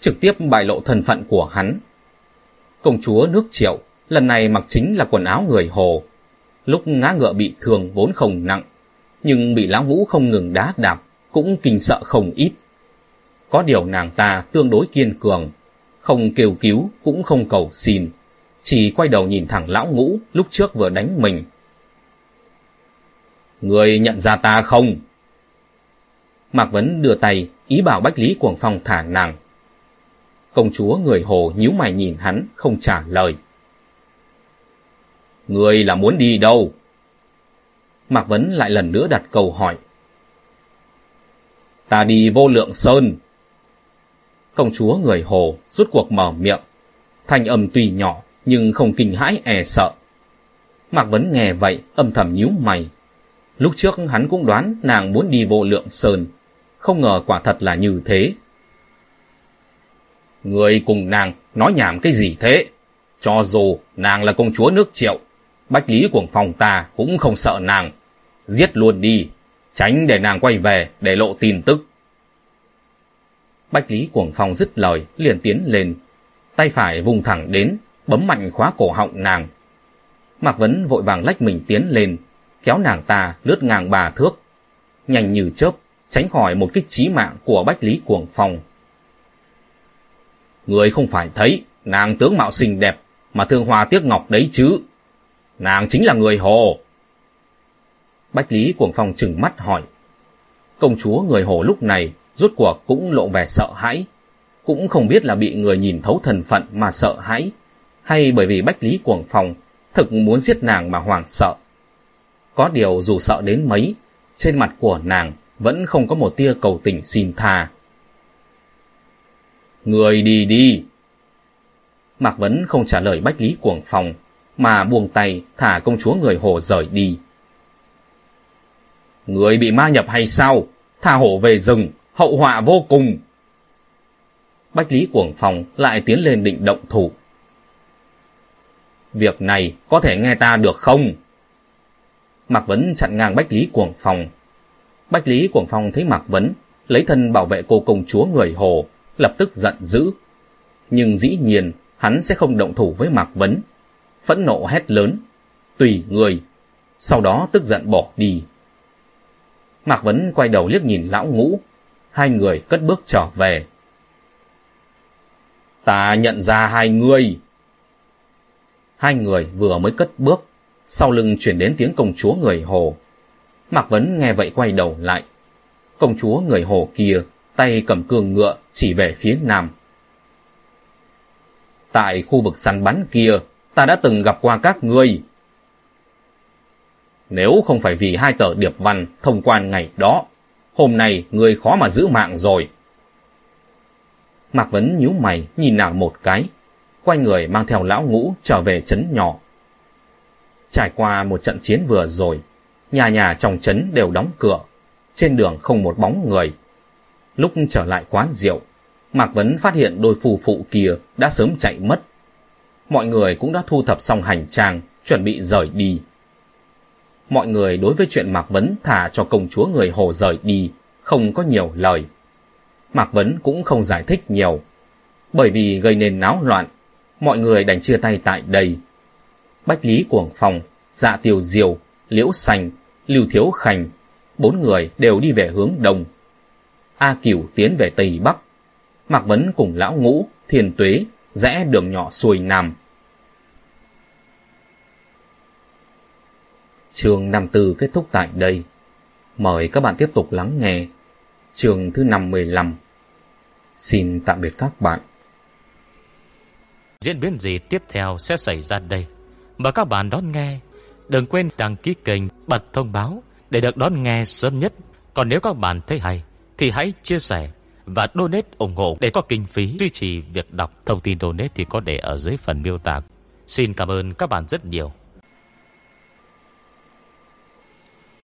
trực tiếp bại lộ thân phận của hắn. Công chúa nước triệu, lần này mặc chính là quần áo người hồ. Lúc ngã ngựa bị thương vốn không nặng, nhưng bị lão ngũ không ngừng đá đạp, cũng kinh sợ không ít. Có điều nàng ta tương đối kiên cường, không kêu cứu cũng không cầu xin, chỉ quay đầu nhìn thẳng lão ngũ lúc trước vừa đánh mình. Người nhận ra ta không? Mạc Vấn đưa tay, ý bảo Bách Lý Cuồng Phong thả nàng. Công chúa người hồ nhíu mày nhìn hắn, không trả lời. Người là muốn đi đâu? Mạc Vấn lại lần nữa đặt câu hỏi. Ta đi vô lượng sơn. Công chúa người hồ rút cuộc mở miệng. Thanh âm tuy nhỏ nhưng không kinh hãi e sợ. Mạc Vấn nghe vậy âm thầm nhíu mày. Lúc trước hắn cũng đoán nàng muốn đi vô lượng sơn. Không ngờ quả thật là như thế. Người cùng nàng nói nhảm cái gì thế? Cho dù nàng là công chúa nước triệu, Bách Lý Cuồng phòng ta cũng không sợ nàng. Giết luôn đi, tránh để nàng quay về để lộ tin tức. Bách Lý Cuồng Phong dứt lời, liền tiến lên. Tay phải vùng thẳng đến, bấm mạnh khóa cổ họng nàng. Mạc Vấn vội vàng lách mình tiến lên, kéo nàng ta lướt ngang bà thước. Nhanh như chớp, tránh khỏi một kích chí mạng của Bách Lý Cuồng Phong. Người không phải thấy nàng tướng mạo xinh đẹp mà thương hoa tiếc ngọc đấy chứ. Nàng chính là người hồ. Bách Lý Cuồng Phong chừng mắt hỏi. Công chúa người hồ lúc này rốt cuộc cũng lộ vẻ sợ hãi. Cũng không biết là bị người nhìn thấu thần phận mà sợ hãi, hay bởi vì Bách Lý Cuồng Phong thực muốn giết nàng mà hoàng sợ. Có điều dù sợ đến mấy, trên mặt của nàng vẫn không có một tia cầu tình xin tha. Người đi đi. Mạc Vấn không trả lời Bách Lý Cuồng Phong, mà buông tay thả công chúa người hồ rời đi. Người bị ma nhập hay sao? Thả hổ về rừng, hậu họa vô cùng. Bách Lý Cuồng Phong lại tiến lên định động thủ. Việc này có thể nghe ta được không? Mạc Vấn chặn ngang Bách Lý Cuồng Phong. Bách Lý Cuồng Phong thấy Mạc Vấn lấy thân bảo vệ cô công chúa người Hồ, lập tức giận dữ. Nhưng dĩ nhiên hắn sẽ không động thủ với Mạc Vấn. Phẫn nộ hét lớn, tùy người, sau đó tức giận bỏ đi. Mạc Vấn quay đầu liếc nhìn lão ngũ, hai người cất bước trở về. Ta nhận ra hai người. Hai người vừa mới cất bước, sau lưng chuyển đến tiếng công chúa người Hồ. Mạc Vấn nghe vậy quay đầu lại. Công chúa người Hồ kia, tay cầm cương ngựa chỉ về phía nam. Tại khu vực săn bắn kia, ta đã từng gặp qua các ngươi. Nếu không phải vì hai tờ điệp văn thông quan ngày đó, hôm nay người khó mà giữ mạng rồi. Mạc Vấn nhíu mày nhìn nàng một cái, quay người mang theo lão ngũ trở về trấn nhỏ. Trải qua một trận chiến vừa rồi, nhà nhà trong trấn đều đóng cửa, trên đường không một bóng người. Lúc trở lại quán rượu, Mạc Vấn phát hiện đôi phù phụ kia đã sớm chạy mất. Mọi người cũng đã thu thập xong hành trang, chuẩn bị rời đi. Mọi người đối với chuyện Mạc Vấn thả cho công chúa người Hồ rời đi, không có nhiều lời. Mạc Vấn cũng không giải thích nhiều, bởi vì gây nên náo loạn, mọi người đành chia tay tại đây. Bách Lý Cuồng phòng, Dạ Tiêu Diều, Liễu Sành, Lưu Thiếu Khành, bốn người đều đi về hướng đông. A Cửu tiến về tây bắc, Mạc Vấn cùng lão ngũ, thiền tuế, rẽ đường nhỏ xuôi nam. Trường 54 kết thúc tại đây. Mời các bạn tiếp tục lắng nghe trường thứ 55. Xin tạm biệt các bạn. Diễn biến gì tiếp theo sẽ xảy ra đây? Mời các bạn đón nghe. Đừng quên đăng ký kênh, bật thông báo để được đón nghe sớm nhất. Còn nếu các bạn thấy hay, thì hãy chia sẻ và donate ủng hộ để có kinh phí duy trì việc đọc. Thông tin donate thì có để ở dưới phần miêu tả. Xin cảm ơn các bạn rất nhiều.